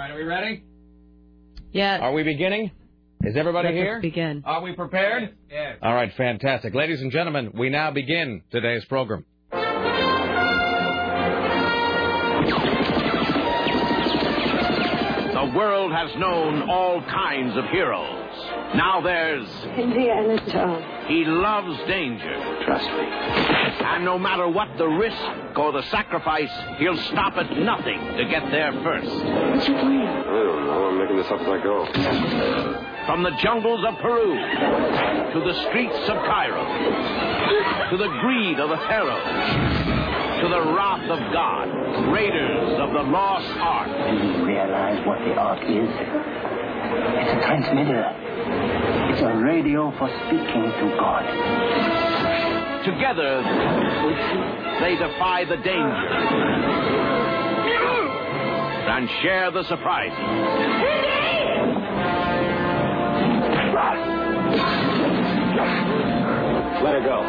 All right, are we ready? Yes. Are we beginning? Is everybody Let us here? begin. Are we prepared? Yes. All right, fantastic. Ladies and gentlemen, we now begin today's program. The world has known all kinds of heroes. Now there's Indiana Jones. he loves danger. Trust me. And no matter what the risk or the sacrifice, he'll stop at nothing to get there first. What's your plan? I don't know. I'm making this up as I go. From the jungles of Peru to the streets of Cairo to the greed of the Pharaoh to the wrath of God, raiders of the lost ark. Do you realize what the ark is? It's a transmitter. It's a radio for speaking to God. Together, they defy the danger and share the surprises. Let her go.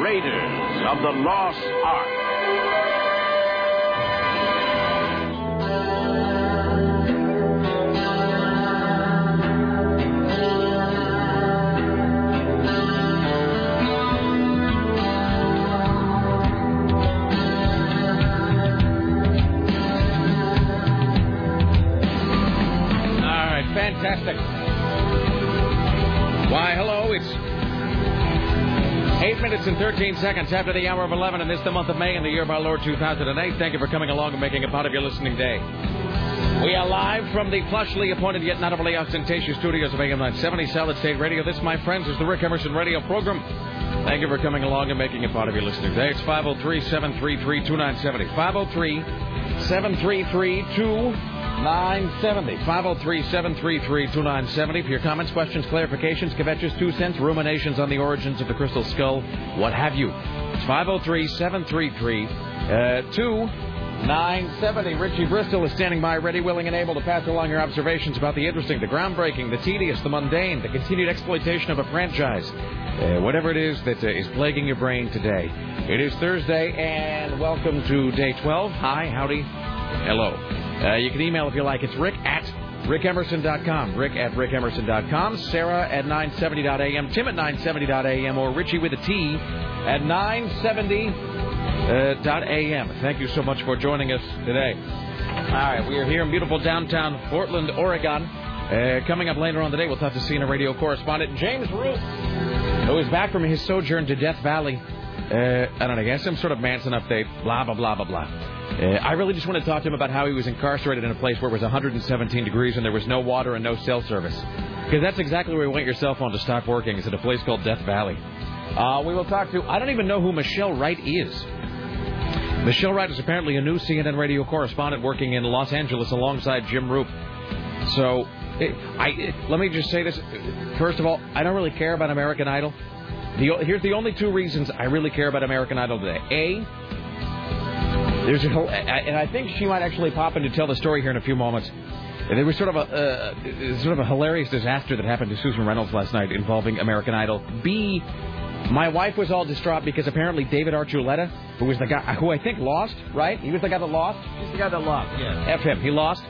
Raiders of the Lost Ark. Fantastic. Why, hello, it's 8 minutes and 13 seconds after the hour of 11, and it's the month of May in the year of our Lord 2008. Thank you for coming along and making it part of your listening day. We are live from the plushly appointed yet not overly ostentatious studios of AM 970 Solid State Radio. This, my friends, is the Rick Emerson Radio program. Thank you for coming along and making it part of your listening day. It's 503 733 2970. 503 733 2970. 503 733 2970. For your comments, questions, clarifications, kvetches, two cents, ruminations on the origins of the crystal skull, what have you. It's 503 733 2970. Richie Bristol is standing by, ready, willing, and able to pass along your observations about the interesting, the groundbreaking, the tedious, the mundane, the continued exploitation of a franchise. Uh, whatever it is that uh, is plaguing your brain today. It is Thursday, and welcome to day 12. Hi, howdy, hello. Uh, you can email if you like. It's rick at rickemerson.com. Rick at rickemerson.com. Sarah at 970.am. Tim at 970.am. Or Richie with a T at 970.am. Thank you so much for joining us today. All right, we are here in beautiful downtown Portland, Oregon. Uh, coming up later on today, we'll talk to CNN radio correspondent James Roop, who is back from his sojourn to Death Valley. Uh, I don't know, I guess some sort of Manson update, blah, blah, blah, blah, blah. Uh, I really just want to talk to him about how he was incarcerated in a place where it was 117 degrees and there was no water and no cell service. Because that's exactly where you want your cell phone to stop working, is at a place called Death Valley. Uh, we will talk to, I don't even know who Michelle Wright is. Michelle Wright is apparently a new CNN radio correspondent working in Los Angeles alongside Jim Roop. So, eh, I eh, let me just say this. First of all, I don't really care about American Idol. The, here's the only two reasons I really care about American Idol today. A, there's a, and I think she might actually pop in to tell the story here in a few moments. There was sort of a uh, sort of a hilarious disaster that happened to Susan Reynolds last night involving American Idol. B, my wife was all distraught because apparently David Archuleta, who was the guy who I think lost, right? He was the guy that lost. He's the guy that lost. Yes. F him. He lost.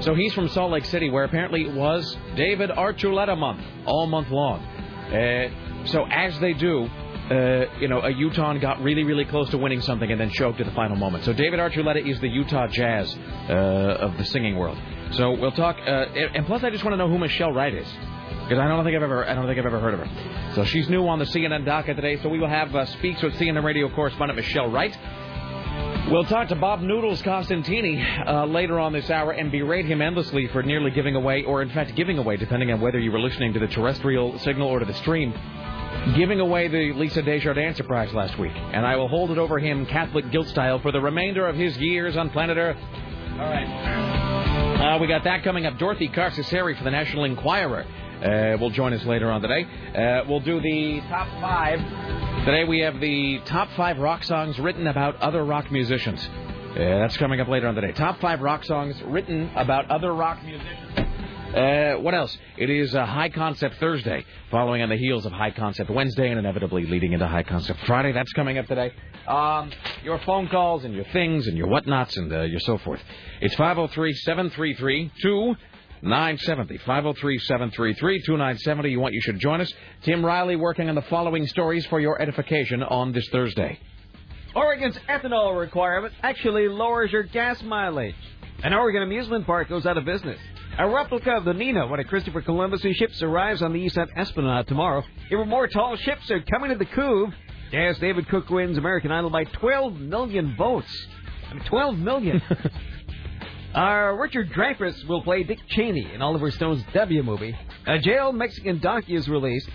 So he's from Salt Lake City, where apparently it was David Archuleta month, all month long. Uh, so as they do, uh, you know, a Utah got really, really close to winning something and then choked at the final moment. So David Archuleta is the Utah Jazz uh, of the singing world. So we'll talk. Uh, and plus, I just want to know who Michelle Wright is. Because I don't think I've ever, I don't think I've ever heard of her. So she's new on the CNN docket today. So we will have uh, speaks with CNN radio correspondent Michelle Wright. We'll talk to Bob Noodles Costantini uh, later on this hour and berate him endlessly for nearly giving away, or in fact giving away, depending on whether you were listening to the terrestrial signal or to the stream, giving away the Lisa Desjardins surprise last week. And I will hold it over him Catholic guilt style for the remainder of his years on planet Earth. All right. Uh, we got that coming up. Dorothy Carcasseri for the National Enquirer uh, will join us later on today. Uh, we'll do the top five. Today we have the top five rock songs written about other rock musicians. Uh, that's coming up later on today. Top five rock songs written about other rock musicians. Uh, what else? It is uh, High Concept Thursday, following on the heels of High Concept Wednesday, and inevitably leading into High Concept Friday. That's coming up today. Um, your phone calls and your things and your whatnots and uh, your so forth. It's 503 733 2970. 503 733 2970. You want, you should join us. Tim Riley working on the following stories for your edification on this Thursday. Oregon's ethanol requirement actually lowers your gas mileage. An Oregon amusement park goes out of business. A replica of the Nina, one of Christopher Columbus's ships, arrives on the east USAT Esplanade tomorrow. Even more tall ships are coming to the Couve. Yes, David Cook wins American Idol by 12 million votes. I mean, 12 million. uh, Richard Dreyfuss will play Dick Cheney in Oliver Stone's W movie. A jailed Mexican donkey is released.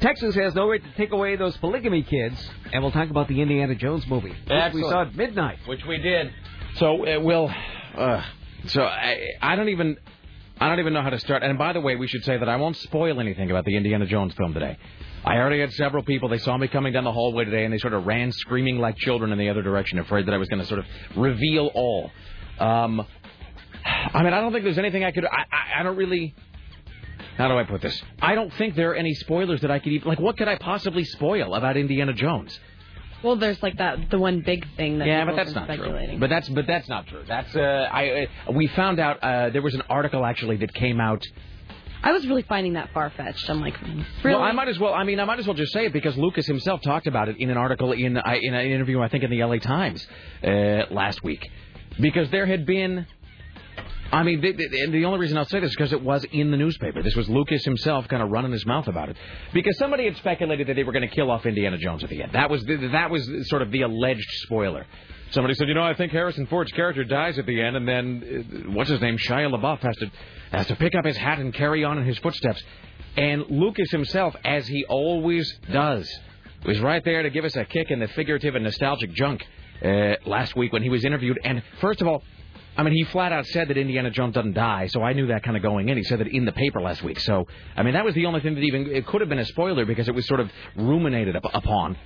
Texas has no right to take away those polygamy kids. And we'll talk about the Indiana Jones movie, which we saw at midnight. Which we did. So uh, we'll. Uh, so I, I don't even. I don't even know how to start. And by the way, we should say that I won't spoil anything about the Indiana Jones film today. I already had several people. They saw me coming down the hallway today, and they sort of ran screaming like children in the other direction, afraid that I was going to sort of reveal all. Um, I mean, I don't think there's anything I could. I, I, I don't really. How do I put this? I don't think there are any spoilers that I could even like. What could I possibly spoil about Indiana Jones? Well, there's like that the one big thing that Yeah, but that's not speculating. true. But that's but that's not true. That's uh, I uh, we found out uh, there was an article actually that came out. I was really finding that far fetched. I'm like, really? Well, I might as well. I mean, I might as well just say it because Lucas himself talked about it in an article in in an interview I think in the L.A. Times uh, last week, because there had been. I mean, the, the, the only reason I'll say this is because it was in the newspaper. This was Lucas himself kind of running his mouth about it, because somebody had speculated that they were going to kill off Indiana Jones at the end. That was the, that was sort of the alleged spoiler. Somebody said, you know, I think Harrison Ford's character dies at the end, and then uh, what's his name, Shia LaBeouf has to has to pick up his hat and carry on in his footsteps. And Lucas himself, as he always does, was right there to give us a kick in the figurative and nostalgic junk uh, last week when he was interviewed. And first of all, I mean, he flat out said that Indiana Jones doesn't die, so I knew that kind of going in. He said that in the paper last week. So, I mean, that was the only thing that even it could have been a spoiler because it was sort of ruminated up, upon.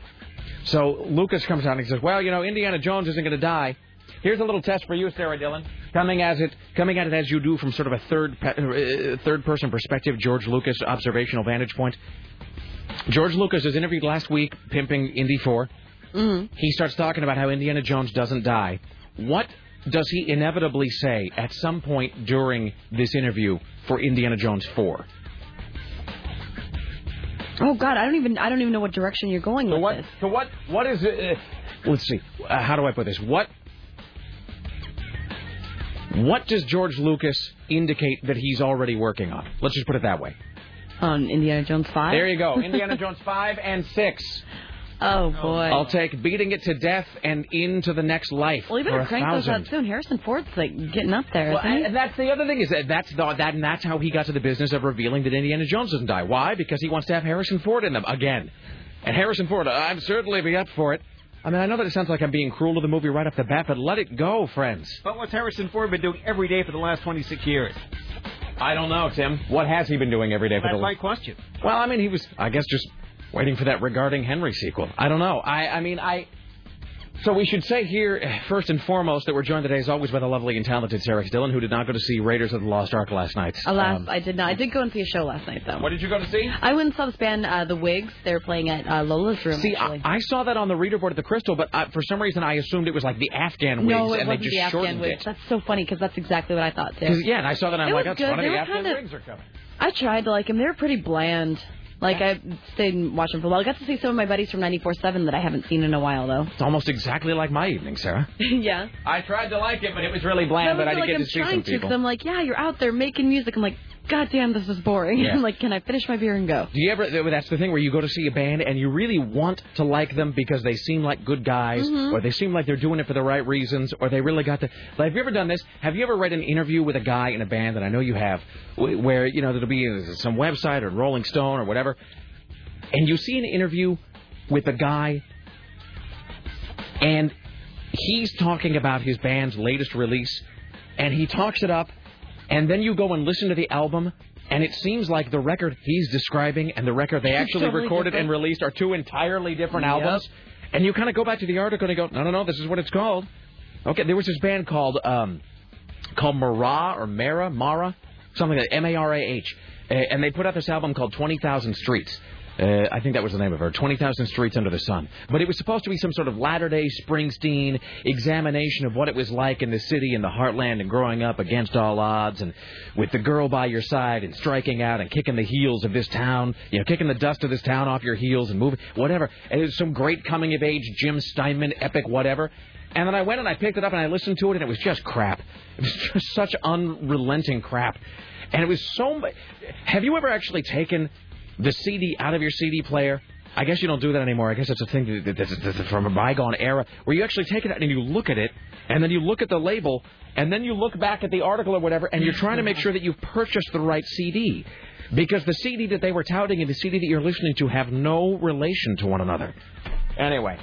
So Lucas comes out and he says, "Well, you know, Indiana Jones isn't going to die." Here's a little test for you, Sarah Dillon. Coming as it, coming at it as you do from sort of a third pe- uh, third person perspective, George Lucas observational vantage point. George Lucas was interviewed last week, pimping Indy 4 Mm-hmm. He starts talking about how Indiana Jones doesn't die. What does he inevitably say at some point during this interview for Indiana Jones 4? Oh God, I don't even I don't even know what direction you're going So with what? this. So what? What is it? Uh, let's see. Uh, how do I put this? What? What does George Lucas indicate that he's already working on? Let's just put it that way. On Indiana Jones five. There you go. Indiana Jones five and six. Oh, oh boy. I'll take beating it to death and into the next life. well, you for better a crank those thousand. out soon. Harrison Ford's like getting up there, Well, isn't he? and that's the other thing is that that's the, that and that's how he got to the business of revealing that Indiana Jones doesn't die. Why? Because he wants to have Harrison Ford in them again. And Harrison Ford, I'd certainly be up for it. I mean, I know that it sounds like I'm being cruel to the movie right off the bat, but let it go, friends. But what's Harrison Ford been doing every day for the last 26 years? I don't know, Tim. What has he been doing every day for That's the last? That's my question. Well, I mean, he was, I guess, just waiting for that regarding Henry sequel. I don't know. I, I mean, I. So we should say here, first and foremost, that we're joined today, as always, by the lovely and talented Sarah Dillon, who did not go to see Raiders of the Lost Ark last night. Alas, Um, I did not. I did go and see a show last night though. what did you go to see? I went and saw this band, uh, the Wigs. They were playing at uh, Lola's room. See, I. I saw that on the reader board at the Crystal, but uh, for some reason I assumed it was like the Afghan wigs, no, it and they just the Afghan shortened Wigs. it. That's so funny because that's exactly what I thought too. Yeah, and I saw that, and I'm It like, that's good. one the Afghan kinda- wigs are coming. I tried to like them. They were pretty bland. Like I stayed and watched them for a while. I got to see some of my buddies from 94.7 that I haven't seen in a while though. It's almost exactly like my evening, Sarah. yeah. I tried to like it, but it was really bland, but I did like get I'm to see some people. because I'm like, yeah, you're out there making music. I'm like, God damn, this is boring. Yeah. I'm like, can I finish my beer and go? Do you ever? That's the thing where you go to see a band and you really want to like them because they seem like good guys, Mhm. or they seem like they're doing it for the right reasons, or they really got the. Like, have you ever done this? Have you ever read an interview with a guy in a band? And I know you have, where you know there'll be some website or Rolling Stone or whatever, and you see an interview with a guy, and he's talking about his band's latest release, and he talks it up, and then you go and listen to the album, and it seems like the record he's describing and the record they actually Totally recorded and released are two entirely different Yep. albums. And you kind of go back to the article and you go, no, no, no, this is what it's called. Okay, there was this band called um, called Mara or Mara, Mara, something like M A R A H, and they put out this album called Twenty Thousand Streets. Uh, I think that was the name of her, 20,000 Streets Under the Sun. But it was supposed to be some sort of latter day Springsteen examination of what it was like in the city and the heartland and growing up against all odds and with the girl by your side and striking out and kicking the heels of this town, you know, kicking the dust of this town off your heels and moving, whatever. And it was some great coming of age Jim Steinman epic whatever. And then I went and I picked it up and I listened to it and it was just crap. It was just such unrelenting crap. And it was so. Have you ever actually taken the CD out of your CD player? I guess you don't do that anymore. I guess it's a thing that- that's that's from a bygone era where you actually take it out and you look at it, and then you look at the label, and then you look back at the article or whatever, and you're trying to make sure that you've purchased the right CD. Because the CD that they were touting and the CD that you're listening to have no relation to one another. Anyway.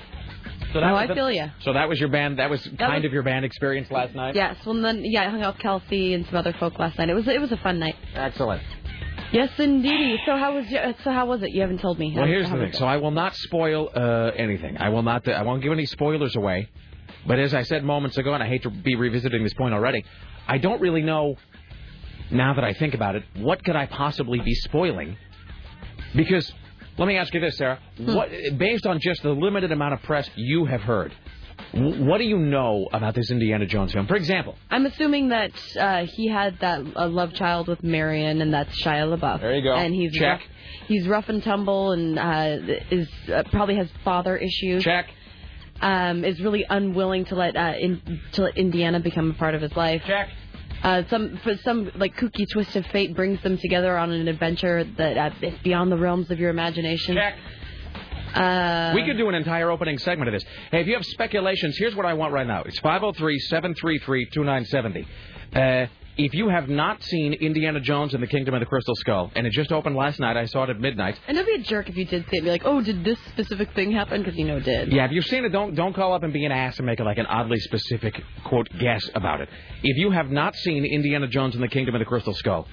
So that Oh, was I feel ya. So that was your band. That was kind was- of your band experience last night. Yes. Well, then yeah, I hung out with Kelsey and some other folk last night. It was it was a fun night. Excellent. Yes, indeed. So how was your, so how was it? You haven't told me. Well, How- here's how the thing. So I will not spoil uh, anything. I will not. I won't give any spoilers away. But as I said moments ago, and I hate to be revisiting this point already, I don't really know. Now that I think about it, what could I possibly be spoiling? Because let me ask you this, Sarah. Hmm. What, based on just the limited amount of press you have heard, what do you know about this Indiana Jones film? For example, I'm assuming that uh, he had that uh, love child with Marion, and that's Shia LaBeouf. There you go. And he's Check. Rough, he's rough and tumble, and uh, is uh, probably has father issues. check, Um, is really unwilling to let uh, in, to let Indiana become a part of his life. check. Uh, some for some like kooky twist of fate brings them together on an adventure that uh, is beyond the realms of your imagination. Check. Uh, We could do an entire opening segment of this. Hey, if you have speculations, here's what I want right now. It's 503-733-2970. Uh, if you have not seen Indiana Jones and the Kingdom of the Crystal Skull, and it just opened last night, I saw it at midnight. And it'd be a jerk if you did see it and be like, oh, did this specific thing happen? Because you know it did. Yeah, if you've seen it, don't don't call up and be an ass and make it like an oddly specific quote guess about it. If you have not seen Indiana Jones and the Kingdom of the Crystal Skull,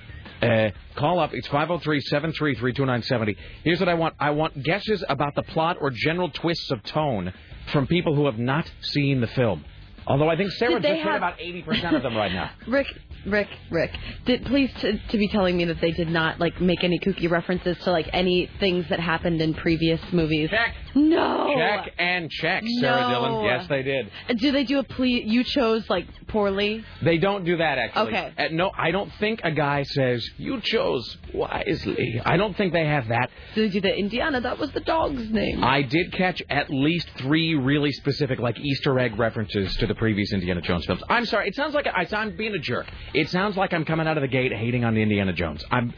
uh, call up. It's 503-733-2970. Here's what I want. I want guesses about the plot or general twists of tone from people who have not seen the film. Although I think Sarah just hit have- about 80% of them right now. Rick, Rick, Rick, did please to, to be telling me that they did not like make any kooky references to like any things that happened in previous movies. Check. No. Check and check, Sarah No. Dillon. Yes, they did. Do they do a plea? You chose like poorly. They don't do that actually. Okay. Uh, no, I don't think a guy says you chose wisely. I don't think they have that. Do they do the Indiana? That was the dog's name. I did catch at least three really specific, like Easter egg references to the previous Indiana Jones films. I'm sorry, it sounds like I, I'm being a jerk. It sounds like I'm coming out of the gate hating on the Indiana Jones. I'm.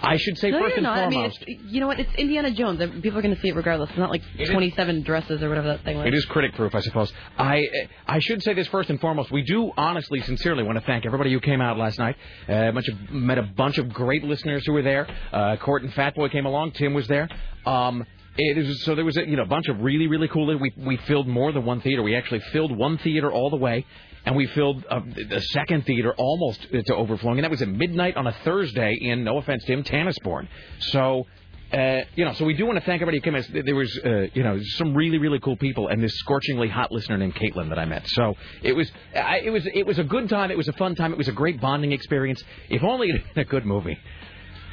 I should say no, first and not. I mean, foremost, you know what? It's Indiana Jones. People are going to see it regardless. It's not like It is- 27 dresses or whatever that thing was. It is critic proof, I suppose. I I should say this first and foremost. We do honestly, sincerely want to thank everybody who came out last night. Uh, of, met a bunch of great listeners who were there. Uh, Court and Fatboy came along. Tim was there. Um, is, so there was a you know bunch of really really cool. We we filled more than one theater. We actually filled one theater all the way. And we filled uh, the second theater almost to overflowing, and that was at midnight on a Thursday in, no offense to him, Tanasbourne. So uh, you know, so we do want to thank everybody who came. in. There was, uh, you know, some really, really cool people, and this scorchingly hot listener named Caitlin that I met. So it was, I, it was, it was a good time. It was a fun time. It was a great bonding experience. If only it a good movie.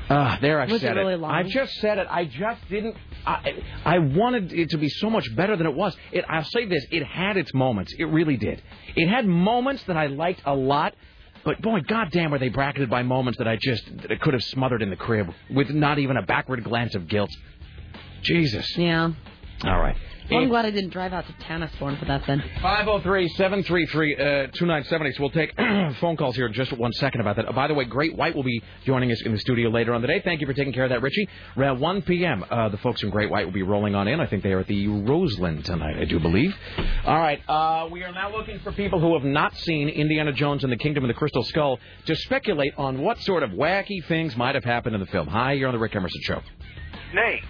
Ah, there I Was it said really long? I just said it. I just didn't. I, I wanted it to be so much better than it was. It, I'll say this: it had its moments. It really did. It had moments that I liked a lot, but boy, goddamn, were they bracketed by moments that I just that I could have smothered in the crib with not even a backward glance of guilt. Jesus. Yeah. All right. Well, I'm glad I didn't drive out to Tanasbourne for that then. 503-733-2970. So we'll take phone calls here in just one second about that. Uh, by the way, Great White will be joining us in the studio later on today. Thank you for taking care of that, Richie. Around 1 p.m., uh, the folks from Great White will be rolling on in. I think they are at the Roseland tonight, I do believe. All right. Uh, we are now looking for people who have not seen Indiana Jones and the Kingdom of the Crystal Skull to speculate on what sort of wacky things might have happened in the film. Hi, you're on the Rick Emerson Show. Nate,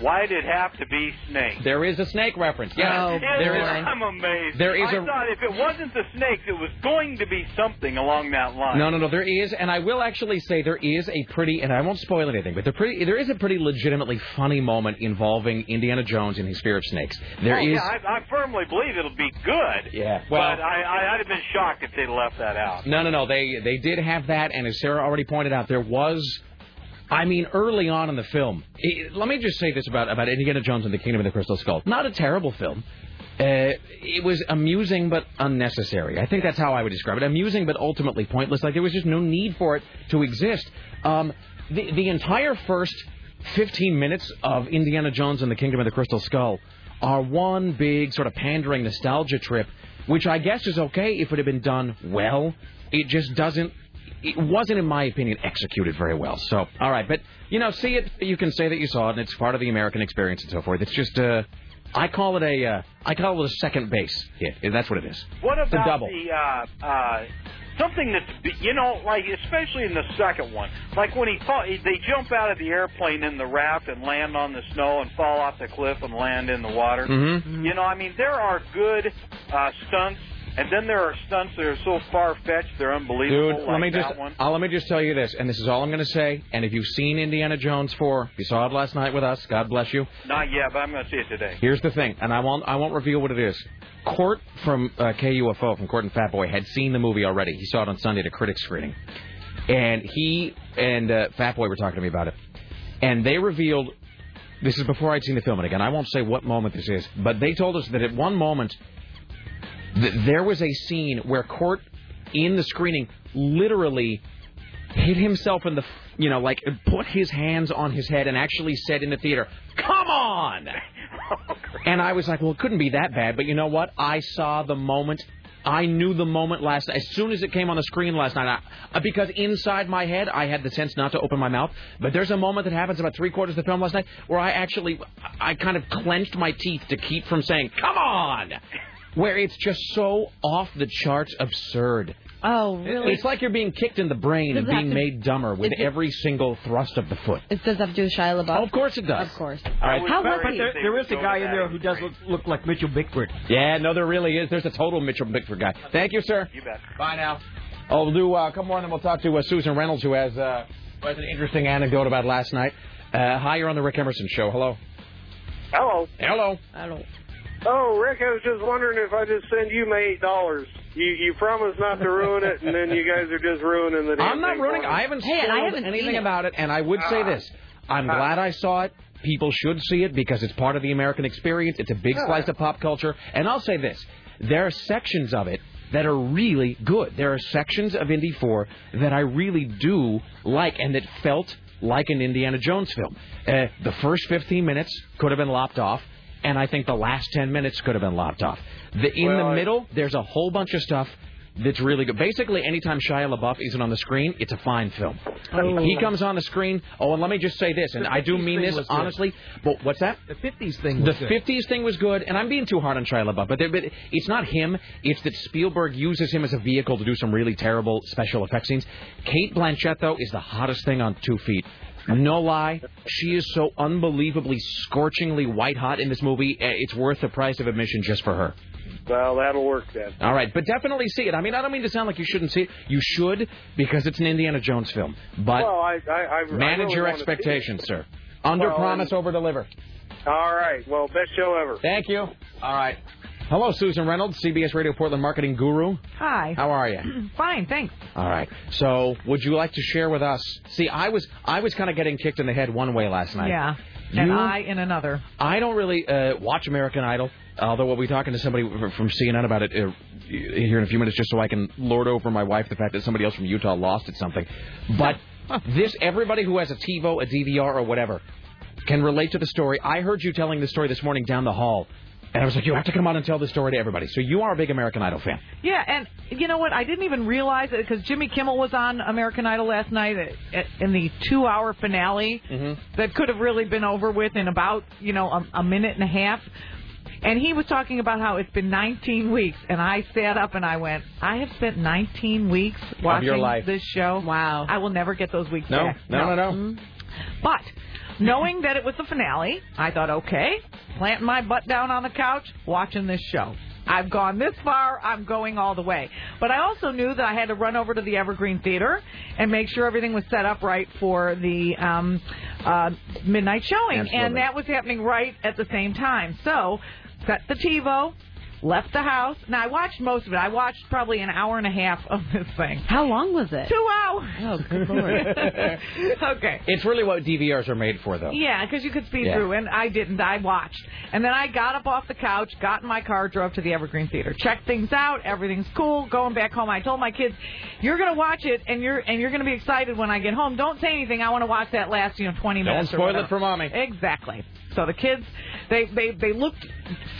Why did it have to be snakes? There is a snake reference. Yes, Oh, there is. I'm amazed. There is I a- thought if it wasn't the snakes, it was going to be something along that line. No, no, no. There is, and I will actually say there is a pretty, and I won't spoil anything, but there pretty, there is a pretty legitimately funny moment involving Indiana Jones and his fear of snakes. There oh, is. Yeah, I, I firmly believe it'll be good. Yeah, well- but I, I, I'd have been shocked if they'd left that out. No, no, no. They they did have that, and as Sarah already pointed out, there was. I mean, early on in the film, it, let me just say this about about Indiana Jones and the Kingdom of the Crystal Skull. Not a terrible film. Uh, it was amusing but unnecessary. I think that's how I would describe it. Amusing but ultimately pointless. Like there was just no need for it to exist. Um, the the entire first 15 minutes of Indiana Jones and the Kingdom of the Crystal Skull are one big sort of pandering nostalgia trip, which I guess is okay if it had been done well. It just doesn't. It wasn't, in my opinion, executed very well. So, all right, but you know, see it. You can say that you saw it, and it's part of the American experience and so forth. It's just, uh, I call it a, uh, I call it a second base hit. That's what it is. What about double. the uh, uh, something that's you know like especially in the second one, like when he fall, they jump out of the airplane in the raft and land on the snow and fall off the cliff and land in the water. Mhm. You know, I mean, there are good uh, stunts, and then there are stunts that are so far fetched they're unbelievable. Dude, like let me just uh, let me just tell you this, and this is all I'm going to say. And if you've seen Indiana Jones 4, if you saw it last night with us, God bless you. Not yet, but I'm going to see it today. Here's the thing, and I won't I won't reveal what it is. Court from uh, KUFO from Court and Fat Boy had seen the movie already. He saw it on Sunday at a critic screening, and he and uh, Fat Boy were talking to me about it, and they revealed. This is before I'd seen the film, and again, I won't say what moment this is, but they told us that at one moment th- there was a scene where Court in the screening literally hit himself in the, f- you know, like put his hands on his head and actually said in the theater, "Come on!" And I was like, "Well, it couldn't be that bad." But you know what? I saw the moment. I knew the moment last night. As soon as it came on the screen last night, I, because inside my head I had the sense not to open my mouth. But there's a moment that happens about three quarters of the film last night where I actually, I kind of clenched my teeth to keep from saying, "Come on!" Where it's just so off the charts absurd. Oh, really? It's like you're being kicked in the brain and being to- made dumber with it- every single thrust of the foot. It does have to do with Shia LaBeouf. Of course it does. Of course. All right. How was But he? there, there is a guy in there who does look, look like Mitchell Bickford. Yeah, no, there really is. There's a total Mitchell Bickford guy. Thank you, sir. You bet. Bye now. Oh, we'll do uh, a couple more, and then we'll talk to uh, Susan Reynolds, who has, uh, who has an interesting anecdote about last night. Uh, hi, you're on the Rick Emerson Show. Hello. Hello. Hello. I don't. Oh, Rick, I was just wondering if I just send you my eight dollars. You you promised not to ruin it, and then you guys are just ruining the. Damn I'm not thing ruining. for. I haven't Hey, and I haven't anything seen it. about it, and I would say this: I'm glad I saw it. People should see it because it's part of the American experience. It's a big slice of pop culture, and I'll say this: there are sections of it that are really good. There are sections of Indy 4 that I really do like, and that felt like an Indiana Jones film. Uh, the first 15 minutes could have been lopped off. And I think the last 10 minutes could have been lopped off. The, in Well, the middle, there's a whole bunch of stuff that's really good. Basically, anytime Shia LaBeouf isn't on the screen, it's a fine film. Oh. He comes on the screen. Oh, and let me just say this, and I do mean this honestly. But what's that? The 50s thing The good. 50s thing was good, and I'm being too hard on Shia LaBeouf, but, there- but it's not him. It's that Spielberg uses him as a vehicle to do some really terrible special effects scenes. Cate Blanchett, though, is the hottest thing on two feet. No lie, she is so unbelievably scorchingly white hot in this movie. eh, It's worth the price of admission just for her. Well, that'll work then. All right, but definitely see it. I mean, I don't mean to sound like you shouldn't see it. You should because it's an Indiana Jones film. But well, I, I, I manage really your wanna see it. expectations, sir. Under Well, promise, over deliver. All right. Well, best show ever. Thank you. All right. Hello, Susan Reynolds, CBS Radio Portland marketing guru. Hi. How are you? Fine, thanks. All right. So, would you like to share with us? See, I was I was kind of getting kicked in the head one way last night. Yeah. You- And I in another. I don't really uh, watch American Idol, although we'll be talking to somebody from CNN about it uh, here in a few minutes, just so I can lord over my wife the fact that somebody else from Utah lost at something. But this, everybody who has a TiVo, a DVR, or whatever, can relate to the story. I heard you telling the story this morning down the hall, and I was like, you have to come out and tell this story to everybody. So you are a big American Idol fan. Yeah, and you know what? I didn't even realize it because Jimmy Kimmel was on American Idol last night at, at, in the two-hour finale Mm-hmm. that could have really been over with in about you know a, a minute and a half. And he was talking about how it's been 19 weeks, and I sat up and I went, I have spent 19 weeks watching your life. this show. Wow. I will never get those weeks No, back. no, no, no. But knowing that it was the finale, I thought, okay, planting my butt down on the couch, watching this show. I've gone this far, I'm going all the way. But I also knew that I had to run over to the Evergreen Theater and make sure everything was set up right for the um, uh, midnight showing. Absolutely. And that was happening right at the same time. So, set the TiVo, left the house. Now, I watched most of it. I watched probably an hour and a half of this thing. How long was it? Two hours. Oh, good lord. okay. It's really what DVRs are made for, though. Yeah, because you could speed Yeah. through, and I didn't. I watched, and then I got up off the couch, got in my car, drove to the Evergreen Theater, checked things out. Everything's cool. Going back home, I told my kids, "You're gonna watch it, and you're and you're gonna be excited when I get home. Don't say anything. I want to watch that last, you know, 20 Don't minutes. or spoil whatever." it for mommy. Exactly. So the kids, they they they looked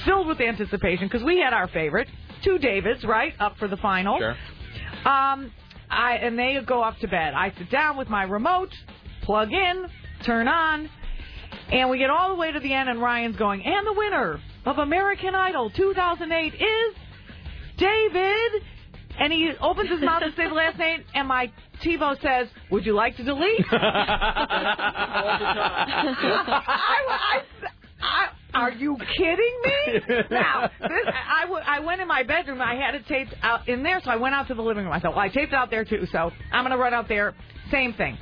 filled with anticipation because we had our favorite, two Davids, right, up for the final. Sure. Um, I and they go off to bed. I sit down with my remote, plug in, turn on, and we get all the way to the end, and Ryan's going, and the winner of American Idol 2008 is David. And he opens his mouth to say the last name, and my TiVo says, "Would you like to delete?" I, I, I, are you kidding me? Now, this, I, w- I went in my bedroom. I had it taped out in there, so I went out to the living room. I thought, well, I taped it out there too, so I'm going to run out there. Same thing.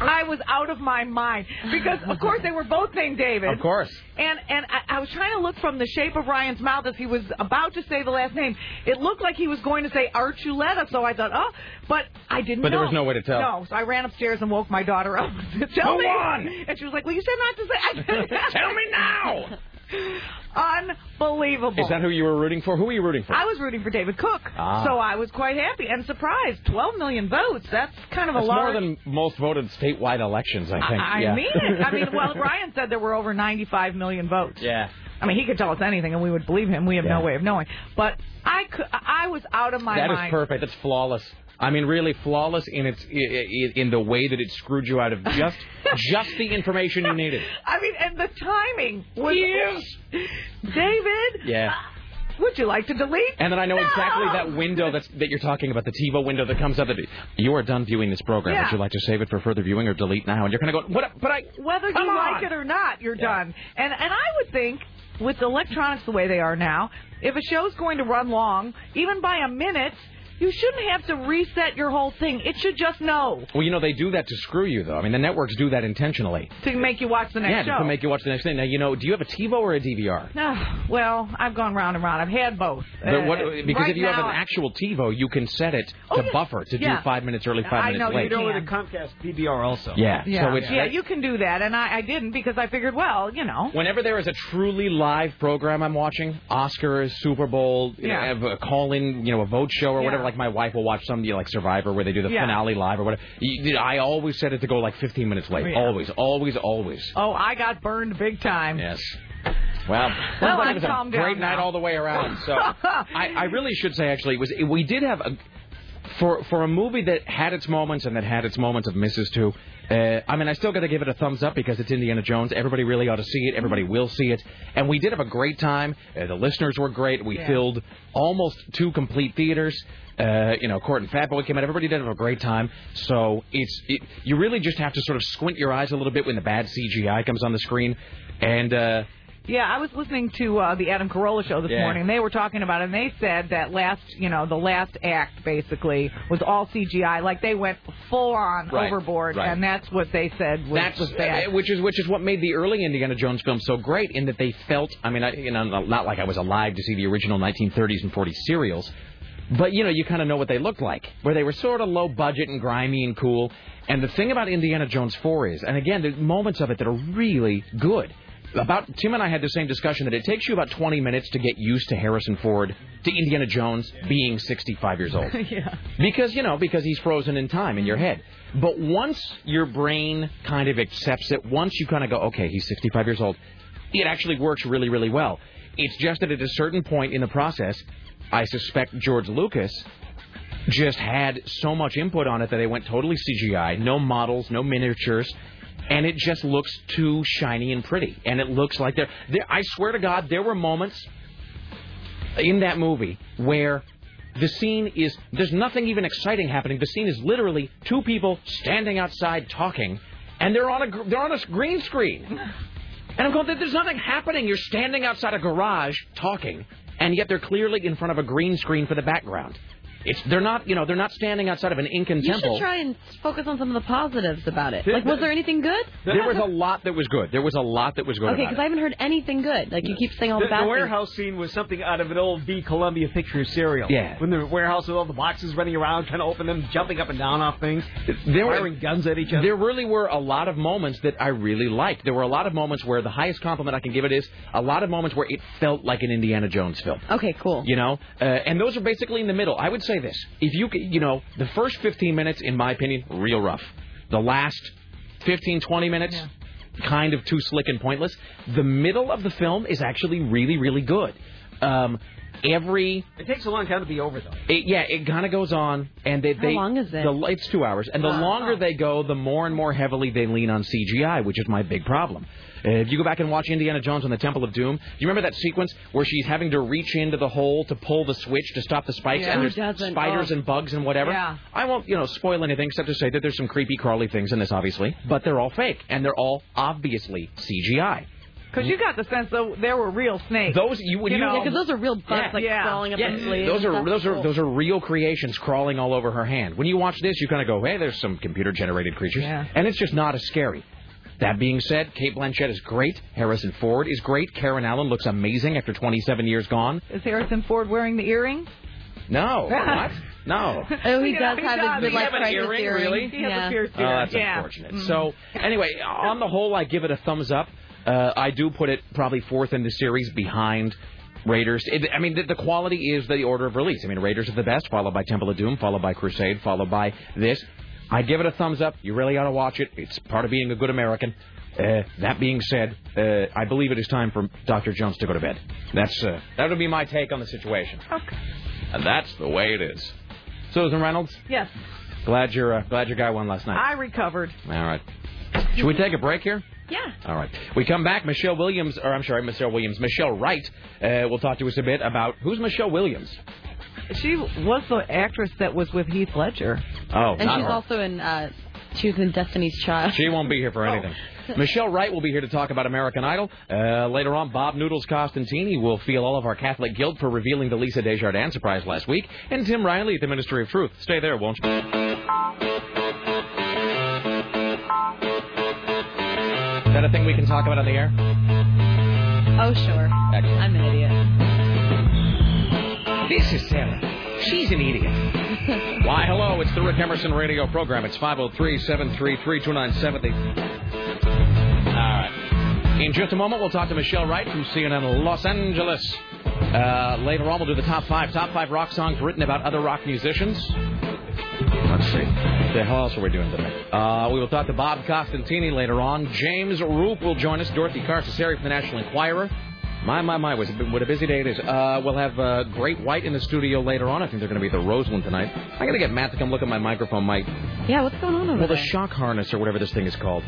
I was out of my mind because, of course, they were both named David. Of course. And and I, I was trying to look from the shape of Ryan's mouth as he was about to say the last name. It looked like he was going to say Archuleta, so I thought, oh, but I didn't. Know. But there was no way to tell. No, so I ran upstairs and woke my daughter up. Tell Go me. on. And she was like, well, you said not to say. I Tell me now. Unbelievable. Is that who you were rooting for? Who were you rooting for? I was rooting for David Cook, Ah. so I was quite happy and surprised. 12 million votes. That's kind of a That's large. more than most voted statewide elections, I think. I yeah. mean it. I mean, well, Ryan said there were over 95 million votes. Yeah. I mean, he could tell us anything, and we would believe him. We have no way of knowing. But I, could, I was out of my That is mind. perfect. That's flawless. I mean, really flawless in its in the way that it screwed you out of just just the information you needed. I mean, and the timing was. David, Yeah. would you like to delete? And then I know No! exactly that window that's, that you're talking about, the TiVo window that comes up. That you are done viewing this program. Yeah. Would you like to save it for further viewing or delete now? And you're kind of going, what? But I. Whether you on! like it or not, you're Yeah. done. And and I would think with electronics the way they are now, if a show's going to run long, even by a minute, you shouldn't have to reset your whole thing. It should just know Well, you know they do that to screw you, though. I mean, the networks do that intentionally. to make you watch the next yeah, show. to make you watch the next thing. Now, you know, do you have a TiVo or a DVR? Ah, well, I've gone round and round. I've had both. But what, Uh, because right if you have an actual TiVo, you can set it Oh, to yeah. buffer to Yeah. do five minutes early, I five minutes know you late. do. Go with can. a Comcast DVR also. Yeah. Yeah, So it's yeah, you can do that, and I, I didn't because I figured, well, you know, Whenever there is a truly live program I'm watching, Oscars, Super Bowl, you Yeah. know, a call-in, you know, a vote show or Yeah. whatever. Like my wife will watch some, you know, like Survivor, where they do the Yeah. finale live or whatever. You- I always set it to go like 15 minutes late. Yeah. Always, always, always. oh, I got burned big time. Yes. Well, Well, like it was a great night all the way around. So I, I really should say actually it was we did have a for for a movie that had its moments and that had its moments of misses too. Uh, I mean, I still got to give it a thumbs up because it's Indiana Jones. Everybody really ought to see it. Everybody will see it, and we did have a great time. Uh, the listeners were great. We Yeah. filled almost two complete theaters. Uh, you know, Court and Fat Boy came out. Everybody did have a great time. So it's it, you really just have to sort of squint your eyes a little bit when the bad CGI comes on the screen, and. Uh, Yeah, I was listening to uh, the Adam Carolla show this Yeah. morning. They were talking about it, and they said that last, you know, the last act basically was all CGI. Like they went full on Right, overboard, right. and that's what they said was, That's was bad. uh, which is which is what made the early Indiana Jones films so great in that they felt. I mean, I, you know, not like I was alive to see the original 1930s and 40s serials, but you know, you kind of know what they looked like, where they were sort of low budget and grimy and cool. And the thing about Indiana Jones 4 is, and again, there's moments of it that are really good. About Tim and I had the same discussion that it takes you about 20 minutes to get used to Harrison Ford, to Indiana Jones being 65 years old. yeah. Because, you know, because he's frozen in time in your head. But once your brain kind of accepts it, once you kind of go, okay, he's 65 years old, it actually works really, really well. It's just that at a certain point in the process, I suspect George Lucas just had so much input on it that they went totally CGI, no models, no miniatures, and it just looks too shiny and pretty. And it looks like there, I swear to God, there were moments in that movie where the scene is there's nothing even exciting happening. The scene is literally two people standing outside talking, and they're on a they're on a green screen. And I'm going, there's nothing happening. You're standing outside a garage talking, and yet they're clearly in front of a green screen for the background. It's they're not you know they're not standing outside of an Incan You temple. should try and focus on some of the positives about it. There- Like, was there anything good? There was a lot that was good. There was a lot that was good Okay, because. I haven't heard anything good. Like you keep saying all The, the bad the things. warehouse scene was something out of an old V Columbia picture serial. Yeah. When the warehouse with all the boxes running around, trying to open them, jumping up and down off things, There were- firing guns at each other. There really were a lot of moments that I really liked. There were a lot of moments where the highest compliment I can give it is a lot of moments where it felt like an Indiana Jones film. Okay, cool. You know, uh, and those are basically in the middle. I would say this: if you, you know, the first 15 minutes, in my opinion, real rough. The last 15, 20 minutes, kind of too slick and pointless. The middle of the film is actually really, really good. Um, every It takes a long time to be over, though. it, yeah, it kind of goes on, and they. How they long is it? The, it's two hours, and the Oh, longer oh. they go, the more and more heavily they lean on CGI, which is my big problem. Uh, if you go back and watch Indiana Jones on the Temple of Doom, do you remember that sequence where she's having to reach into the hole to pull the switch to stop the spikes, Yeah. and there's doesn't? spiders Oh. and bugs and whatever? Yeah. I won't, you know, spoil anything except to say that there's some creepy, crawly things in this, obviously, but they're all fake, and they're all obviously CGI. Because you got the sense that there were real snakes. Those you when You you, know, Yeah, because those are real bugs Yeah. like Yeah. crawling up Yeah, her sleeve. those are That's those are those are real creations crawling all over her hand. When you watch this, you kind of go, "Hey, there's some computer generated creatures," Yeah. and it's just not as scary. That being said, Cate Blanchett is great. Harrison Ford is great. Karen Allen looks amazing after 27 years gone. Is Harrison Ford wearing the earring? No, what? No. Oh, he does know, have he his midlife have an crisis earring, earring. really? He has yeah. a pierced Oh, that's yeah. unfortunate. So, anyway, on the whole, I give it a thumbs up. Uh, I do put it probably fourth in the series behind Raiders. It, I mean, the, the quality is the order of release. I mean, Raiders is the best, followed by Temple of Doom, followed by Crusade, followed by this. I give it a thumbs up. You really ought to watch it. It's part of being a good American. Uh, that being said, uh, I believe it is time for Dr. Jones to go to bed. That's uh, that would be my take on the situation. Okay. And that's the way it is. Susan Reynolds, Yes, glad your uh, glad your guy won last night. I recovered. All right. Should we take a break here? Yeah. All right. We come back. Michelle Williams, or I'm sorry, Michelle Williams, Michelle Wright uh, will talk to us a bit about who's Michelle Williams. She was the actress that was with Heath Ledger. Oh, And she's her. also in. uh She was in Destiny's Child. She won't be here for anything. Michelle Wright will be here to talk about American Idol. Uh, later on, Bob Noodles Costantini will feel all of our Catholic guilt for revealing the Lisa Desjardins surprise last week. And Tim Riley at the Ministry of Truth. Stay there, won't you? Is that a thing we can talk about on the air? Oh, sure. Excellent. I'm an idiot. This is Sarah. She's an idiot. Why, hello, it's the Rick Emerson radio program. It's 503 733 2970. All right. In just a moment, we'll talk to Michelle Wright from CNN Los Angeles. Uh, later on, we'll do the top five. Top five rock songs written about other rock musicians. Let's see. The hell else are we doing today? Uh, we will talk to Bob Costantini later on. James Roop will join us. Dorothy Carcassari from the National Enquirer. My, my, my, was what a busy day it is. Uh, we'll have uh, Great White in the studio later on. I think they're going to be at the Roseland tonight. I got to get Matt to come look at my microphone, Mike. Yeah, what's going on over there? Well, the there? shock harness or whatever this thing is called.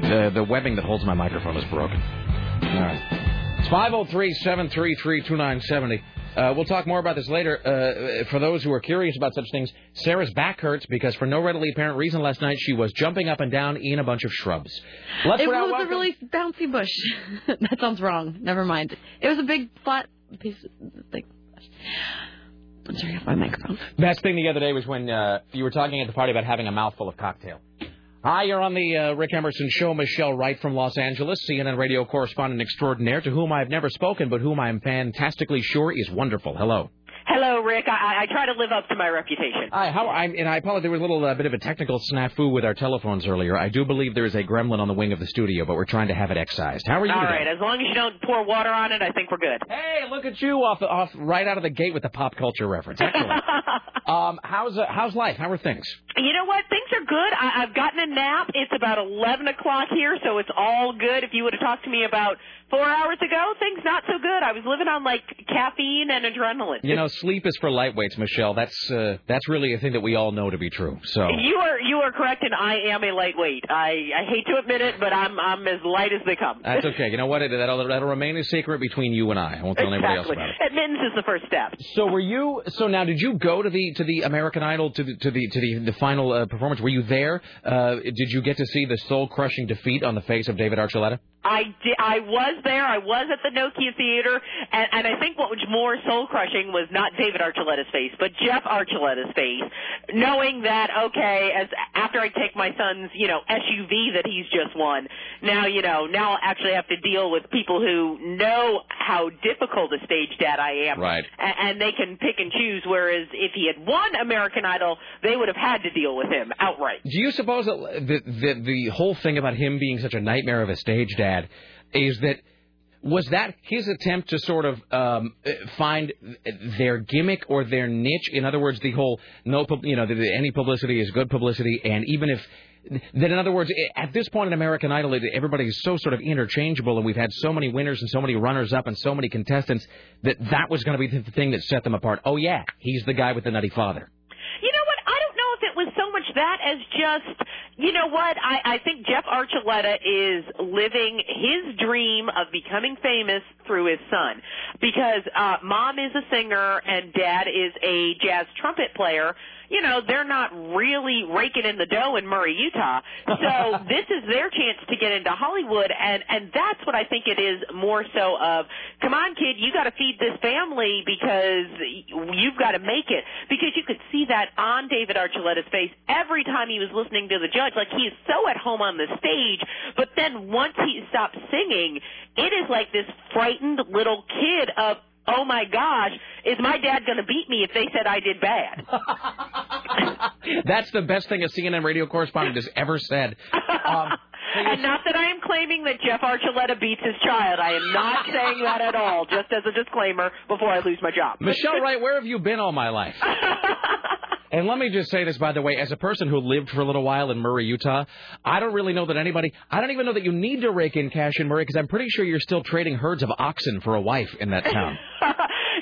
The the webbing that holds my microphone is broken. All right. It's 503 733 2970. Uh, we'll talk more about this later. Uh, for those who are curious about such things, Sarah's back hurts because, for no readily apparent reason, last night she was jumping up and down in a bunch of shrubs. Let's it was a really bouncy bush. that sounds wrong. Never mind. It was a big flat piece. Like, I'm turning off my microphone. Best thing the other day was when uh, you were talking at the party about having a mouthful of cocktail. Hi, you're on the uh, Rick Emerson Show. Michelle Wright from Los Angeles, CNN radio correspondent extraordinaire, to whom I've never spoken, but whom I'm fantastically sure is wonderful. Hello. Hello, Rick. I, I try to live up to my reputation. Hi, how I'm, and I apologize. There was a little uh, bit of a technical snafu with our telephones earlier. I do believe there is a gremlin on the wing of the studio, but we're trying to have it excised. How are you All today? right, as long as you don't pour water on it, I think we're good. Hey, look at you off off right out of the gate with the pop culture reference. Excellent. um, how's uh, how's life? How are things? You know what? Things are good. I, I've gotten a nap. It's about 11 o'clock here, so it's all good. If you would have talked to me about four hours ago, things not so good. I was living on like caffeine and adrenaline. You know, sleep is for lightweights, Michelle. That's uh, that's really a thing that we all know to be true. So You are you are correct, and I am a lightweight. I I hate to admit it, but I'm I'm as light as they come. that's okay. You know what? That'll that'll remain a secret between you and I. I won't tell anybody else about it. Admittance is the first step. So were you? So now, did you go to the to the American Idol to the to the to the, the final uh, performance? Were you there? Uh, did you get to see the soul crushing defeat on the face of David Archuleta? I did, I was there. I was at the Nokia Theater, and, and I think what was more soul crushing was not David Archuleta's face, but Jeff Archuleta's face, knowing that okay, as after I take my son's you know SUV that he's just won, now you know now I'll actually have to deal with people who know how difficult a stage dad I am, Right. and, and they can pick and choose. Whereas if he had won American Idol, they would have had to deal with him outright. Do you suppose that the, the the whole thing about him being such a nightmare of a stage dad is that was that his attempt to sort of um, find their gimmick or their niche? In other words, the whole no, you know, any publicity is good publicity, and even if that, in other words, at this point in American Idol, everybody is so sort of interchangeable, and we've had so many winners and so many runners up and so many contestants that that was going to be the thing that set them apart. Oh yeah, he's the guy with the nutty father. As just, you know what? I, I think Jeff Archuleta is living his dream of becoming famous through his son. Because uh, mom is a singer and dad is a jazz trumpet player. You know, they're not really raking in the dough in Murray, Utah. So this is their chance to get into Hollywood and, and that's what I think it is more so of, come on kid, you gotta feed this family because you've gotta make it. Because you could see that on David Archuleta's face every time he was listening to the judge. Like he is so at home on the stage, but then once he stops singing, it is like this frightened little kid of, oh my gosh, is my dad going to beat me if they said I did bad? That's the best thing a CNN radio correspondent has ever said. Um, and not that I am claiming that Jeff Archuleta beats his child. I am not saying that at all, just as a disclaimer before I lose my job. Michelle Wright, where have you been all my life? And let me just say this, by the way, as a person who lived for a little while in Murray, Utah, I don't really know that anybody, I don't even know that you need to rake in cash in Murray because I'm pretty sure you're still trading herds of oxen for a wife in that town.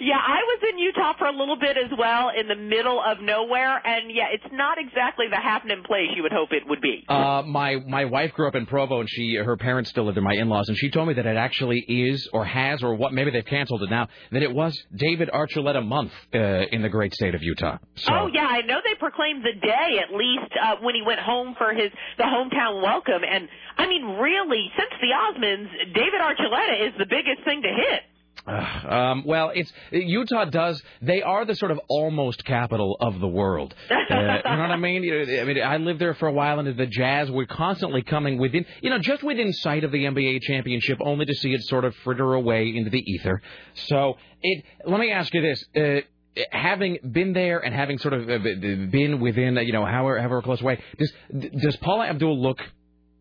yeah, I was in Utah for a little bit as well, in the middle of nowhere, and yeah, it's not exactly the happening place you would hope it would be. Uh, my my wife grew up in Provo, and she her parents still live there, my in-laws, and she told me that it actually is or has or what maybe they've canceled it now that it was David Archuleta month uh, in the great state of Utah. So Oh yeah, I know they proclaimed the day at least uh, when he went home for his the hometown welcome, and I mean really, since the Osmonds, David Archuleta is the biggest thing to hit. Uh, um, well, it's Utah does. They are the sort of almost capital of the world. Uh, you know what I mean? You know, I mean, I lived there for a while, and the Jazz were constantly coming within, you know, just within sight of the NBA championship, only to see it sort of fritter away into the ether. So, it. Let me ask you this. Uh, Having been there and having sort of uh, been within, you know, however, however close away, does does Paula Abdul look?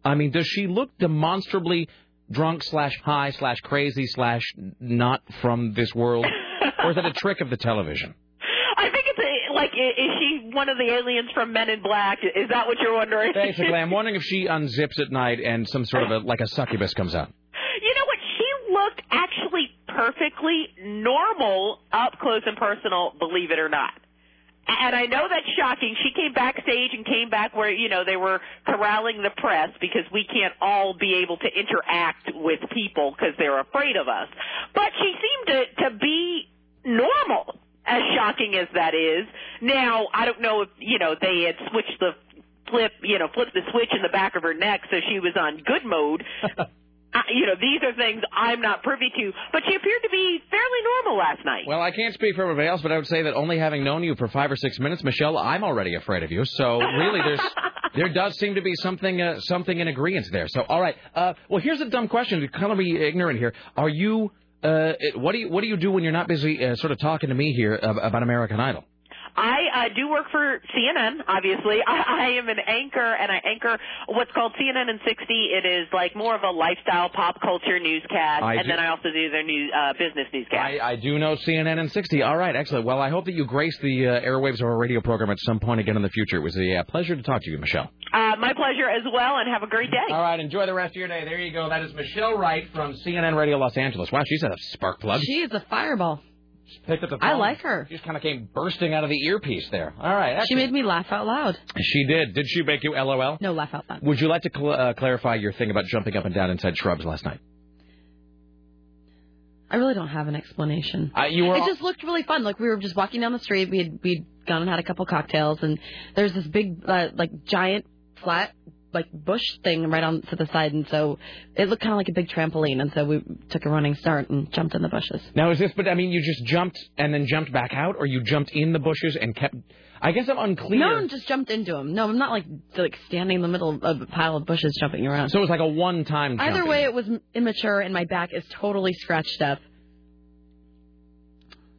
I mean, does she look demonstrably drunk slash high slash crazy slash not from this world, or is that a trick of the television? I think it's a, like, is she one of the aliens from Men in Black? Is that what you're wondering? Basically, I'm wondering if she unzips at night and some sort of a like a succubus comes out. You know what? She looked actually perfectly normal up close and personal, believe it or not. And I know that's shocking. She came backstage and came back where, you know, they were corralling the press because we can't all be able to interact with people because they're afraid of us. But she seemed to, to be normal, as shocking as that is. Now, I don't know if, you know, they had switched the flip, you know, flipped the switch in the back of her neck so she was on good mode. Uh, you know, these are things I'm not privy to, but she appeared to be fairly normal last night. Well, I can't speak for everybody else, but I would say that only having known you for five or six minutes, Michelle, I'm already afraid of you. So really, there's there does seem to be something uh, something in agreement there. So all right, uh, well, here's a dumb question to kind of be ignorant here. Are you uh, what do you what do you do when you're not busy uh, sort of talking to me here about American Idol? I uh, do work for CNN, obviously. I, I am an anchor, and I anchor what's called CNN in 60. It is like more of a lifestyle pop culture newscast, I and do- then I also do their new uh, business newscast. I, I do know CNN and 60. All right, excellent. Well, I hope that you grace the uh, airwaves of our radio program at some point again in the future. It was a uh, pleasure to talk to you, Michelle. Uh, my pleasure as well, and have a great day. All right, enjoy the rest of your day. There you go. That is Michelle Wright from CNN Radio Los Angeles. Wow, she's a spark plug. She is a fireball. Picked up the phone. I like her. She just kind of came bursting out of the earpiece there. All right. She made me laugh out loud. She did. Did she make you LOL? No, laugh out loud. Would you like to cl- uh, clarify your thing about jumping up and down inside shrubs last night? I really don't have an explanation. Uh, you were It just looked really fun. Like we were just walking down the street. We had we'd gone and had a couple cocktails, and there's this big, uh, like giant flat like bush thing right on to the side, and so it looked kind of like a big trampoline. And so we took a running start and jumped in the bushes. Now is this? But I mean, you just jumped and then jumped back out, or you jumped in the bushes and kept. I guess I'm unclear. No, I just jumped into them. No, I'm not like like standing in the middle of a pile of bushes jumping around. So it was like a one-time. Either jumping. way, it was immature, and my back is totally scratched up.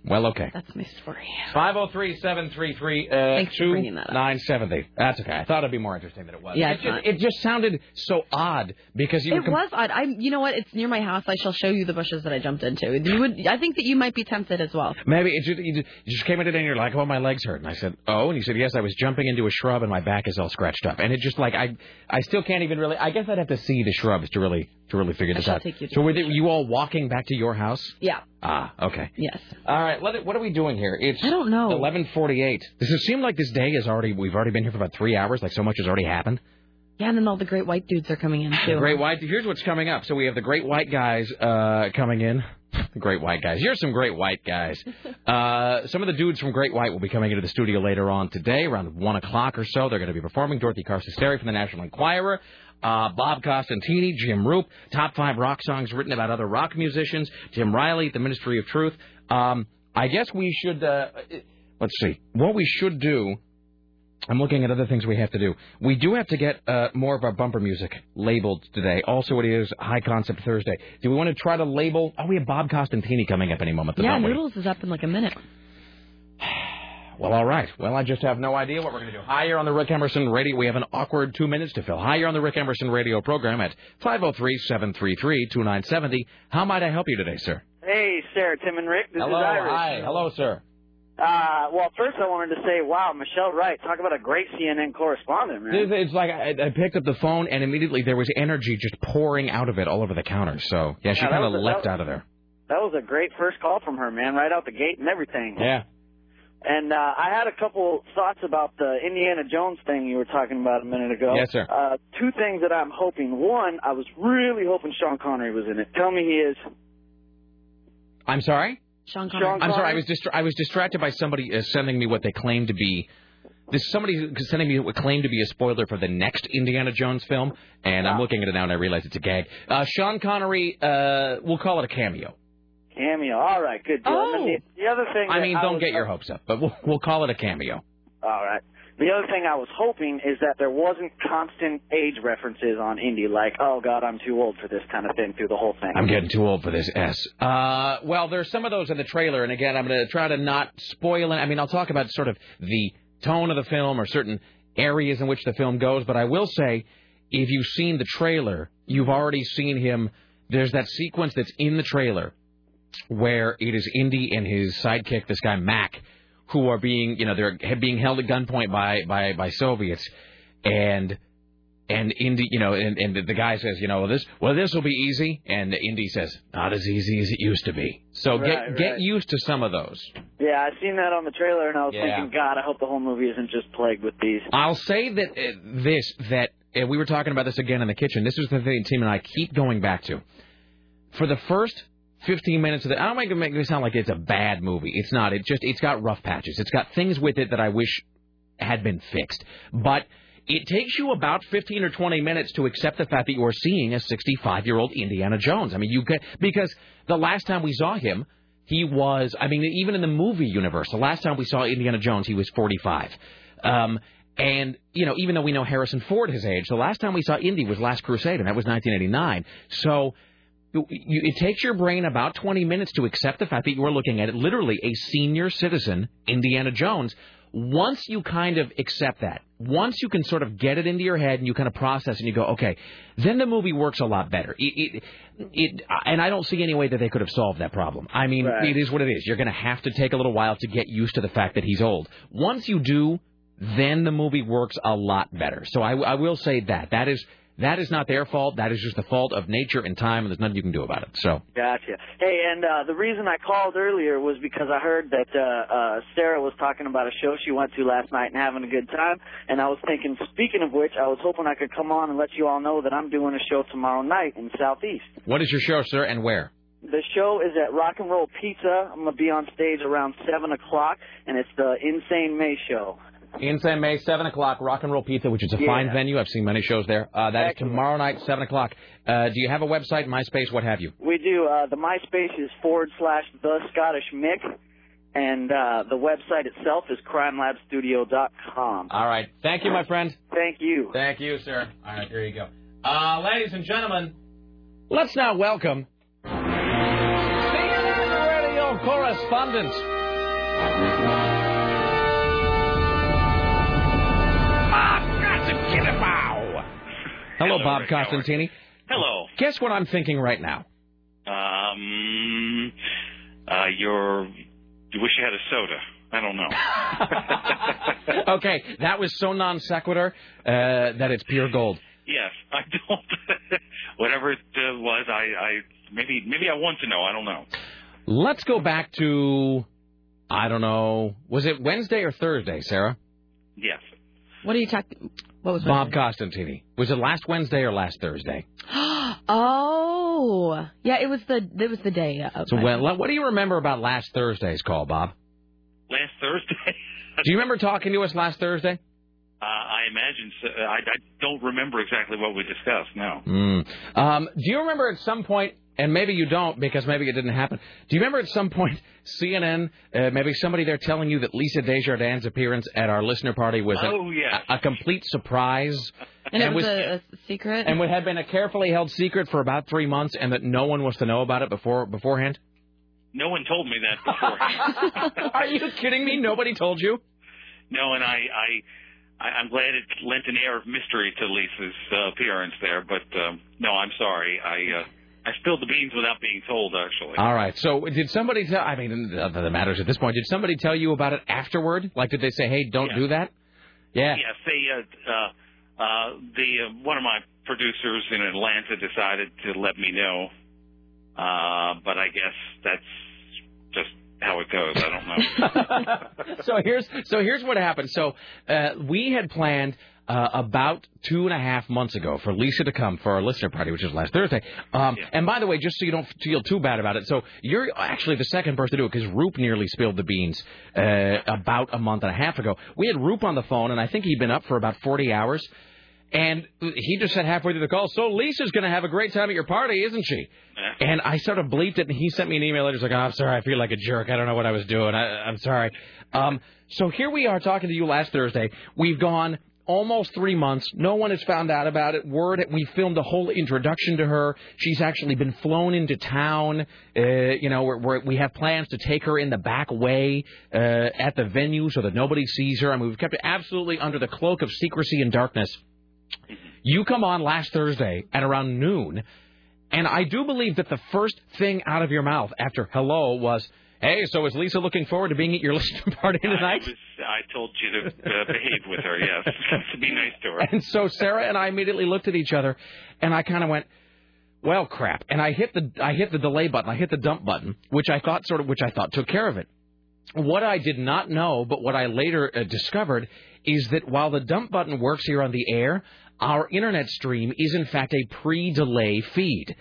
Well, okay. That's my story. Five zero three seven three three uh, Thanks for two bringing that up. nine seventy. That's okay. I thought it'd be more interesting than it was. Yeah, it just, it just sounded so odd because you. It com- was odd. I, you know what? It's near my house. I shall show you the bushes that I jumped into. You would, I think that you might be tempted as well. Maybe it just, you just- you just came in today and you're like, oh, my legs hurt. And I said, oh. And you said, yes, I was jumping into a shrub and my back is all scratched up. And it just like, I I still can't even really, I guess I'd have to see the shrubs to really to really figure this out. take you to so were they, you all walking back to your house? Yeah. Ah, okay. Yes. All right, let it, what are we doing here? It's I don't know. 11:48. Does it seem like this day is already? We've already been here for about three hours. Like so much has already happened. Yeah, and then all the great white dudes are coming in too. The great white. Here's what's coming up. So we have the great white guys uh, coming in. The great white guys. Here's some great white guys. Uh, some of the dudes from Great White will be coming into the studio later on today, around one o'clock or so. They're going to be performing. Dorothy Carcasseri from the National Enquirer. Uh, Bob Costantini, Jim Roop, top five rock songs written about other rock musicians. Tim Riley, the Ministry of Truth. Um, I guess we should. Uh, let's see. What we should do I'm looking at other things we have to do. We do have to get uh, more of our bumper music labeled today. Also, it is High Concept Thursday. Do we want to try to label? Oh, we have Bob Costantini coming up any moment. Yeah? Noodles is up in like a minute. Well, all right. Well, I just have no idea what we're going to do. Hi, here on the Rick Emerson Radio. We have an awkward two minutes to fill. Hi, here on the Rick Emerson Radio program at 503-733-2970. How might I help you today, sir? Hey, Sarah, Tim, and Rick. This Hello. is Iris. Hi. Hello, sir. Uh, well, first I wanted to say, wow, Michelle Wright, talk about a great CNN correspondent, man. It's like I, I picked up the phone and immediately there was energy just pouring out of it all over the counter. So, yeah, she Yeah, kind of leapt out of there. That was a great first call from her, man, right out the gate and everything. Yeah. And uh, I had a couple thoughts about the Indiana Jones thing you were talking about a minute ago. Yes, sir. Uh, two things that I'm hoping. One, I was really hoping Sean Connery was in it. Tell me he is. I'm sorry? Sean Connery. Sean I'm sorry. I was distra- I was distracted by somebody uh, sending me what they claim to be. This somebody sending me what claimed to be a spoiler for the next Indiana Jones film, and I'm looking at it now and I realize it's a gag. Uh, Sean Connery, uh, we'll call it a cameo. Cameo. All right, good deal. Oh. And the, the other thing. I mean, don't was- get your hopes up, but we'll, we'll call it a cameo. All right. The other thing I was hoping is that there wasn't constant age references on Indy, like, oh God, I'm too old for this kind of thing through the whole thing. I'm getting too old for this S. Uh, well, there's some of those in the trailer, and again, I'm going to try to not spoil it. I mean, I'll talk about sort of the tone of the film or certain areas in which the film goes, but I will say, if you've seen the trailer, you've already seen him. There's that sequence that's in the trailer where it is Indy and his sidekick, this guy Mac, who are being, you know, they're being held at gunpoint by by by Soviets, and and Indy, you know, and, and the guy says, you know, this well, this will be easy, and Indy says, not as easy as it used to be. So Right, get get used to some of those. Yeah, I seen that on the trailer, and I was Yeah. thinking, God, I hope the whole movie isn't just plagued with these. I'll say that uh, this that uh, we were talking about this again in the kitchen. This is the thing Tim and I keep going back to. For the first 15 minutes of the, I don't make it make it sound like it's a bad movie. It's not. It just it's got rough patches. It's got things with it that I wish had been fixed. But it takes you about 15 or 20 minutes to accept the fact that you are seeing a 65 year old Indiana Jones. I mean, you get because the last time we saw him, he was. I mean, even in the movie universe, the last time we saw Indiana Jones, he was 45. Um, and you know, even though we know Harrison Ford his age, the last time we saw Indy was Last Crusade, and that was 1989. So. You, it takes your brain about 20 minutes to accept the fact that you are looking at literally a senior citizen, Indiana Jones. Once you kind of accept that, once you can sort of get it into your head and you kind of process and you go, okay, then the movie works a lot better. It, it, it, and I don't see any way that they could have solved that problem. I mean, Right. it is what it is. You're going to have to take a little while to get used to the fact that he's old. Once you do, then the movie works a lot better. So I, I will say that that is that is not their fault. That is just the fault of nature and time, and there's nothing you can do about it. So, Gotcha. Hey, and uh, the reason I called earlier was because I heard that uh, uh, Sarah was talking about a show she went to last night and having a good time. And I was thinking, speaking of which, I was hoping I could come on and let you all know that I'm doing a show tomorrow night in Southeast. what is your show, sir, and where? The show is at Rock and Roll Pizza. I'm going to be on stage around 7 o'clock, and it's the Insane May Show. Insane May, 7 o'clock, Rock and Roll Pizza, which is a Yeah. fine venue. I've seen many shows there. Uh, that is tomorrow night, 7 o'clock. Uh, do you have a website, MySpace, what have you? We do. Uh, the MySpace is forward slash the Scottish Mick, and uh, the website itself is crimelabstudio.com. All right. Thank you, my friend. Thank you. Thank you, sir. All right, there you go. Uh, ladies and gentlemen, let's now welcome CNN radio correspondent. Hello, Bob Costantini. Hello. Guess what I'm thinking right now? Um, uh, you're. You wish you had a soda. I don't know. okay, that was so non sequitur uh, that it's pure gold. yes, I don't. Whatever it uh, was, I, I maybe maybe I want to know. I don't know. Let's go back to, I don't know, was it Wednesday or Thursday, Sarah? Yes. What are you talking? What was Bob Costantini. Was it last Wednesday or last Thursday? oh, yeah, it was the it was the day of. So, well, what do you remember about last Thursday's call, Bob? Last Thursday. Do you remember talking to us last Thursday? Uh, I imagine. So, I, I don't remember exactly what we discussed. No. Mm. Um, do you remember at some point, and maybe you don't because maybe it didn't happen. Do you remember at some point CNN, uh, maybe somebody there telling you that Lisa Desjardins' appearance at our listener party was a- Oh, yes. a, a complete surprise? and it was, a, a secret. and what had been a carefully held secret for about three months, and that no one was to know about it before beforehand. No one told me that beforehand. Are you kidding me? Nobody told you? no, and I, I, I, I'm glad it lent an air of mystery to Lisa's uh, appearance there. But um, no, I'm sorry. I, uh, I spilled the beans without being told. Actually. All right. So did somebody tell? I mean, that matters at this point. Did somebody tell you about it afterward? Like, did they say, "Hey, don't Yeah. do that"? Yeah. Yes, they uh, uh, uh, the uh, one of my producers in Atlanta decided to let me know, uh, but I guess that's just how it goes. I don't know. so here's so here's what happened. So uh, we had planned uh, about two and a half months ago for Lisa to come for our listener party, which was last Thursday. Um, And by the way, just so you don't feel too bad about it, so you're actually the second person to do it because Roop nearly spilled the beans uh, about a month and a half ago. We had Roop on the phone, and I think he'd been up for about 40 hours. And he just said halfway through the call, "So Lisa's going to have a great time at your party, isn't she?" And I sort of bleeped it, and he sent me an email later. He's like, oh, "I'm sorry, I feel like a jerk. I don't know what I was doing. I, I'm sorry." Um, so here we are talking to you last Thursday. We've gone almost three months. No one has found out about it. Word, we filmed a whole introduction to her. She's actually been flown into town. Uh, you know, we're, we're, we have plans to take her in the back way uh, at the venue so that nobody sees her. I mean, we've kept it absolutely under the cloak of secrecy and darkness. You come on last Thursday at around noon, and I do believe that the first thing out of your mouth after hello was, "Hey, so is Lisa looking forward to being at your listening party I, tonight?" was, I told you to uh, behave with her. Yes, to be nice to her. And so Sarah and I immediately looked at each other, and I kind of went, "Well, crap!" And I hit the I hit the delay button, I hit the dump button, which I thought sort of which I thought took care of it. What I did not know, but what I later uh, discovered, is that while the dump button works here on the air, our internet stream is in fact a pre-delay feed.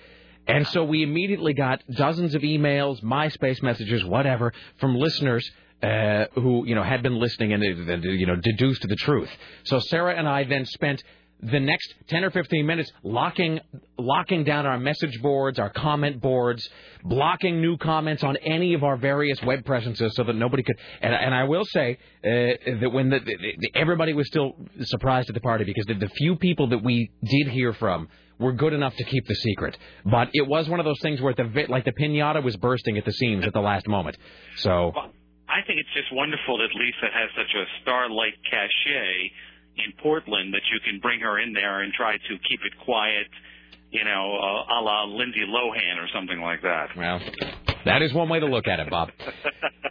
And so we immediately got dozens of emails, MySpace messages, whatever, from listeners uh, who you know had been listening and uh, you know deduced the truth. So Sarah and I then spent the next 10 or 15 minutes locking locking down our message boards, our comment boards, blocking new comments on any of our various web presences so that nobody could. And, and I will say uh, that when the, the, everybody was still surprised at the party because the, the few people that we did hear from were good enough to keep the secret. But it was one of those things where the like the pinata was bursting at the seams at the last moment. So I think it's just wonderful that Lisa has such a star-like cachet in Portland that you can bring her in there and try to keep it quiet, you know, uh, a la Lindsay Lohan or something like that. Well, That is one way to look at it, Bob.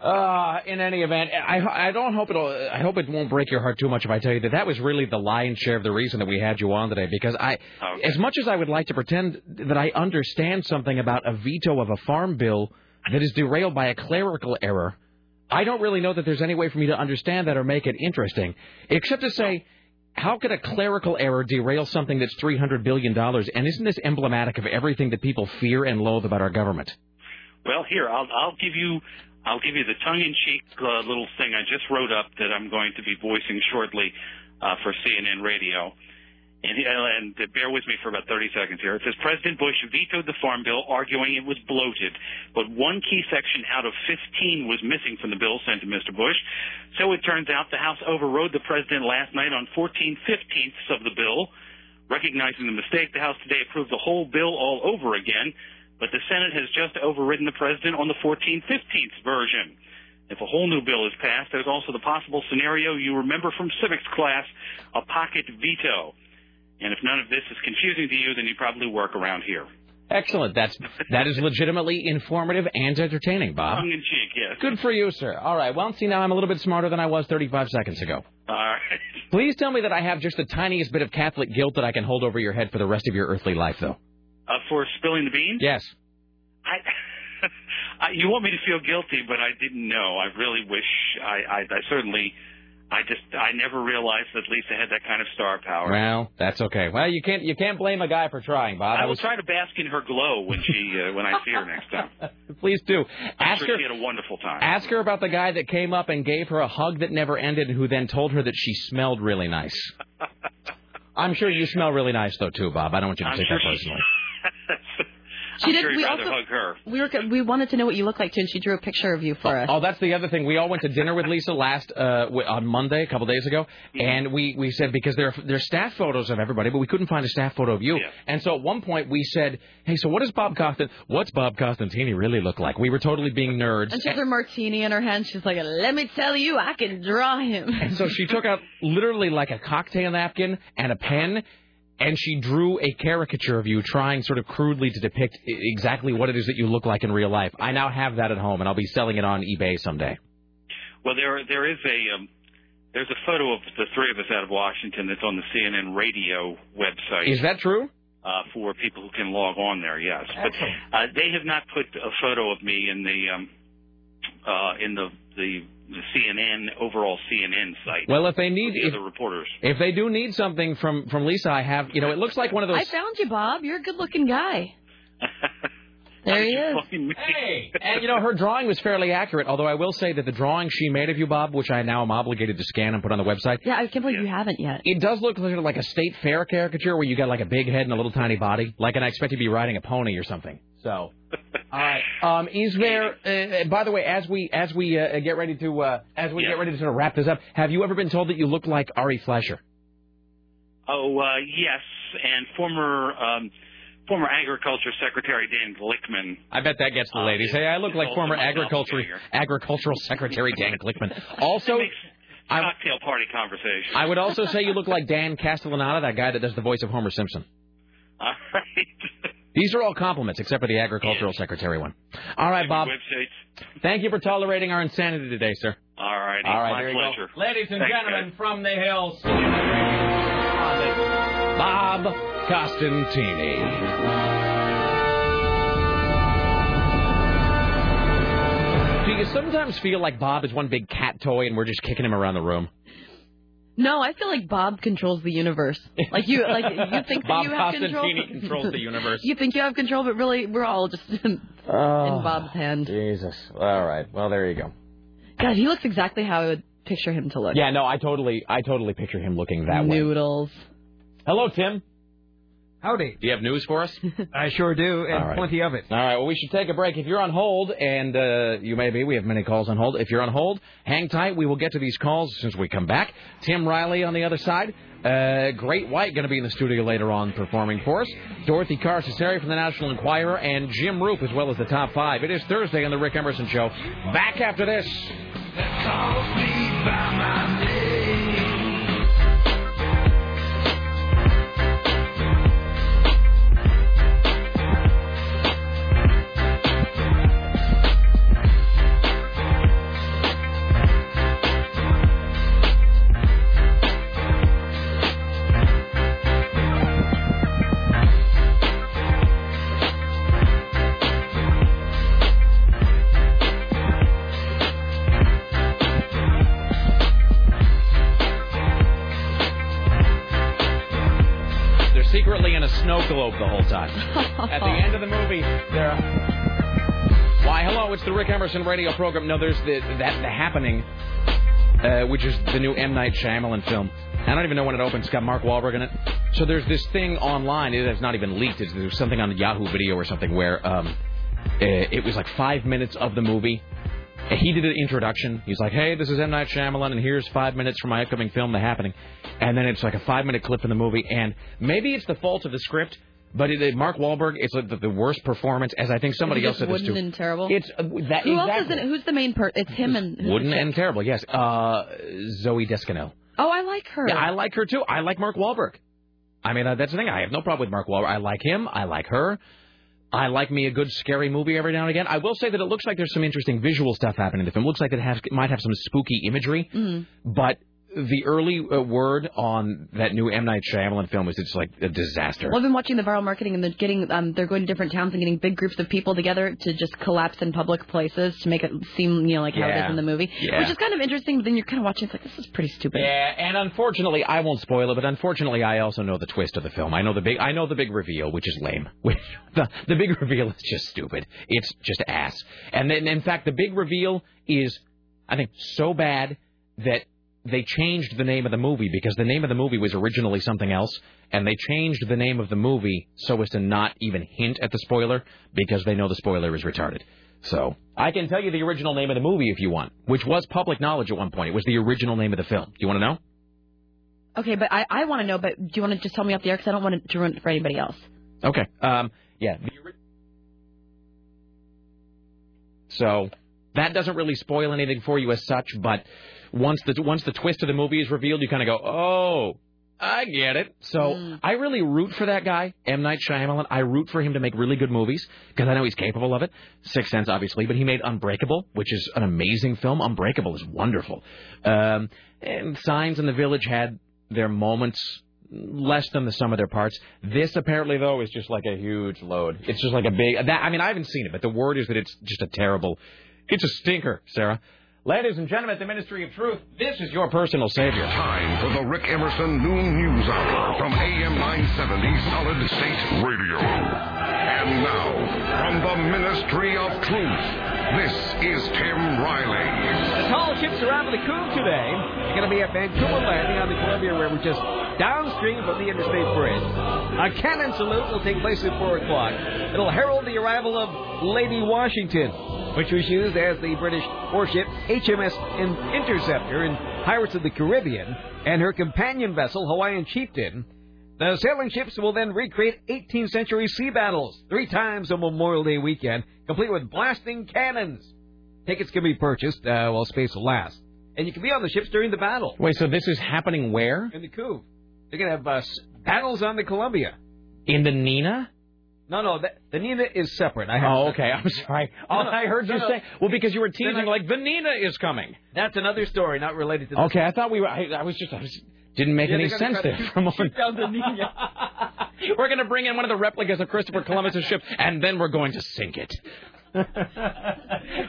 Uh, in any event, I, I don't hope it'll. I hope it won't break your heart too much if I tell you that that was really the lion's share of the reason that we had you on today. Because I, as much as I would like to pretend that I understand something about a veto of a farm bill that is derailed by a clerical error, I don't really know that there's any way for me to understand that or make it interesting, except to say. How could a clerical error derail something that's $300 billion? And isn't this emblematic of everything that people fear and loathe about our government? Well, here I'll I'll give you I'll give you the tongue-in-cheek uh, little thing I just wrote up that I'm going to be voicing shortly uh, for CNN Radio. And, and bear with me for about 30 seconds here. It says President Bush vetoed the farm bill, arguing it was bloated, but one key section out of 15 was missing from the bill sent to Mr. Bush. So it turns out the House overrode the president last night on 14 fifteenths of the bill. Recognizing the mistake, the House today approved the whole bill all over again, but the Senate has just overridden the president on the 14 fifteenths version. If a whole new bill is passed, there's also the possible scenario you remember from civics class, a pocket veto. And if none of this is confusing to you, then you probably work around here. Excellent. That's that is legitimately informative and entertaining, Bob. Tongue in cheek, yes. Good for you, sir. All right. Well, see, now I'm a little bit smarter than I was 35 seconds ago. All right. Please tell me that I have just the tiniest bit of Catholic guilt that I can hold over your head for the rest of your earthly life, though. Uh, for spilling the beans? Yes. I, I, you want me to feel guilty, but I didn't know. I really wish I, I, I certainly, I just, I never realized that Lisa had that kind of star power. Well, that's okay. Well, you can't you can't blame a guy for trying, Bob. I will try to bask in her glow when she, uh, when I see her next time. Please do. I'm Ask sure her. she had a wonderful time. Ask her about the guy that came up and gave her a hug that never ended, and who then told her that she smelled really nice. I'm sure you smell really nice though too, Bob. I don't want you to I'm take sure that personally. She I'm did- sure you'd we rather also- hug her. We were we wanted to know what you look like too, and she drew a picture of you for us. Oh, that's the other thing. We all went to dinner with Lisa last uh, on Monday, a couple days ago, and we we said because there are, there are staff photos of everybody, but we couldn't find a staff photo of you. And so at one point we said, "Hey, so what does Bob Costin? What's Bob Costantini really look like?" We were totally being nerds. And she has her martini in her hand. She's like, "Let me tell you, I can draw him." And so she took out literally like a cocktail napkin and a pen, and she drew a caricature of you, trying sort of crudely to depict exactly what it is that you look like in real life. I now have that at home, and I'll be selling it on eBay someday. Well, there there is a um, there's a photo of the three of us out of Washington that's on the CNN radio website. Is that true? Uh, for people who can log on there, yes. But uh, they have not put a photo of me in the um, uh, in the, the the CNN overall CNN site. Well, if they need, the if, other reporters. if they do need something from from Lisa, I have. You know, it looks like one of those. I found you, Bob. You're a good-looking guy. There he is. Hey, and you know her drawing was fairly accurate. Although I will say that the drawing she made of you, Bob, which I now am obligated to scan and put on the website, Yeah, I can't believe you haven't yet. it does look sort of like a state fair caricature where you got like a big head and a little tiny body, like and I expect you to be riding a pony or something. So, all right. Um, is there? Uh, by the way, as we as we uh, get ready to uh, as we get ready to sort of wrap this up, have you ever been told that you look like Ari Fleischer? Oh uh, yes, and former um, former Agriculture Secretary Dan Glickman. I bet that gets the ladies. Hey, I look like former agriculture agricultural secretary Dan Glickman. Also, Cocktail party conversation. I would also say you look like Dan Castellaneta, that guy that does the voice of Homer Simpson. All right. These are all compliments, except for the agricultural secretary one. All right, Bob. Websites. Thank you for tolerating our insanity today, sir. All righty. All right, My pleasure. Ladies and Thanks, gentlemen guys. from the hills, Bob Costantini. Do you sometimes feel like Bob is one big cat toy and we're just kicking him around the room? No, I feel like Bob controls the universe. Like you, like you think that Bob you have control. Costantini controls the universe. you think you have control, but really, we're all just in, Oh. in Bob's hand. Jesus. All right. Well, there you go. God, he looks exactly how I would picture him to look. Yeah, no, I totally, I totally picture him looking that way. Noodles. Hello, Tim. Howdy. Do you have news for us? I sure do, and All right. plenty of it. All right. Well, we should take a break. If you're on hold, and uh, you may be, we have many calls on hold. If you're on hold, hang tight. We will get to these calls as soon as we come back. Tim Riley on the other side. Uh, Great White going to be in the studio later on performing for us. Dorothy Carcassari from the National Enquirer, and Jim Roop as well as the top five. It is Thursday on the Rick Emerson Show. Back after this. Radio program. No, there's the that the happening, uh, which is the new M Night Shyamalan film. I don't even know when it opens. It's got Mark Wahlberg in it. So there's this thing online. It has not even leaked. It's, there's something on the Yahoo Video or something where um, uh, it was like five minutes of the movie. He did an introduction. He's like, "Hey, this is M Night Shyamalan, and here's five minutes from my upcoming film, The Happening." And then it's like a five-minute clip in the movie, and maybe it's the fault of the script, but it, Mark Wahlberg, it's like the, the worst performance, as I think somebody else said this too. wooden and terrible. It's uh, that Who else is exactly. in it? Who's the main per? It's him and Wooden and terrible, yes. Uh, Zooey Deschanel. Oh, I like her. Yeah, I like her too. I like Mark Wahlberg. I mean, uh, that's the thing. I have no problem with Mark Wahlberg. I like him. I like her. I like me a good scary movie every now and again. I will say that it looks like there's some interesting visual stuff happening in the film. It looks like it has it might have some spooky imagery, Mhm. but the early uh, word on that new M Night Shyamalan film is it's like a disaster. Well, I've been watching the viral marketing, and they're getting um, they're going to different towns and getting big groups of people together to just collapse in public places to make it seem you know like how it is in the movie, Yeah. which is kind of interesting. But then you're kind of watching, it's like this is pretty stupid. Yeah, and unfortunately, I won't spoil it, but unfortunately, I also know the twist of the film. I know the big, I know the big reveal, which is lame. Which the the big reveal is just stupid. It's just ass. And then, in fact, the big reveal is, I think, so bad that they changed the name of the movie because the name of the movie was originally something else, and they changed the name of the movie so as to not even hint at the spoiler because they know the spoiler is retarded. So I can tell you the original name of the movie if you want, which was public knowledge at one point. It was the original name of the film. Do you want to know? Okay, but I, I want to know. But do you want to just tell me off the air? Because I don't want to ruin it for anybody else. Okay. Um. Yeah. So that doesn't really spoil anything for you as such, but once the once the twist of the movie is revealed, you kind of go, "Oh, I get it." So I really root for that guy, M Night Shyamalan. I root for him to make really good movies because I know he's capable of it. Sixth Sense, obviously, but he made Unbreakable, which is an amazing film. Unbreakable is wonderful. Um, and Signs in the Village had their moments less than the sum of their parts. This apparently though is just like a huge load. It's just like a big that I mean I haven't seen it, but the word is that it's just a terrible it's a stinker, Sarah. Ladies and gentlemen, the Ministry of Truth, this is your personal savior. Time for the Rick Emerson Noon News Hour from AM 970 Solid State Radio. And now, from the Ministry of Truth, this is Tim Riley. The tall ships arrive at the Couve today. They're going to be at Vancouver Landing on the Columbia River, just downstream from the Interstate Bridge. A cannon salute will take place at 4 o'clock. It'll herald the arrival of Lady Washington, which was used as the British warship HMS In- Interceptor in Pirates of the Caribbean, and her companion vessel, Hawaiian Chieftain. The sailing ships will then recreate 18th century sea battles three times on Memorial Day weekend, complete with blasting cannons. Tickets can be purchased uh, while space will last. And you can be on the ships during the battle. Wait, so this is happening where? In the Couve. They're going to have uh, battles on the Columbia. In the Nina? No, no, that, the Nina is separate. I have Oh, okay. I'm sorry. No, no, I heard no, you no. say well because you were teasing I- like the Nina is coming. That's another story, not related to this. Okay, I thought we were. I, I was just. I was, didn't make Yeah, any sense there for a moment. down the Nina. We're going to bring in one of the replicas of Christopher Columbus's ship, and then we're going to sink it. I,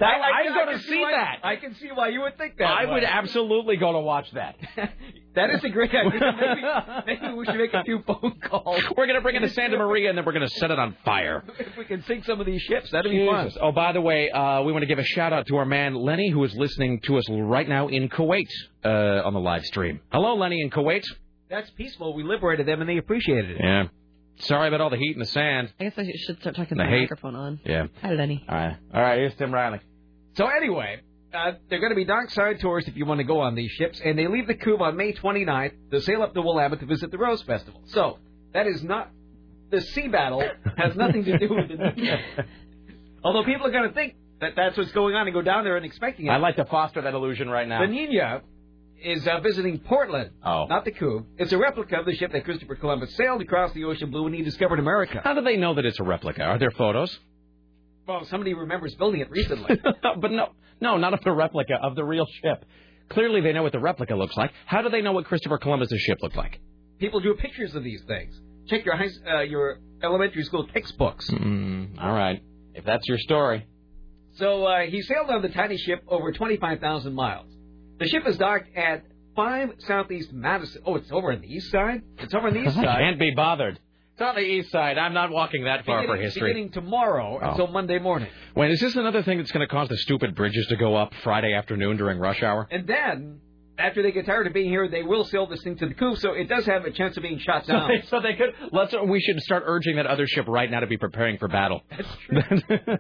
I'm can- gonna can see why- that. I can see why you would think that. I way. would absolutely go to watch that. That is a great idea. Maybe, maybe we should make a few phone calls. We're going to bring in the Santa Maria, and then we're going to set it on fire. If we can sink some of these ships, that'd be fun. Oh, by the way, uh, we want to give a shout out to our man Lenny, who is listening to us right now in Kuwait uh, on the live stream. Hello, Lenny in Kuwait. That's peaceful. We liberated them, and they appreciated it. Yeah. Sorry about all the heat and the sand. I guess I should start talking The with the hate. microphone on. Yeah. Hi, Lenny. All right. All right. Here's Tim Riley. So anyway, uh, they're going to be dockside tours if you want to go on these ships, and they leave the Couve on May 29th to sail up to Willamette to visit the Rose Festival. So that is not the sea battle has nothing to do with it. Although people are going to think that that's what's going on and go down there and expecting it. I'd like to foster that illusion right now. The Nina is uh, visiting Portland, Oh. not the Couve. It's a replica of the ship that Christopher Columbus sailed across the ocean blue when he discovered America. How do they know that it's a replica? Are there photos? Well, somebody remembers building it recently. but no, no, not of the replica of the real ship. Clearly, they know what the replica looks like. How do they know what Christopher Columbus's ship looked like? People drew pictures of these things. Check your high, uh, your elementary school textbooks. Mm, all right, if that's your story. So uh, he sailed on the tiny ship over 25,000 miles. The ship is docked at 5 Southeast Madison. Oh, it's over on the east side? It's over on the east I side. can't be bothered. It's on the east side. I'm not walking that far for Beginning- history. Beginning tomorrow Oh. until Monday morning. Wait, is this another thing that's going to cause the stupid bridges to go up Friday afternoon during rush hour? And then, after they get tired of being here, they will sail this thing to the Couve, so it does have a chance of being shot down. they, so they could. Let's. We should start urging that other ship right now to be preparing for battle. That's true.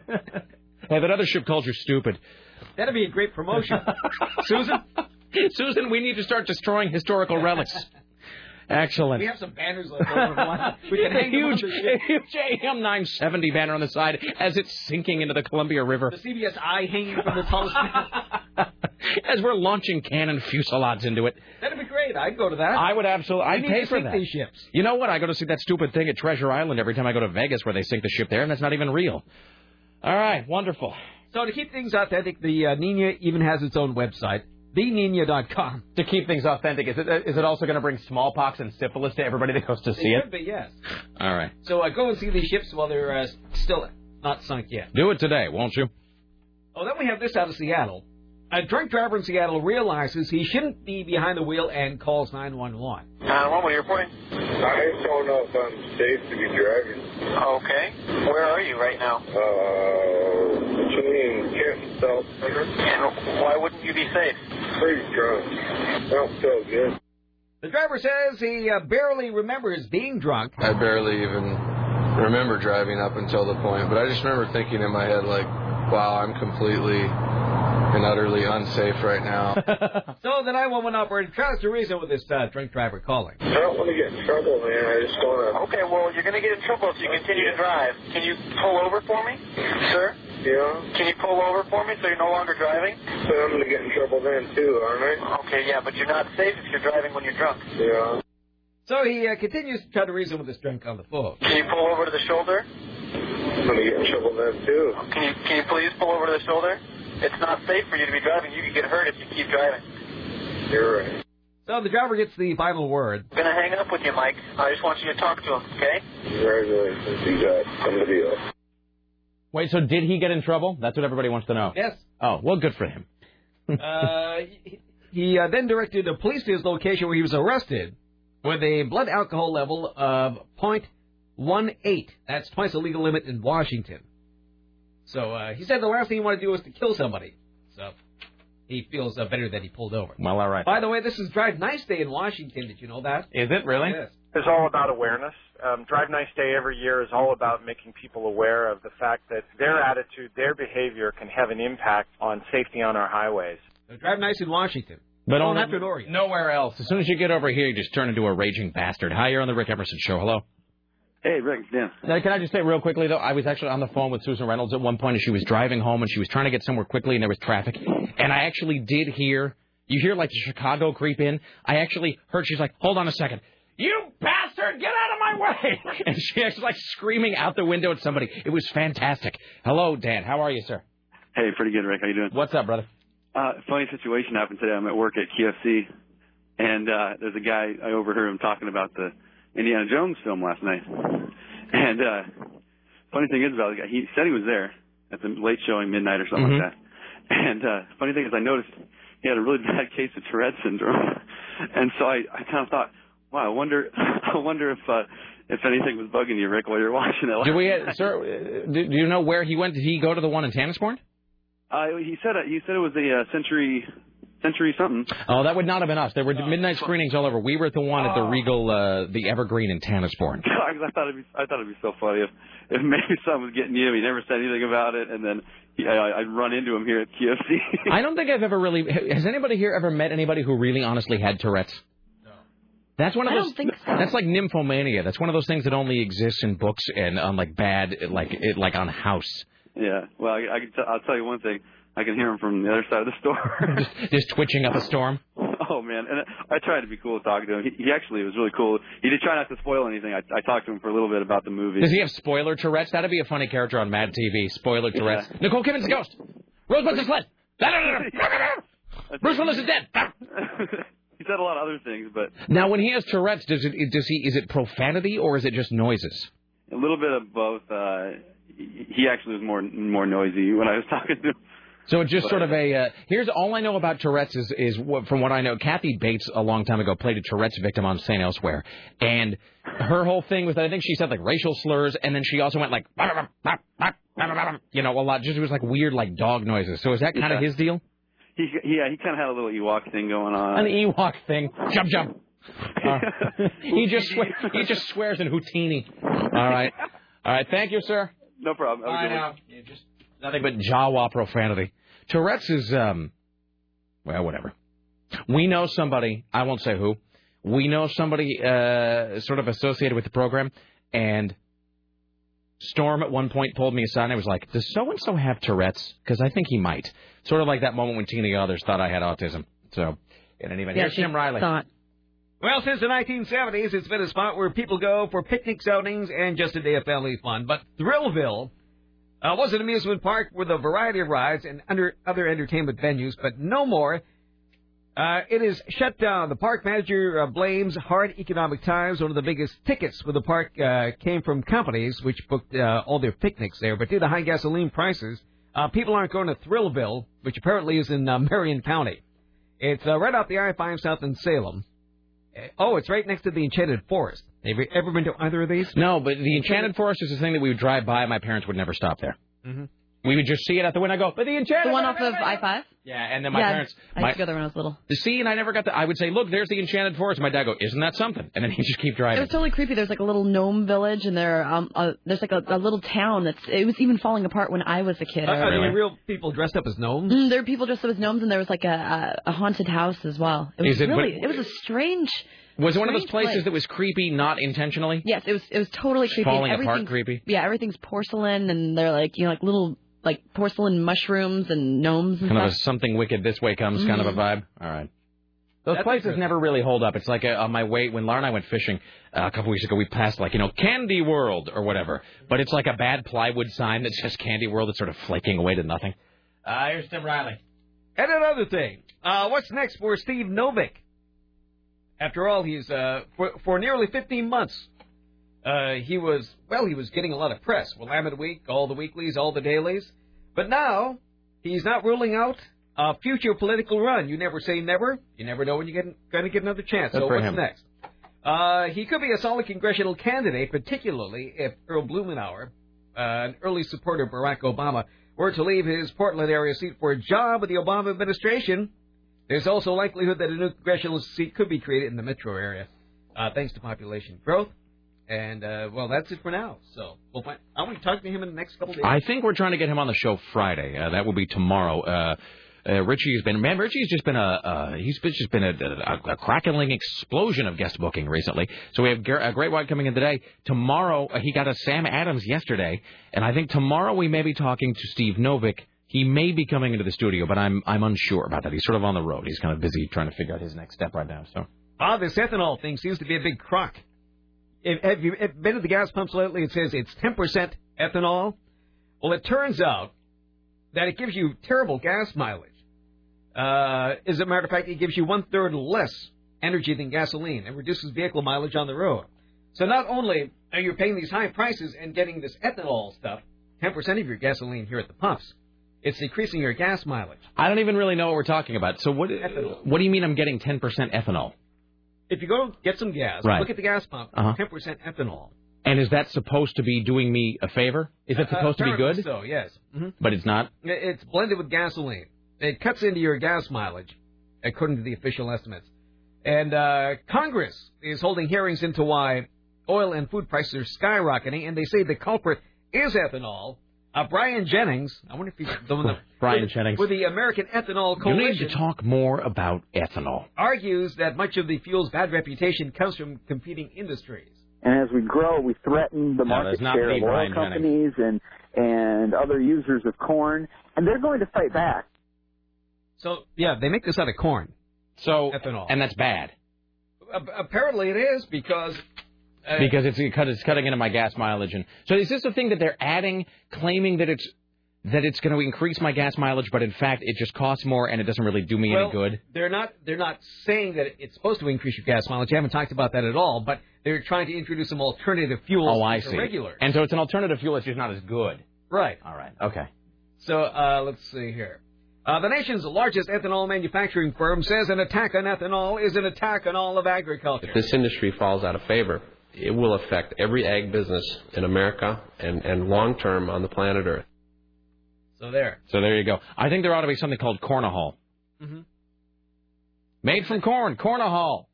hey, that other ship called you stupid. That'd be a great promotion. Susan? Susan, we need to start destroying historical relics. Excellent. We have some banners left over. We can a hang huge, the ship. a huge AM 970 banner on the side as it's sinking into the Columbia River. The CBS eye hanging from the tallest As we're launching cannon fusillades into it. That'd be great. I'd go to that. I would absolutely. I'd pay to for sink that. these ships. You know what? I go to see that stupid thing at Treasure Island every time I go to Vegas where they sink the ship there, and that's not even real. All right, wonderful. So to keep things authentic, the uh, Nina even has its own website, thenina.com. To keep things authentic, is it is it also going to bring smallpox and syphilis to everybody that goes to see It it? could be, yes. All right, So uh, go and see these ships while they're uh, still not sunk yet. do it today, won't you? Oh, then we have this out of Seattle. A drunk driver in Seattle realizes he shouldn't be behind the wheel and calls 911. Uh, what were you reporting? I don't know if I'm safe to be driving. Okay. Where are you right now? Uh, between Kent and South Center. And why wouldn't you be safe? Pretty drunk. I don't feel good. The driver says he uh, barely remembers being drunk. I barely even remember driving up until the point, but I just remember thinking in my head, like, wow, I'm completely and utterly unsafe right now. So the 911 operator tries to reason with this uh, drunk driver calling. I don't want to get in trouble, man. I just want to. Okay, well, you're going to get in trouble if you continue to drive. Can you pull over for me, sir? Yeah. Can you pull over for me so you're no longer driving? So I'm going to get in trouble then, too, aren't I? Okay, yeah, but you're not safe if you're driving when you're drunk. Yeah. So he uh, continues to try to reason with this drunk on the phone. Can you pull over to the shoulder? I'm going to get in trouble then, too. Can you, can you please pull over to the shoulder? It's not safe for you to be driving. You could get hurt if you keep driving. You're right. So the driver gets the final word. I'm going to hang up with you, Mike. I just want you to talk to him, okay? Congratulations. You got somebody else. Wait, so did he get in trouble? That's what everybody wants to know. Yes. Oh, well, good for him. Uh, he- he uh, then directed the police to his location where he was arrested with a blood alcohol level of .18. That's twice the legal limit in Washington. So uh, he said the last thing he wanted to do was to kill somebody. So he feels uh, better that he pulled over. Well, all right. By the way, this is Drive Nice Day in Washington. Did you know that? Is it really? Yes. Is all about awareness. Um, Drive Nice Day every year is all about making people aware of the fact that their attitude, their behavior can have an impact on safety on our highways. So Drive Nice in Washington. But Don't only- have to Oregon. nowhere else. As soon as you get over here, you just turn into a raging bastard. Hi, you're on the Rick Emerson Show. Hello. Hey, Rick, Dan. Now, can I just say real quickly though, I was actually on the phone with Susan Reynolds at one point, and she was driving home, and she was trying to get somewhere quickly, and there was traffic, and I actually did hear. You hear like the Chicago creep in. I actually heard. She's like, "Hold on a second, you bastard, get out of my way!" And she actually like screaming out the window at somebody. It was fantastic. Hello, Dan. How are you, sir? Hey, pretty good, Rick. How you doing? What's up, brother? Uh, funny situation happened today. I'm at work at QFC, and uh, there's a guy I overheard him talking about the Indiana Jones film last night. And uh, funny thing is about the guy, he said he was there at the late showing, midnight or something Mhm. like that. And uh, funny thing is, I noticed he had a really bad case of Tourette syndrome, and so I, I kind of thought, wow, I wonder, I wonder if uh, if anything was bugging you, Rick, while you were watching it. Do we, sir? uh, Do, do you know where he went? Did he go to the one in Tanasbourne? Uh, he said it, he said it was a uh, century century something. Oh, that would not have been us. There were midnight screenings all over. We were at the one at the Regal, uh, the Evergreen in Tanasbourne. I thought it'd be I thought it'd be so funny if if maybe someone was getting you. He never said anything about it, and then he, I, I'd run into him here at QFC. I don't think I've ever really. Has anybody here ever met anybody who really honestly had Tourette's? No. That's one of I those. don't think so. That's like nymphomania. That's one of those things that only exists in books and on like bad, like it, like on House. yeah. Well, I, I can t- I'll tell you one thing. I can hear him from the other side of the store. just, just twitching up a storm. oh man, and I tried to be cool talking to him. He, he actually was really cool. He did try not to spoil anything. I, I talked to him for a little bit about the movie. Does he have spoiler Tourette's? That'd be a funny character on Mad TV. Spoiler Tourette's. Nicole Kidman's a ghost. Rosebud's a sled. Bruce Willis is dead. he said a lot of other things, but Now, when he has Tourette's, does it does he is it profanity or is it just noises? a little bit of both. Uh, he actually was more more noisy when I was talking to him. So it's just sort of a. Uh, here's all I know about Tourette's is is what, from what I know. Kathy Bates a long time ago played a Tourette's victim on St. Elsewhere, and her whole thing was that I think she said like racial slurs, and then she also went like, you know, a lot. Just it was like weird like dog noises. So is that kind of his deal? He, yeah, he kind of had a little Ewok thing going on. An Ewok thing. Jump, jump. Uh, he just swe- he just swears in Houdini. All right, all right. Thank you, sir. No problem. Have a Bye good now. Yeah, just nothing but Jawa profanity. Tourette's is um, well, whatever. We know somebody. I won't say who. We know somebody uh, sort of associated with the program, and Storm at one point pulled me aside and I was like, "Does so and so have Tourette's? Because I think he might." Sort of like that moment when Tina Others thought I had autism. So, in any event, Yeah, here's she Tim Riley. thought. Well, since the 1970s, it's been a spot where people go for picnics, outings, and just a day of family fun. But Thrillville uh, was an amusement park with a variety of rides and under other entertainment venues, but no more. Uh, it is shut down. The park manager uh, blames hard economic times. One of the biggest tickets for the park uh, came from companies which booked uh, all their picnics there. But due to high gasoline prices, uh, people aren't going to Thrillville, which apparently is in uh, Marion County. It's uh, right off the I-5 south in Salem. Oh, it's right next to the Enchanted Forest. Have you ever been to either of these? No, but the Enchanted Forest is the thing that we would drive by. My parents would never stop there. Mm-hmm. We would just see it at the window. and Go, but the Enchanted. The one off of I-5? Yeah, and then my yeah, parents. I my, used to go there when I was little. See, and I never got the. I would say, look, there's the Enchanted Forest. My dad go, isn't that something? And then he just keep driving. It was totally creepy. There's like a little gnome village, and there, um, uh, there's like a, a little town that's. It was even falling apart when I was a kid. Uh, I are remember. there real people dressed up as gnomes? Mm, there were people dressed up as gnomes, and there was like a, a, a haunted house as well. It was Is it- really, but- it was a strange. was it one of those places place. that was creepy, not intentionally? Yes, it was. It was totally creepy. Falling apart creepy? Yeah, everything's porcelain, and they're like you know like little like porcelain mushrooms and gnomes and Kind of a something wicked this way comes kind of a Mhm. vibe. All right. Those That's places interesting. never really hold up. It's like uh, on my way when Laura and I went fishing uh, a couple weeks ago. We passed like you know Candy World or whatever, but it's like a bad plywood sign that says Candy World. It's sort of flaking away to nothing. Uh, here's Tim Riley. And another thing, uh, what's next for Steve Novick? After all, he's uh, for, for nearly 15 months, uh, he was well, he was getting a lot of press. Willamette Week, all the weeklies, all the dailies, but now he's not ruling out a future political run. You never say never. You never know when you're going to get another chance. Good so what's him. next? Uh, he could be a solid congressional candidate, particularly if Earl Blumenauer, uh, an early supporter of Barack Obama, were to leave his Portland area seat for a job with the Obama administration. There's also likelihood that a new congressional seat could be created in the metro area, uh, thanks to population growth. And uh, well, that's it for now. So we'll find. I want to talk to him in the next couple days. I think we're trying to get him on the show Friday. Uh, that will be tomorrow. Uh, uh, Richie's been man. Richie's just been a uh, he's been, just been a, a, a crackling explosion of guest booking recently. So we have Gar- a Great White coming in today. Tomorrow uh, he got a Sam Adams yesterday, and I think tomorrow we may be talking to Steve Novick. He may be coming into the studio, but I'm I'm unsure about that. He's sort of on the road. He's kind of busy trying to figure out his next step right now. So Ah, this ethanol thing seems to be a big crock. If, have you been to the gas pumps lately? It says it's 10% ethanol. Well, it turns out that it gives you terrible gas mileage. Uh, as a matter of fact, it gives you one third less energy than gasoline and reduces vehicle mileage on the road. So not only are you paying these high prices and getting this ethanol stuff, 10% of your gasoline here at the pumps, it's decreasing your gas mileage. I don't even really know what we're talking about. So what Ethanol. what do you mean I'm getting 10% ethanol? If you go get some gas, Right. look at the gas pump, Uh-huh. 10% ethanol. And is that supposed to be doing me a favor? Is it Uh, supposed to be good? So yes, hmm But it's not. it's blended with gasoline. It cuts into your gas mileage, according to the official estimates. And uh, Congress is holding hearings into why oil and food prices are skyrocketing, and they say the culprit is ethanol. Uh, Brian Jennings, I wonder if he's the one that Brian with, Jennings. with the American Ethanol Coalition. You need to talk more about ethanol. argues that much of the fuel's bad reputation comes from competing industries. And as we grow, we threaten the market that's not share of oil Brian companies and and other users of corn, and they're going to fight back. So yeah, they make this out of corn. So ethanol, and that's bad A- apparently it is because because it's it's cutting into my gas mileage. And so is this the thing that they're adding, claiming that it's that it's going to increase my gas mileage, but in fact it just costs more and it doesn't really do me well, any good? They're not. They're not saying that it's supposed to increase your gas mileage. I haven't talked about that at all. But they're trying to introduce some alternative fuels. Oh, I see. Regular. And so it's an alternative fuel. that's just not as good. Right. All right. Okay. So uh, let's see here. Uh, the nation's largest ethanol manufacturing firm says an attack on ethanol is an attack on all of agriculture. If this industry falls out of favor, it will affect every ag business in America and, and long term on the planet Earth. So there. So there you go. I think there ought to be something called cornahol. hmm Made from corn, cornahol.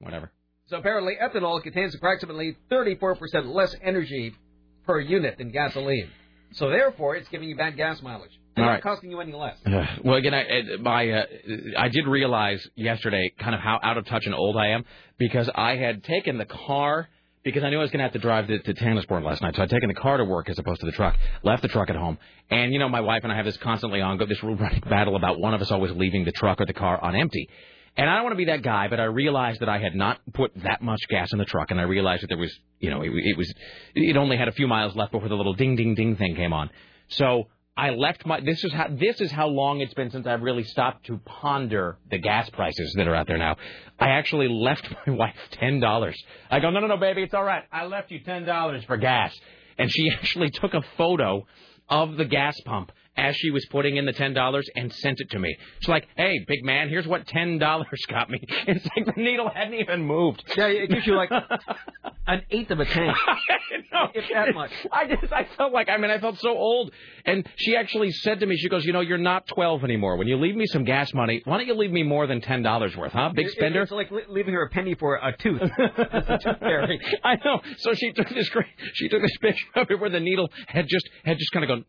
Whatever. So apparently, ethanol contains approximately 34% less energy per unit than gasoline. So therefore, it's giving you bad gas mileage. All not right. costing you any less. Uh, well, again, I, my uh, I did realize yesterday kind of how out of touch and old I am because I had taken the car because I knew I was going to have to drive to, to Tanasbourne last night, so I'd taken the car to work as opposed to the truck. Left the truck at home, and you know my wife and I have this constantly on this running battle about one of us always leaving the truck or the car on empty. And I don't want to be that guy, but I realized that I had not put that much gas in the truck, and I realized that there was, you know, it, it was, it only had a few miles left before the little ding, ding, ding thing came on. So I left my. This is how this is how long it's been since I've really stopped to ponder the gas prices that are out there now. I actually left my wife ten dollars. I go, no, no, no, baby, it's all right. I left you ten dollars for gas, and she actually took a photo of the gas pump as she was putting in the ten dollars and sent it to me. She's like, "Hey, big man, here's what ten dollars got me." It's like the needle hadn't even moved. Yeah, it gives you like an eighth of a tank. if that much. I just I felt like I mean I felt so old. And she actually said to me, she goes, you know, you're not 12 anymore. When you leave me some gas money, why don't you leave me more than ten dollars worth, huh? Big spender. It's like leaving her a penny for a tooth. A tooth. I know. So she took this great, she took this picture of it where the needle had just had just kind of gone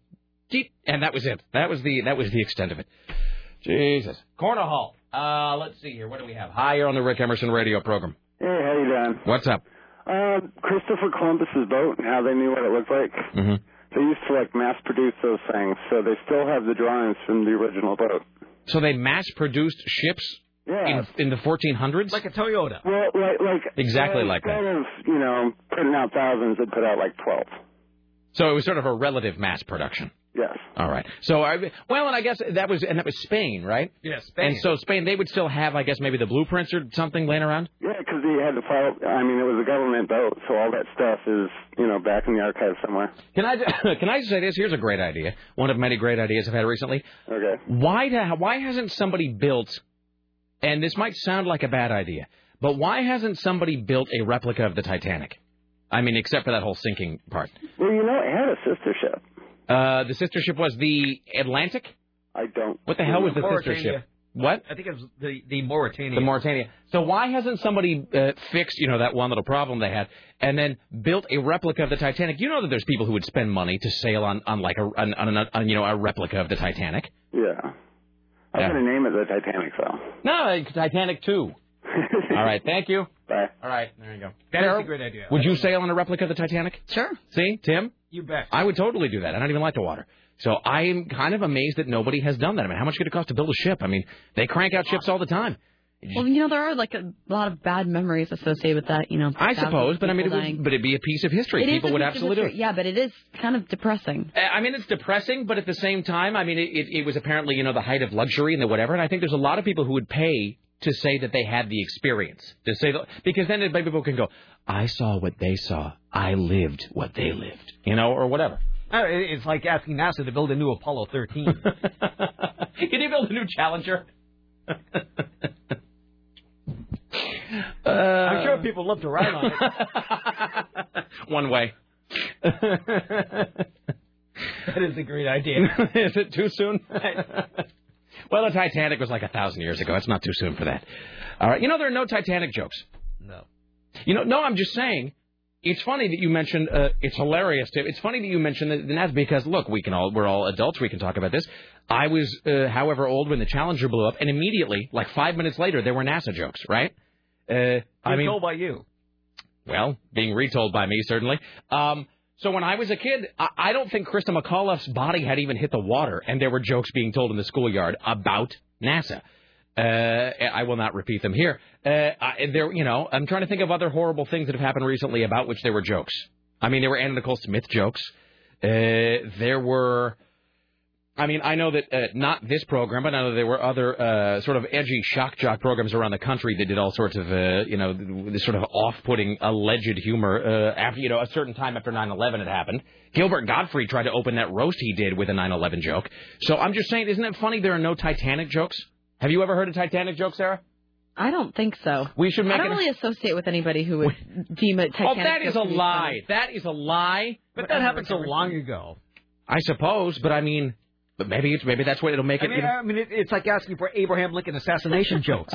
deep, and that was it. That was the that was the extent of it. Jesus, Cornahall. Uh, let's see here. What do we have? Hi, you're on the Rick Emerson radio program. Hey, how you doing? What's up? Uh, Christopher Columbus's boat and how they knew what it looked like. Mm-hmm. They used to like mass produce those things, so they still have the drawings from the original boat. So they mass-produced ships Yeah. in in the 1400s. Like a Toyota. Well, like like Exactly like that. instead of you know putting out thousands, they put out like twelve. So it was sort of a relative mass production. Yes. All right. So I well, and I guess that was and that was Spain, right? Yes, Spain. And so Spain, they would still have, I guess, maybe the blueprints or something laying around. Yeah, because they had to file. I mean, it was a government boat, so all that stuff is you know back in the archives somewhere. Can I can I say this? Here's a great idea. One of many great ideas I've had recently. Okay. Why the, why hasn't somebody built? And this might sound like a bad idea, but why hasn't somebody built a replica of the Titanic? I mean, except for that whole sinking part. Well, you know, it had a sister ship. Uh, the sister ship was the Atlantic. I don't. What the hell was the sister ship? What? I think it was the the Mauretania. The Mauretania. So why hasn't somebody uh, fixed, you know, that one little problem they had, and then built a replica of the Titanic? You know that there's people who would spend money to sail on, on like a, on, on, a, on you know, a replica of the Titanic. Yeah. I'm Yeah. gonna name it the Titanic, though. No, Titanic too. All right, thank you. Bye. All right, there you go. That is Carol, a great idea. Would you sail on a replica of the Titanic? Sure. See, Tim? You bet. I would totally do that. I don't even like the water. So I am kind of amazed that nobody has done that. I mean, how much could it cost to build a ship? I mean, they crank out ships all the time. Well, you know, there are like a lot of bad memories associated with that. You know, I suppose, but I mean, it would, but it'd be a piece of history. It is People a would absolutely do it. Yeah, but it is kind of depressing. Uh, I mean, it's depressing, but at the same time, I mean, it, it, it was apparently, you know, the height of luxury and the whatever. And I think there's a lot of people who would pay to say that they had the experience. To say that, because then people can go, I saw what they saw. I lived what they lived. You know, or whatever. Uh, It's like asking NASA to build a new Apollo 13. Can you build a new Challenger? Uh, I'm sure people love to ride on it. One way. that is a great idea. is it too soon? Well, the Titanic was like a thousand years ago. It's not too soon for that. All right. You know, there are no Titanic jokes. No. You know, no, I'm just saying. It's funny that you mentioned. Uh, it's hilarious. It's funny that you mentioned the, the NASA because look, we can all we're all adults. We can talk about this. I was, uh, however, old when the Challenger blew up, and immediately, like five minutes later, there were NASA jokes. Right? Uh, I mean, told by you. well, being retold by me, certainly. Um, so when I was a kid, I, I don't think Christa McAuliffe's body had even hit the water, and there were jokes being told in the schoolyard about NASA. Uh, I will not repeat them here. Uh, I, there, you know, I'm trying to think of other horrible things that have happened recently about which there were jokes. I mean, there were Anna Nicole Smith jokes. Uh, there were. I mean, I know that uh, not this program, but I know there were other uh, sort of edgy shock jock programs around the country that did all sorts of, uh, you know, this sort of off-putting alleged humor uh, after, you know, a certain time after 9/11 had happened. Gilbert Gottfried tried to open that roast he did with a 9/11 joke. So I'm just saying, isn't it funny there are no Titanic jokes? Have you ever heard a Titanic joke, Sarah? I don't think so. We should make I don't really associate with anybody who would deem it Oh, Titanic. that is a joke to be lie. funny. That is a lie. But that happened so long ago. I suppose, but I mean, but maybe it's maybe that's what it'll make I it. mean, even- I mean it, it's like asking for Abraham Lincoln assassination jokes.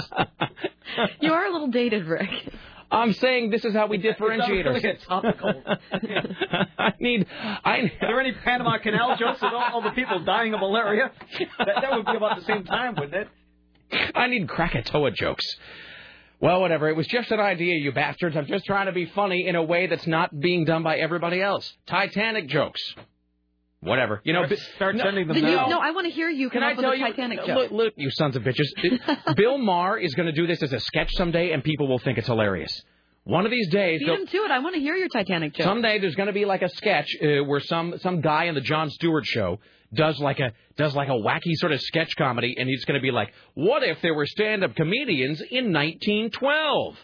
You are a little dated, Rick. I'm saying this is how we differentiate It's not really ourselves. a topical. I need. I. Are there any Panama Canal jokes with all, all the people dying of malaria? That, that would be about the same time, wouldn't it? I need Krakatoa jokes. Well, whatever. It was just an idea, you bastards. I'm just trying to be funny in a way that's not being done by everybody else. Titanic jokes. Whatever. You know, start sending Then you, no, I want to hear you Can I tell you? Titanic joke. Look, look, you sons of bitches. Bill Maher is going to do this as a sketch someday, and people will think it's hilarious. One of these days, Beat him to it. I want to hear your Titanic joke. Someday there's going to be like a sketch uh, where some some guy in the Jon Stewart show does like a does like a wacky sort of sketch comedy, and he's going to be like, "What if there were stand-up comedians in 1912?"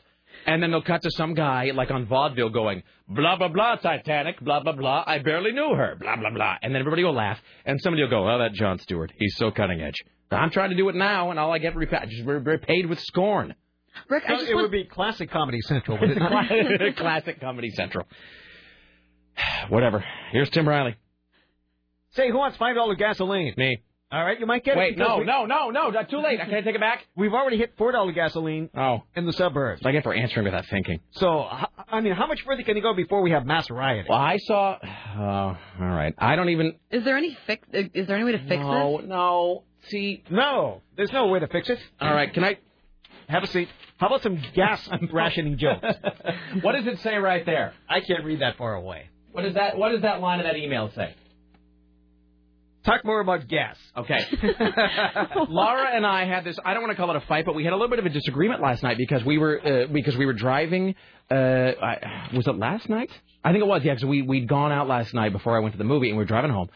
And then they'll cut to some guy like on vaudeville going, "Blah blah blah, Titanic, blah blah blah. I barely knew her, blah blah blah." And then everybody will laugh, and somebody will go, "Oh, that Jon Stewart, he's so cutting edge." I'm trying to do it now, and all I get repa- just re- repaid with scorn. Rick, No, it would be classic Comedy Central, would it not? Classic Comedy Central. Whatever. Here's Tim Riley. Say, who wants five dollar gasoline? Me. All right, you might get it. Wait, no, we- no, no, no, not too late. Can I take it back? We've already hit four dollar gasoline. Oh, in the suburbs. I get for answering without thinking. So, I mean, how much further can you go before we have mass rioting? Well, I saw. Oh, all right. I don't even. Is there any fix? Uh, is there any way to fix No, this? no. no. See, no, there's no way to fix it. All right, can I have a seat? How about some gas rationing jokes? what does it say right there? I can't read that far away. What does that? What does that line of that email say? Talk more about gas. Okay. Laura and I had this. I don't want to call it a fight, but we had a little bit of a disagreement last night because we were uh, because we were driving. Uh, I, was it last night? I think it was. Yeah, because we we'd gone out last night before I went to the movie, and we were driving home.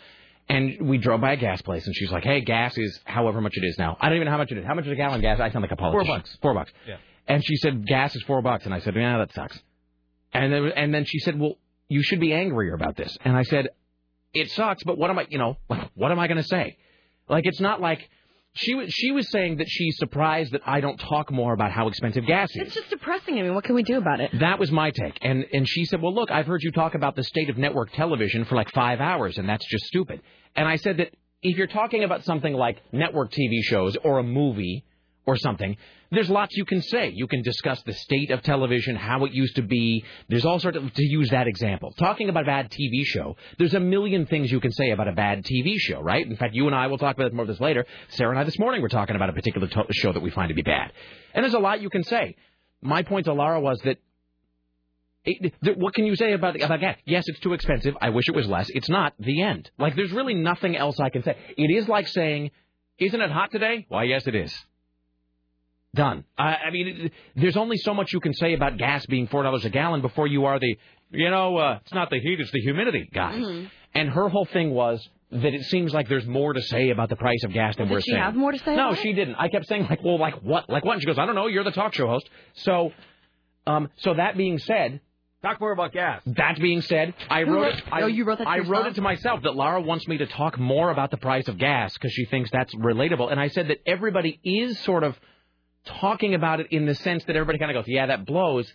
And we drove by a gas place, and she's like, "Hey, gas is however much it is now. I don't even know how much it is. How much is a gallon of gas? I sound like a politician. Four bucks. Four bucks. Yeah. And she said gas is four bucks, and I said, "Yeah, that sucks." And then and then she said, "Well, you should be angrier about this." And I said, "It sucks, but what am I? You know, what am I going to say? Like, it's not like." She was she was saying that she's surprised that I don't talk more about how expensive gas is. It's just depressing. I mean, what can we do about it? That was my take. And and she said, "Well, look, I've heard you talk about the state of network television for like 5 hours and that's just stupid." And I said that if you're talking about something like network TV shows or a movie or something, there's lots you can say. You can discuss the state of television, how it used to be. There's all sorts of to use that example. Talking about a bad TV show, there's a million things you can say about a bad TV show, right? In fact, you and I will talk about more of this later. Sarah and I this morning were talking about a particular to- show that we find to be bad. And there's a lot you can say. My point to Lara was that it, what can you say about about gas? Yes, it's too expensive. I wish it was less. It's not. The end. Like there's really nothing else I can say. It is like saying, "Isn't it hot today?" Why, yes, it is. Done. I, I mean, it, there's only so much you can say about gas being four dollars a gallon before you are the, you know, uh, it's not the heat, it's the humidity guy. Mhm. And her whole thing was that it seems like there's more to say about the price of gas than Did we're she saying. have more to say No, about she didn't. I kept saying like, well, like what, like what? And she goes, I don't know. You're the talk show host. So, um, so that being said, Talk more about gas. that being said, I Who wrote wrote- it. I, oh, you wrote that to I wrote it to myself that Lara wants me to talk more about the price of gas because she thinks that's relatable. And I said that everybody is sort of talking about it in the sense that everybody kind of goes, "Yeah, that blows."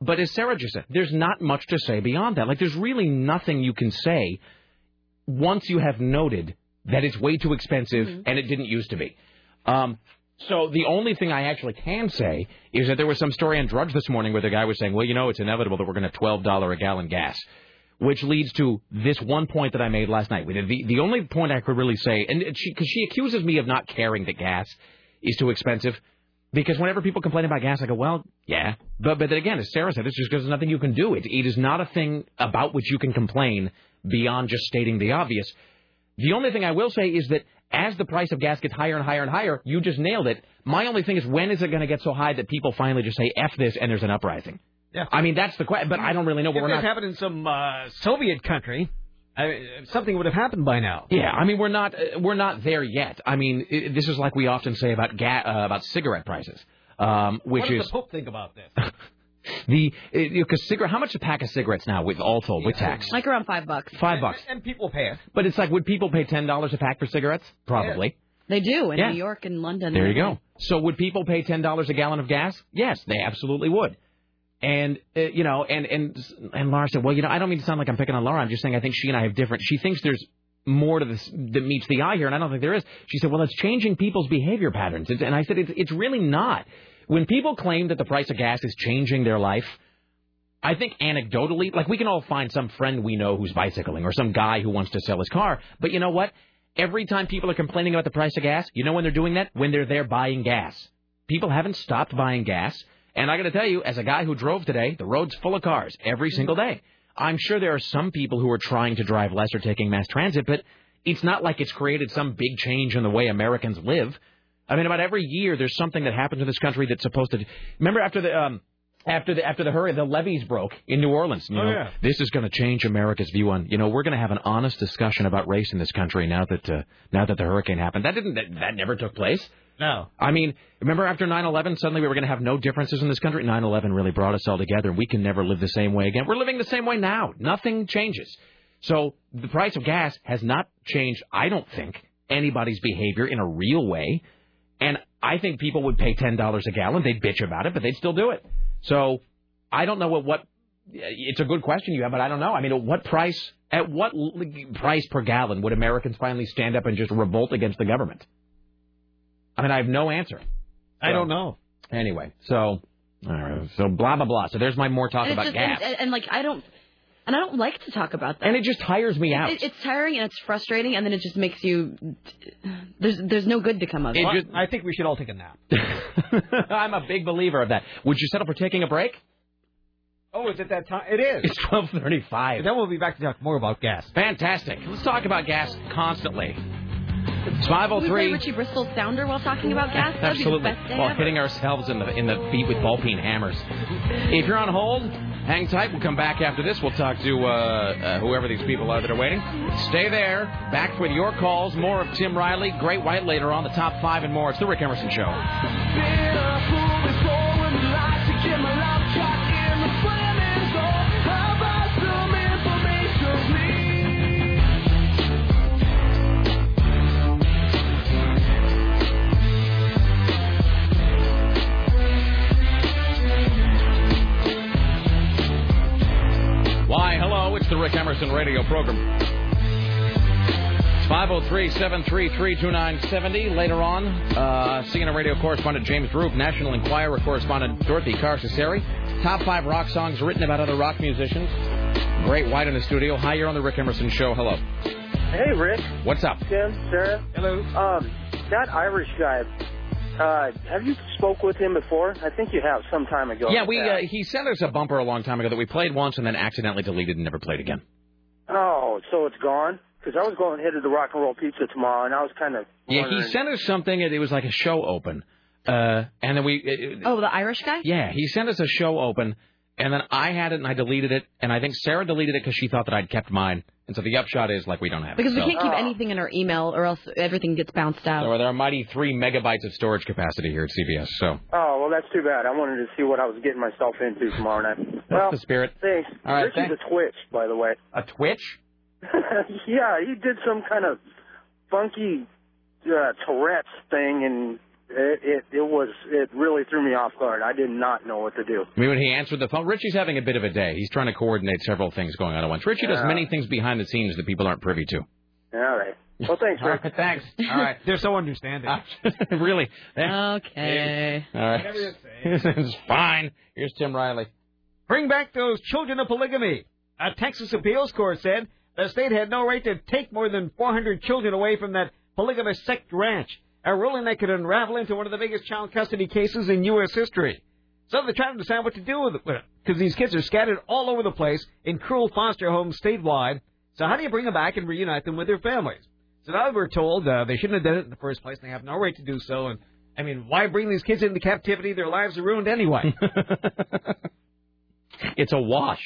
But as Sarah just said, there's not much to say beyond that. Like, there's really nothing you can say once you have noted that it's way too expensive and it didn't used to be. Um, so the only thing I actually can say is that there was some story on Drudge this morning where the guy was saying, well, you know, it's inevitable that we're going to twelve dollar a gallon gas, which leads to this one point that I made last night. The the only point I could really say, and she because she accuses me of not caring that gas is too expensive. Because whenever people complain about gas, I go, well, yeah. But but then again, as Sarah said, it's just because there's nothing you can do. It it is not a thing about which you can complain beyond just stating the obvious. The only thing I will say is that as the price of gas gets higher and higher and higher, you just nailed it. My only thing is when is it going to get so high that people finally just say F this and there's an uprising? Yeah. I mean, that's the question, but I don't really know. But If we're not. happened in some uh, Soviet country, I, something would have happened by now. Yeah, I mean we're not uh, we're not there yet. I mean i this is like we often say about ga- uh, about cigarette prices, um, which what does is the Pope think about this? the because cigarette. How much a pack of cigarettes now with all told with tax? Like around five bucks. Five bucks. And people pay it. But it's like would people pay ten dollars a pack for cigarettes? Probably. They do in Yeah. New York and London. There you go. So would people pay ten dollars a gallon of gas? Yes, they absolutely would. And uh, you know, and and and Laura said, well, you know, I don't mean to sound like I'm picking on Laura. I'm just saying I think she and I have different. She thinks there's more to this that meets the eye here, and I don't think there is. She said, well, it's changing people's behavior patterns, It's- and I said, it's it's really not. When people claim that the price of gas is changing their life, I think anecdotally, like we can all find some friend we know who's bicycling or some guy who wants to sell his car. But you know what? Every time people are complaining about the price of gas, you know when they're doing that? When they're there buying gas. People haven't stopped buying gas. And I got to tell you, as a guy who drove today, the road's full of cars every single day. I'm sure there are some people who are trying to drive less or taking mass transit, but it's not like it's created some big change in the way Americans live. I mean, about every year there's something that happens in this country that's supposed to. Remember after the um, after the after the hurricane, the levees broke in New Orleans. You Oh, yeah. this is going to change America's view on. You know, we're going to have an honest discussion about race in this country now that uh, now that the hurricane happened. That didn't that, that never took place. No. I mean, remember after 9/11, suddenly we were going to have no differences in this country. 9/11 really brought us all together, and we can never live the same way again. We're living the same way now. Nothing changes. So the price of gas has not changed. I don't think anybody's behavior in a real way, and I think people would pay ten dollars a gallon. They'd bitch about it, but they'd still do it. So I don't know what what. It's a good question you have, but I don't know. I mean, at what price? At what price per gallon would Americans finally stand up and just revolt against the government? I mean, I have no answer. I don't know. Anyway, so all right, so blah blah blah. So there's my more talk And, about just, gas, and, and, and, like I don't, and I don't like to talk about that. and it just tires me out. It, it's tiring and it's frustrating, and then it just makes you. There's there's no good to come of it. It just- I think we should all take a nap. I'm a big believer of that. Would you settle for taking a break? Oh, is it that time? It is. It's 12:35. Then we'll be back to talk more about gas. Fantastic. Let's talk about gas constantly. It's Can we play 503. Richie Bristol's Sounder while talking about gas? That'd be the Absolutely. best day While ever. hitting ourselves in the in the feet with ball peen hammers. If you're on hold, hang tight. We'll come back after this. We'll talk to uh, uh, whoever these people are that are waiting. Stay there. Back with your calls. More of Tim Riley, Great White later on. The top five and more. It's the Rick Emerson Show. The Rick Emerson radio program. It's 503-733-2970. Later on, uh, CNN radio correspondent James Roop, National Enquirer correspondent Dorothy Carcasseri. Top five rock songs written about other rock musicians. Great White in the studio. Hi, you're on the Rick Emerson Show. Hello. Hey, Rick. What's up? Tim, Sarah. Hello. Um, that Irish guy. Uh, have you spoke with him before? I think you have some time ago. Yeah, we uh, he sent us a bumper a long time ago that we played once and then accidentally deleted and never played again. Oh, so it's gone? Because I was going headed to Rock and Roll Pizza tomorrow, and I was kind of. Yeah, he sent us something. and It was like a show open, uh, and then we. It, Oh, the Irish guy? Yeah, he sent us a show open, and then I had it and I deleted it, and I think Sarah deleted it because she thought that I'd kept mine, and so the upshot is like we don't have Because it. we so. can't keep anything in our email, or else everything gets bounced out. So there are mighty three megabytes of storage capacity here at CBS. So Oh well, that's too bad. I wanted to see what I was getting myself into tomorrow night. that's well, the spirit. thanks. All right, Richie's thanks. a Twitch, by the way. A Twitch? yeah, he did some kind of funky uh, Tourette's thing, and it, it it was it really threw me off guard. I did not know what to do. I mean, when he answered the phone, Richie's having a bit of a day. He's trying to coordinate several things going on at once. Richie does many things behind the scenes that people aren't privy to. All right. Well, thanks, Rick. thanks. All right. They're so understanding. really? Okay. All right. it's fine. Here's Tim Riley. Bring back those children of polygamy. A Texas appeals court said the state had no right to take more than 400 children away from that polygamous sect ranch, a ruling that could unravel into one of the biggest child custody cases in U.S. history. So they're trying to decide what to do with it, because these kids are scattered all over the place in cruel foster homes statewide. So how do you bring them back and reunite them with their families? So now we're told uh, they shouldn't have done it in the first place, and they have no right to do so. And I mean, why bring these kids into captivity? Their lives are ruined anyway. it's a wash.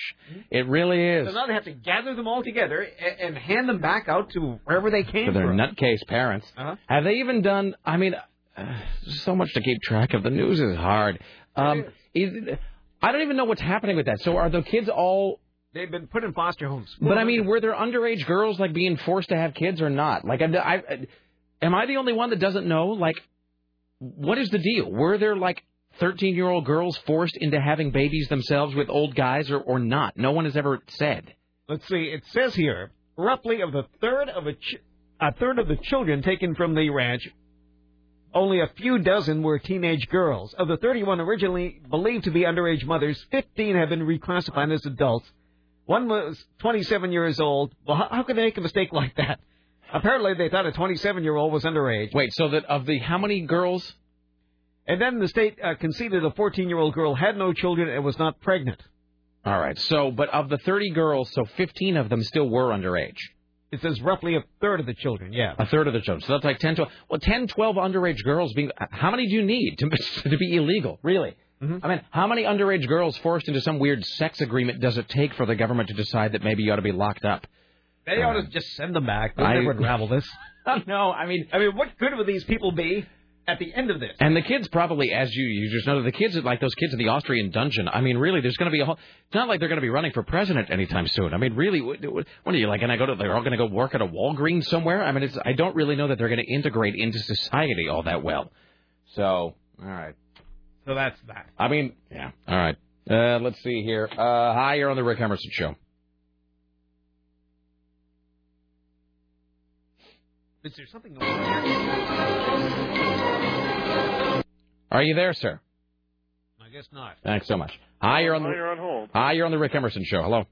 It really is. So now they have to gather them all together and, and hand them back out to wherever they came For their from. nutcase parents. Uh-huh. Have they even done? I mean, uh, so much to keep track of. The news is hard. Um, is, I don't even know what's happening with that. So are the kids all? They've been put in foster homes. But I mean, were there underage girls like being forced to have kids or not? Like, I, I, am I the only one that doesn't know? Like, what is the deal? Were there like 13 year old girls forced into having babies themselves with old guys or, or not? No one has ever said. Let's see. It says here, roughly of the third of a ch- a third of the children taken from the ranch, only a few dozen were teenage girls. Of the 31 originally believed to be underage mothers, 15 have been reclassified as adults. One was 27 years old. Well, how, how could they make a mistake like that? Apparently, they thought a 27 year old was underage. Wait, so that of the how many girls? And then the state uh, conceded a 14 year old girl had no children and was not pregnant. All right. So, but of the 30 girls, so 15 of them still were underage. It says roughly a third of the children, yeah. A third of the children. So that's like 10, 12. Well, 10, 12 underage girls being. How many do you need to, to be illegal? Really? Mm-hmm. Mm-hmm. I mean, how many underage girls forced into some weird sex agreement does it take for the government to decide that maybe you ought to be locked up? They ought to um, just send them back. They'll I- never unravel this. no, I mean, I mean, what good would these people be at the end of this? And the kids probably, as you you just know, the kids like those kids in the Austrian dungeon. I mean, really, there's going to be a whole. It's not like they're going to be running for president anytime soon. I mean, really, what, what what are you like? Going to go to? They're all going to go work at a Walgreens somewhere. I mean, it's. I don't really know that they're going to integrate into society all that well. So, all right. So that's that. I mean, yeah. All right. Uh, let's see here. Uh, hi, you're on the Rick Emerson show. Is there something Are you there, sir? I guess not. Thanks so much. Hi, you're on the. Hi, you're on hold. Hi, you're on the Rick Emerson show. Hello.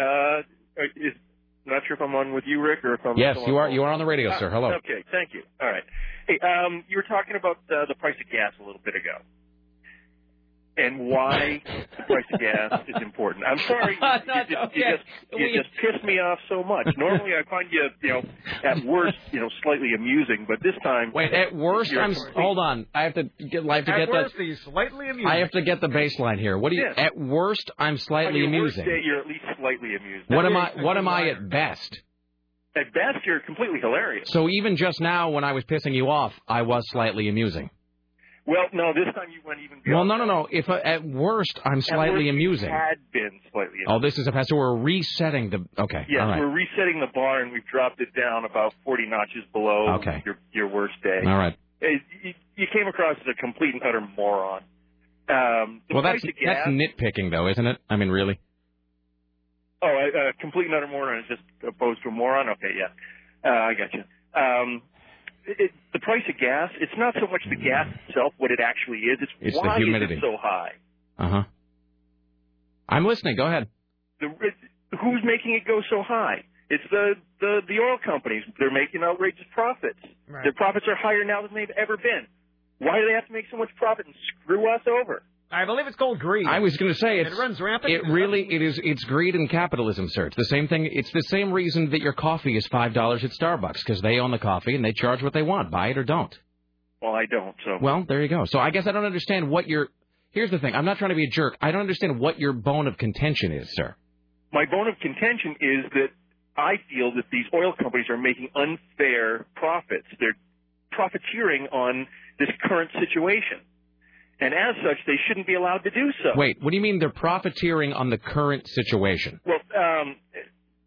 Uh, is, not sure if I'm on with you, Rick, or if I'm. Yes, you are. hold. You are on the radio, Ah, sir. Hello. Okay, thank you. All right. Hey, um, you were talking about uh, the price of gas a little bit ago, and why the price of gas is important. I'm sorry, you, you, just, you just you just pissed me off so much. Normally, I find you, you know, at worst, you know, slightly amusing, but this time, Wait, at worst, you're I'm. complete- Hold on. I have to get. I have to At get worst, that. he's slightly amusing. I have to get the baseline here. What do you? Yes. At worst, I'm on slightly your worst day, you're at least slightly amused. What am I? What am I at best? At best, you're completely hilarious. So even just now, when I was pissing you off, I was slightly amusing. Well, no, this time you went even Well, no, no, no. If uh, at worst, I'm slightly amusing. Had been slightly. Oh, this is a pass. So we're resetting the. Okay. Yes, all right. we're resetting the bar and we've dropped it down about 40 notches below Okay. your your worst day. All right. It, you, you came across as a complete and utter moron. Um, Well, that's gas, that's nitpicking, though, isn't it? I mean, really. Oh, a, a complete and utter moron is just opposed to a moron. Okay, yeah, uh, I got you. Um, it, it, the price of gas, it's not so much the gas itself, what it actually is. It's, It's the why humidity. is it so high? Uh huh. I'm listening. Go ahead. The, who's making it go so high? It's the, the, the oil companies. They're making outrageous profits. Their profits are higher now than they've ever been. Why do they have to make so much profit and screw us over? I believe it's called greed. I was going to say It runs rampant. It really it is it's greed and capitalism, sir. It's the same thing. It's the same reason that your coffee is five dollars at Starbucks because they own the coffee and they charge what they want. Buy it or don't. Well, I don't. So Well, there you go. So I guess I don't understand what your. Here's the thing. I'm not trying to be a jerk. I don't understand what your bone of contention is, sir. my bone of contention is that I feel that these oil companies are making unfair profits. They're profiteering on this current situation. And as such, they shouldn't be allowed to do so. Wait, what do you mean they're profiteering on the current situation? Well, um,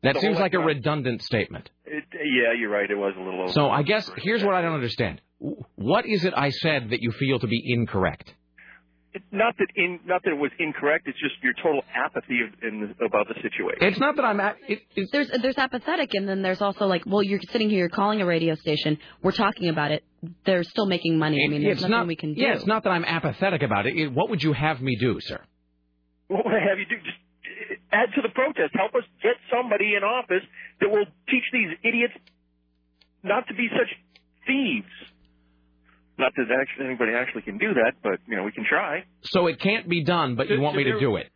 That seems like a redundant statement. it, yeah, you're right. It was a little over. So I guess here's what I don't understand. What is it I said that you feel to be incorrect? Not that in not that it was incorrect. It's just your total apathy of, in the, about the situation. It's not that I'm at. It, There's there's apathetic, and then there's also like, well, you're sitting here, you're calling a radio station, we're talking about it. They're still making money. I mean, there's it's nothing not. we can do. Yeah, it's not that I'm apathetic about it. it. What would you have me do, sir? What would I have you do? Just uh, add to the protest. Help us get somebody in office that will teach these idiots not to be such thieves. Not that actually anybody actually can do that, but you know we can try. So it can't be done, but you want me to do it.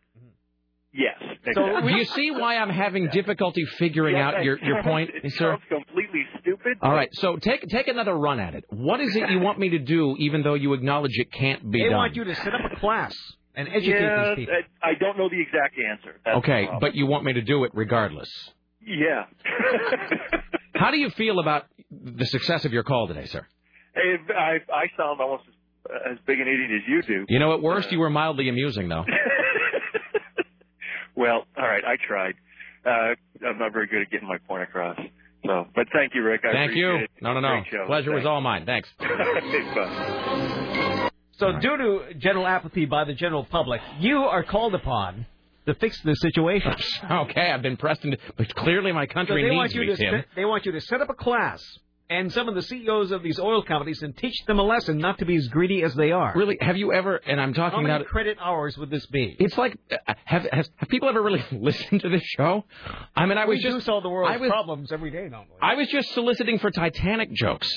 Yes. So exactly. do you see why I'm having difficulty figuring Yeah, out your your sounds- point, It sir? sounds completely stupid. All right, so take take another run at it. What is it you want me to do, even though you acknowledge it can't be They done? want you to set up a class and educate yeah, these people. I I don't know the exact answer. That's okay, but you want me to do it regardless. yeah. How do you feel about the success of your call today, sir? Hey, I I sound almost as, as big an idiot as you do. You know, at worst, you were mildly amusing, though. Well, all right, I tried. Uh, I'm not very good at getting my point across. So, but thank you, Rick. I Thank you. it. No, no, no. Great show. Pleasure was all mine. Thanks. Bye. So, due to general apathy by the general public, you are called upon to fix the situation. okay, I've been pressed into, but clearly my So country they needs want you me, to Tim. set, they want you to set up a class and some of the CEOs of these oil companies and teach them a lesson not to be as greedy as they are. Really, have you ever? And I'm How talking many about. credit hours would this be? It's like have, have have people ever really listened to this show? I mean, I was we just do solve the world's was, problems every day normally. I was just soliciting for Titanic jokes.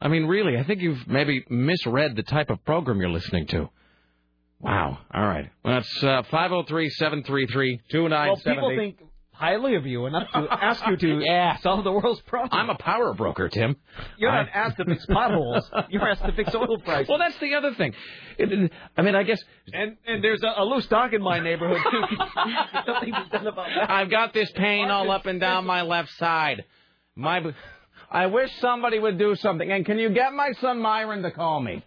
I mean, really, I think you've maybe misread the type of program you're listening to. Wow. All right. Well, that's uh, 503-733-2970. Well, people think highly of you enough to ask you to Yeah. solve the world's problems. I'm a power broker, Tim. You're I- not asked to fix potholes. You're asked to fix oil prices. Well, that's the other thing. It- I mean, I guess and and there's a, a loose dog in my neighborhood too. To be done about that. I've got this pain all up and down my left side. My, I wish somebody would do something. And can you get my son Myron to call me?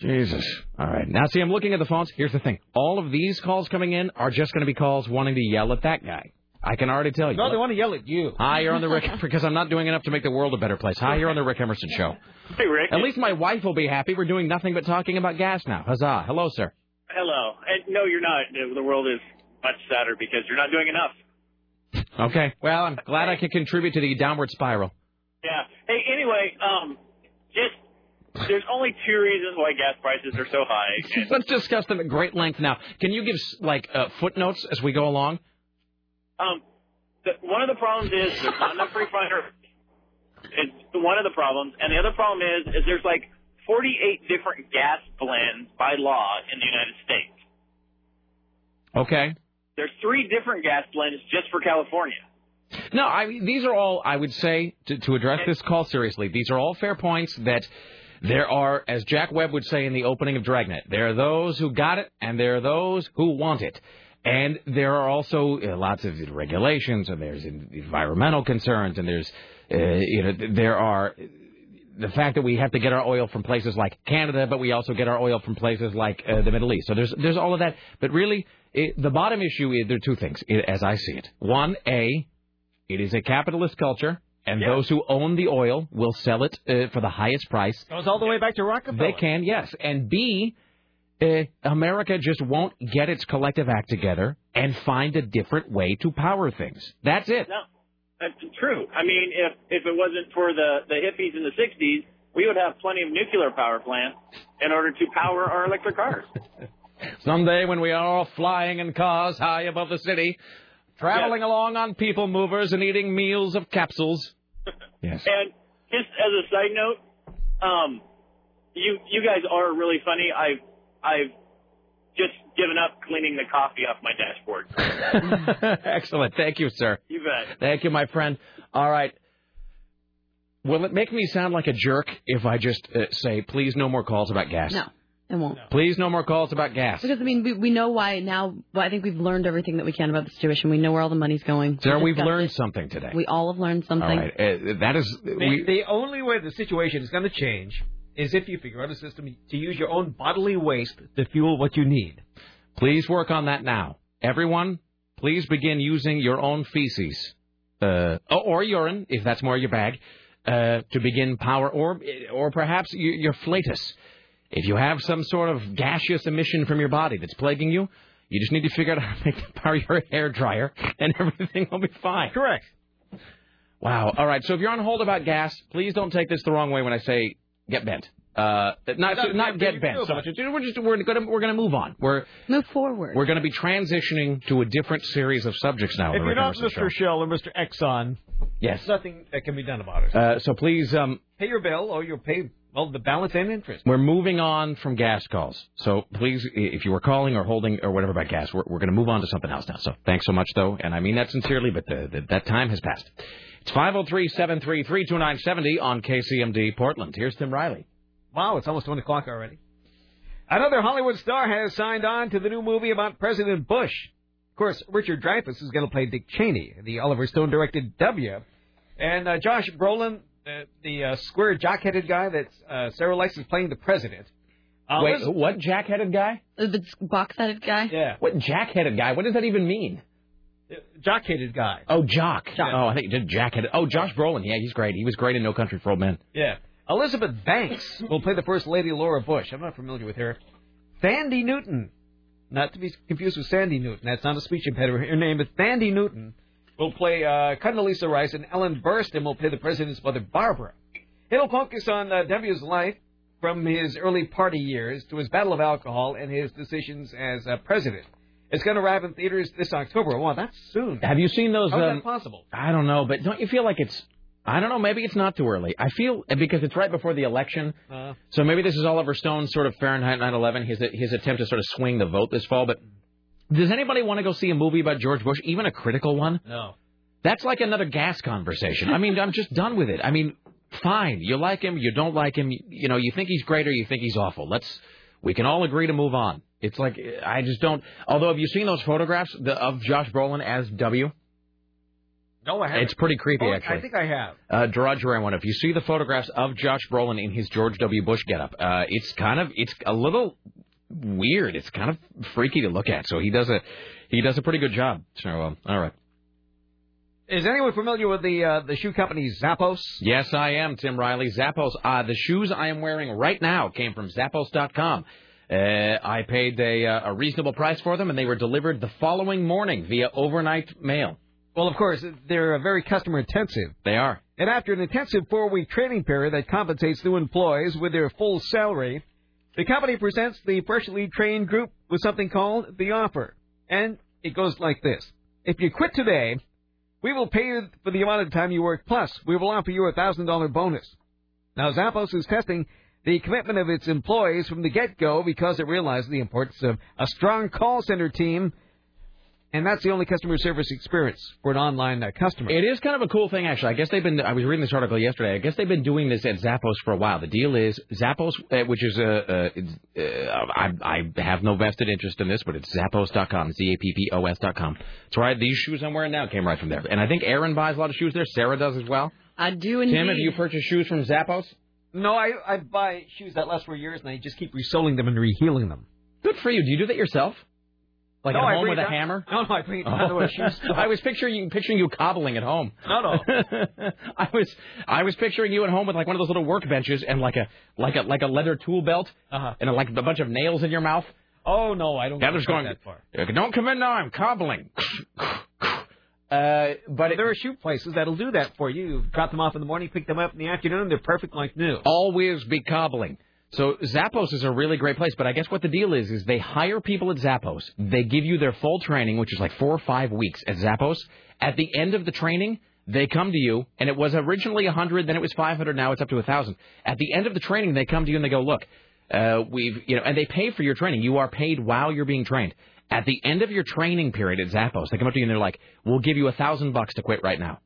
Jesus. All right. Now, see, I'm looking at the phones. Here's the thing. All of these calls coming in are just going to be calls wanting to yell at that guy. I can already tell you. No, they want to yell at you. Hi, you're on the Rick because I'm not doing enough to make the world a better place. Hi, you're on the Rick Emerson show. Hey, Rick. At least my wife will be happy. We're doing nothing but talking about gas now. Huzzah. Hello, sir. Hello. And no, you're not. The world is much sadder because you're not doing enough. Okay. Well, I'm glad I can contribute to the downward spiral. Yeah. Hey, anyway, um, just there's only two reasons why gas prices are so high. Let's discuss them at great length now. Can you give like uh, footnotes as we go along? um, the, one of the problems is there's not enough refiner. It's one of the problems, and the other problem is is there's like 48 different gas blends by law in the United States. Okay. There's three different gas blends just for California. No, I these are all I would say to, to address this call seriously. These are all fair points that there are, as Jack Webb would say in the opening of Dragnet, there are those who got it and there are those who want it. And there are also uh, lots of regulations and there's environmental concerns and there's, uh, you know, there are the fact that we have to get our oil from places like Canada, but we also get our oil from places like uh, the Middle East. So there's there's all of that. But really, it, the bottom issue is there are two things, as I see it. One, a, it is a capitalist culture, and those who own the oil will sell it uh, for the highest price. Goes all the way back to Rockefeller. They can, yes. And B, uh, America just won't get its collective act together and find a different way to power things. That's it. No, that's true. I mean, if if it wasn't for the the hippies in the '60s, we would have plenty of nuclear power plants in order to power our electric cars. Someday when we are all flying in cars high above the city, traveling along on people movers and eating meals of capsules. Yes. And just as a side note, um, you you guys are really funny. I've I've just given up cleaning the coffee off my dashboard. Excellent. Thank you, sir. You bet. Thank you, my friend. All right. Will it make me sound like a jerk if I just uh, say, please, no more calls about gas? No, it won't. Please, no more calls about gas. Because I mean, we, we know why now. Well, I think we've learned everything that we can about the situation. We know where all the money's going. Sir, We we've learned it. something today. We all have learned something. All right. Uh, that is. The, We, the only way the situation is going to change is if you figure out a system to use your own bodily waste to fuel what you need. Please work on that now. Everyone, please begin using your own feces, uh, or or urine, if that's more your bag, uh, to begin power, or or perhaps your, your flatus. If you have some sort of gaseous emission from your body that's plaguing you, you just need to figure out how to make it power your hair dryer, and everything will be fine. Correct. Wow. All right. So if you're on hold about gas, please don't take this the wrong way when I say get bent. Uh, not No, not get bent. So much. We're just we're gonna we're gonna move on. We're move forward. we're going to be transitioning to a different series of subjects now. on If the you're not Mr. Show. Shell or Mr. Exxon, Yes. there's nothing that can be done about it. Uh, so please, um, Pay your bill or you'll pay well the balance and interest. we're moving on from gas calls. So please, if you were calling or holding or whatever about gas, we're, we're going to move on to something else now. So thanks so much, though, and I mean that sincerely, but the, the, that time has passed. It's 503-733-2970 on KCMD Portland. Here's Tim Riley. Wow, it's almost one o'clock already. Another Hollywood star has signed on to the new movie about President Bush. Of course, Richard Dreyfuss is going to play Dick Cheney, the Oliver Stone directed W. And uh, Josh Brolin, uh, the uh, square jock-headed guy that uh, Sarah likes, is playing the president. Uh, Wait, what jack-headed guy? The box-headed guy? Yeah. What jack-headed guy? What does that even mean? Jock-headed guy. Oh, jock. Oh, I think you did jack-headed. Oh, Josh Brolin. Yeah, he's great. He was great in No Country for Old Men. Yeah. Elizabeth Banks will play the First Lady Laura Bush. I'm not familiar with her. Thandie Newton, not to be confused with Sandy Newton. That's not a speech impediment. Her name is Thandie Newton. Will play uh, Condoleezza Rice, and Ellen Burstyn will play the president's mother, Barbara. It'll focus on uh, W's life from his early party years to his battle of alcohol and his decisions as uh, president. It's going to arrive in theaters this October. Wow, that's soon. Have you seen those? How is um, that possible? I don't know, but don't you feel like it's? I don't know. Maybe it's not too early. I feel because it's right before the election. Uh, So maybe this is Oliver Stone's sort of Fahrenheit 9/11, his his attempt to sort of swing the vote this fall. But does anybody want to go see a movie about George Bush, even a critical one? no. That's like another gas conversation. I mean, I'm just done with it. I mean, fine, you like him, you don't like him, you, you know, you think he's great or you think he's awful. Let's we can all agree to move on. It's like I just don't. Although, have you seen those photographs the, of Josh Brolin as W? No, I haven't. It's pretty creepy, Oh, actually. I think I have. Uh, Gerard Duran one. If you see the photographs of Josh Brolin in his George W. Bush getup, uh, it's kind of it's a little weird. It's kind of freaky to look at. So he does a he does a pretty good job. So um, all right. Is anyone familiar with the uh, the shoe company Zappos? Yes, I am Tim Riley. Zappos. Uh, the shoes I am wearing right now came from Zappos.com. Uh, I paid a, uh, a reasonable price for them, and they were delivered the following morning via overnight mail. Well, of course, they're very customer intensive. They are. And after an intensive four week training period that compensates new employees with their full salary, the company presents the freshly trained group with something called the offer. And it goes like this If you quit today, we will pay you for the amount of time you work, plus we will offer you a $1,000 bonus. Now, Zappos is testing the commitment of its employees from the get go because it realizes the importance of a strong call center team. And that's the only customer service experience for an online uh, customer. It is kind of a cool thing, actually. I guess they've been. I was reading this article yesterday. I guess they've been doing this at Zappos for a while. The deal is Zappos, uh, which is a. Uh, uh, I, I have no vested interest in this, but it's Zappos.com, Z-A-P-P-O-S dot com. That's right. These shoes I'm wearing now came right from there, and I think Aaron buys a lot of shoes there. Sarah does as well. I do indeed. Tim, have you purchased shoes from Zappos? No, I, I buy shoes that last for years, and I just keep resoling them and rehealing them. Good for you. Do you do that yourself? Like No, at home with it a hammer? No, no, I bring it down to a shoe store. I was picturing you, picturing you cobbling at home. No, no. I was I was picturing you at home with like one of those little workbenches and like a like a like a leather tool belt Uh-huh. and like a bunch of nails in your mouth. Oh no, I don't. Yeah, go going. that far. Don't come in now. I'm cobbling. Uh, but there are shoe places that'll do that for you. You drop them off in the morning, pick them up in the afternoon. They're perfect like new. always be cobbling. So Zappos is a really great place, but I guess what the deal is is they hire people at Zappos. They give you their full training, which is like four or five weeks at Zappos. At the end of the training, they come to you, and it was originally a hundred, then it was five hundred, now it's up to a thousand. At the end of the training, they come to you and they go, look, uh, we've you know, and they pay for your training. You are paid while you're being trained. At the end of your training period at Zappos, they come up to you and they're like, we'll give you a thousand bucks to quit right now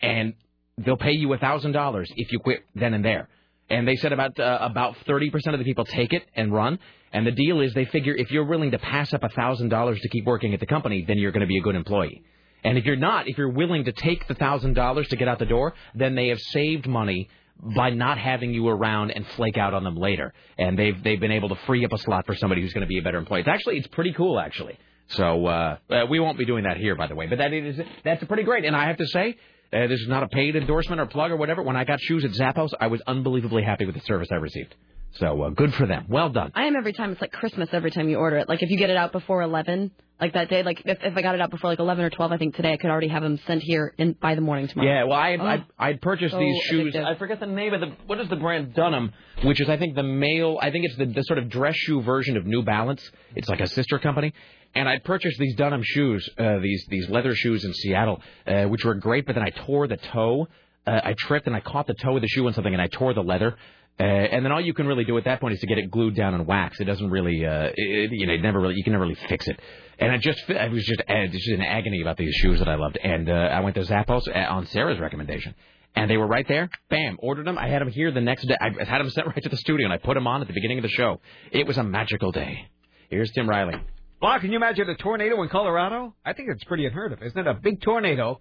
and they'll pay you a thousand dollars if you quit then and there. And they said about uh, about thirty percent of the people take it and run. And the deal is they figure if you're willing to pass up a thousand dollars to keep working at the company, then you're going to be a good employee. And if you're not, if you're willing to take the thousand dollars to get out the door, then they have saved money by not having you around and flake out on them later. And they've they've been able to free up a slot for somebody who's going to be a better employee. It's actually it's pretty cool actually. So uh, uh, we won't be doing that here, by the way. But that is that's pretty great. And I have to say, uh, this is not a paid endorsement or plug or whatever. When I got shoes at Zappos, I was unbelievably happy with the service I received. So uh, good for them. Well done. I am every time. It's like Christmas every time you order it. Like if you get it out before 11, like that day, like if, if I got it out before like 11 or 12, I think today I could already have them sent here in by the morning tomorrow. Yeah, well, I Oh. I I'd purchased So these shoes. addictive. I forget the name of the what is the brand Dunham, which is I think the male. I think it's the, the sort of dress shoe version of New Balance. It's like a sister company. And I purchased these Dunham shoes, uh, these these leather shoes in Seattle, uh, which were great. But then I tore the toe. Uh, I tripped and I caught the toe of the shoe on something, and I tore the leather. Uh, and then all you can really do at that point is to get it glued down in wax. It doesn't really, uh, it, you know, it never really, you can never really fix it. And I just, I was just, uh, just in agony about these shoes that I loved. And uh, I went to Zappos uh, on Sarah's recommendation, and they were right there. Bam, ordered them. I had them here the next day. I had them sent right to the studio, and I put them on at the beginning of the show. It was a magical day. Here's Tim Riley. Well, can you imagine a tornado in Colorado? I think it's pretty unheard of, isn't it? A big tornado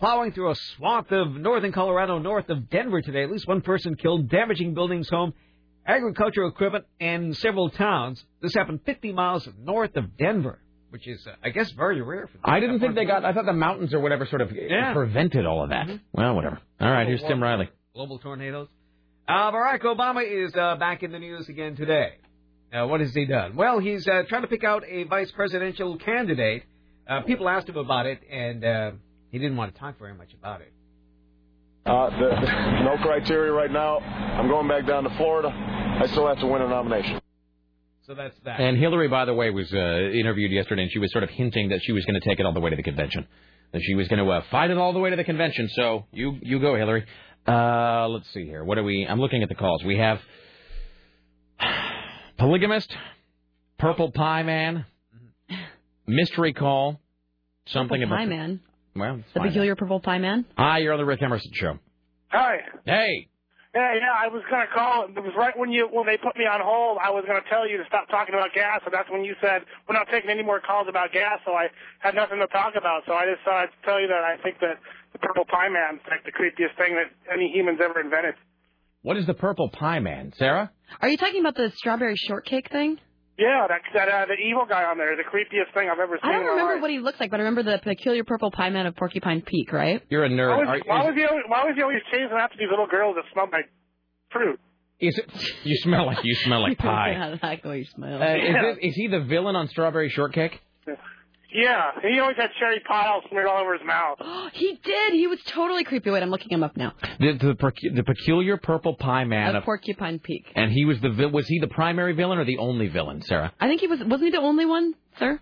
plowing through a swath of northern Colorado north of Denver today. At least one person killed, damaging buildings, home, agricultural equipment, and several towns. This happened 50 miles north of Denver, which is, uh, I guess, very rare. For I didn't think they got. I thought the mountains or whatever sort of Yeah. prevented all of that. Well, whatever. All right, here's Tim Riley. global tornadoes. Uh, Barack Obama is uh, back in the news again today. Uh, what has he done? Well, he's uh, trying to pick out a vice presidential candidate. Uh, people asked him about it, and uh, he didn't want to talk very much about it. Uh, the, the- no criteria right now. I'm going back down to Florida. I still have to win a nomination. So that's that. And Hillary, by the way, was uh, interviewed yesterday, and she was sort of hinting that she was going to take it all the way to the convention. That she was going to uh, fight it all the way to the convention. So you you go, Hillary. Uh, let's see here. What are we? I'm looking at the calls. We have polygamist, purple pie man, mystery call, something Purple about Pie Man. Well, The fine. peculiar purple pie man. Hi, you're on the Rick Emerson show. Hi. Hey. Yeah, yeah. I was gonna call. It was right when you when they put me on hold. I was gonna tell you to stop talking about gas, and that's when you said we're not taking any more calls about gas. So I had nothing to talk about. So I just thought I'd tell you that I think that the purple pie man's like the creepiest thing that any humans ever invented. What is the purple pie man, Sarah? Are you talking about the strawberry shortcake thing? Yeah, that that uh, the evil guy on there, the creepiest thing I've ever seen. I don't in my remember life. what he looks like, but I remember the peculiar purple pie man of Porcupine Peak, right? You're a nerd. Why Are- was, why is- was he always, why was he always chasing after these little girls that smelled like fruit? Is it? You smell like you smell like pie. yeah, that's the way you smell. Uh, is, this, is he the villain on Strawberry Shortcake? Yeah, he always had cherry pie smeared all over his mouth. he did. He was totally creepy. Wait, I'm looking him up now. The the, pecu- the peculiar purple pie man of of, Porcupine Peak. and he was the vi- was he the primary villain or the only villain, Sarah? I think he was. Wasn't he the only one, sir?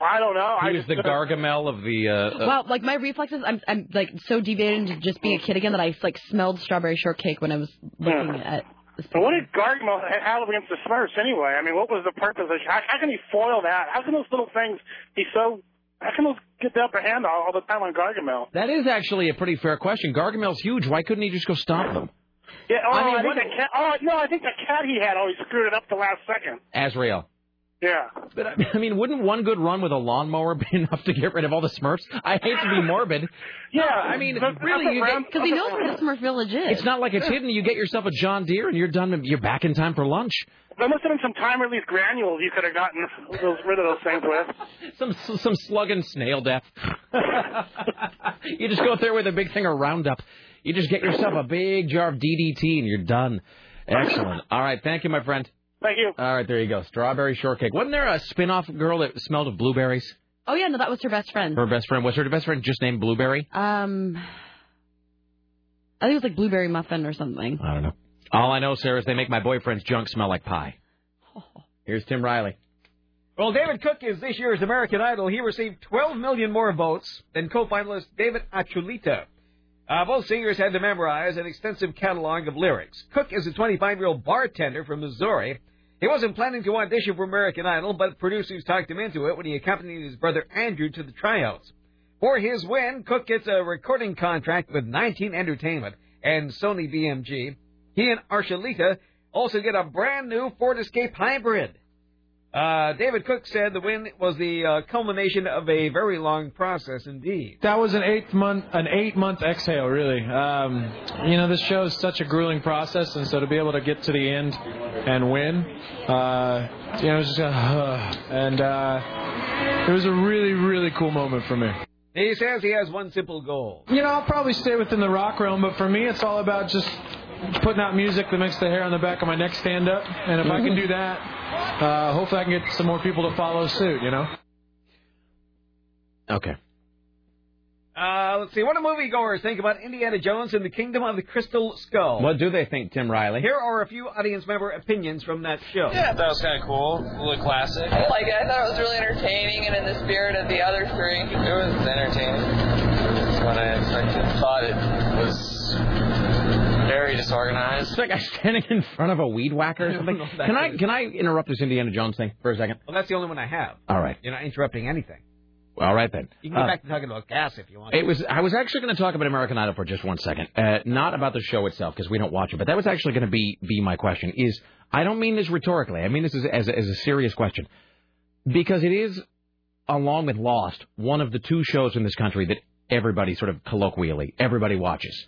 I don't know. He I was just, the Gargamel of the. Uh, uh, wow, like my reflexes, I'm I'm like so deviated into just being a kid again that I like smelled strawberry shortcake when I was looking at. But what did Gargamel have against the Smurfs anyway? I mean, what was the purpose? Of, how, how can he foil that? How can those little things be so? How can those get the upper hand all, all the time on Gargamel? that is actually a pretty fair question. Gargamel's huge. Why couldn't he just go stop them? Yeah. Oh, I I, mean, think what- the cat. Oh no, I think the cat he had always screwed it up the last second. Azrael. Yeah. But I- I mean, wouldn't one good run with a lawnmower be enough to get rid of all the Smurfs? I hate to be morbid. Yeah, I mean, really, you get, Because he knows where the Smurf Village is. it's not like it's hidden. You get yourself a John Deere and you're done. You're back in time for lunch. There must have been some time release granules you could have gotten those, rid of those things with. Some some slug and snail death. you just go out there with a big thing of Roundup. You just get yourself a big jar of DDT and you're done. Excellent. All right, thank you, my friend. Thank you. All right, there you go. Strawberry shortcake. Wasn't there a spin-off girl that smelled of blueberries? Oh yeah, no, that was her best friend. Her best friend was her best friend just named Blueberry. Um, I think it was like blueberry muffin or something. I don't know. All I know, Sarah, is they make my boyfriend's junk smell like pie. Here's Tim Riley. Well, David Cook is this year's American Idol. He received 12 million more votes than co-finalist David Archuleta. Uh, both singers had to memorize an extensive catalog of lyrics. Cook is a 25-year-old bartender from Missouri. He wasn't planning to audition for American Idol, but producers talked him into it when he accompanied his brother Andrew to the tryouts. For his win, Cook gets a recording contract with 19 Entertainment and Sony BMG. He and Archuleta also get a brand new Ford Escape Hybrid. Uh, David Cook said the win was the uh, culmination of a very long process indeed. That was an eight month an eight month exhale, really. Um, you know, this show is such a grueling process, and so to be able to get to the end and win, uh, you know, it's just uh, and uh, it was a really really cool moment for me. He says he has one simple goal. You know, I'll probably stay within the rock realm, but for me, it's all about just putting out music that makes the hair on the back of my neck stand up. And if I can do that, uh, hopefully I can get some more people to follow suit. You know. Okay. Uh, let's see. What do moviegoers think about Indiana Jones and the Kingdom of the Crystal Skull? What do they think, Tim Riley? Here are a few audience member opinions from that show. Yeah, I thought it was kind of cool. A little classic. I like it. I thought it was really entertaining and in the spirit of the other three. It was entertaining. That's what I expected. Thought it was very disorganized. It's like I'm standing in front of a weed whacker or something. that Can I is. can I interrupt this Indiana Jones thing for a second? Well, that's the only one I have. All right. You're not interrupting anything. All right then. You can get Uh, back to talking about gas if you want. It was. I was actually going to talk about American Idol for just one second, uh, not about the show itself because we don't watch it. But that was actually going to be be my question. Is I don't mean this rhetorically. I mean this is as, as a serious question because it is, along with Lost, one of the two shows in this country that everybody sort of colloquially everybody watches.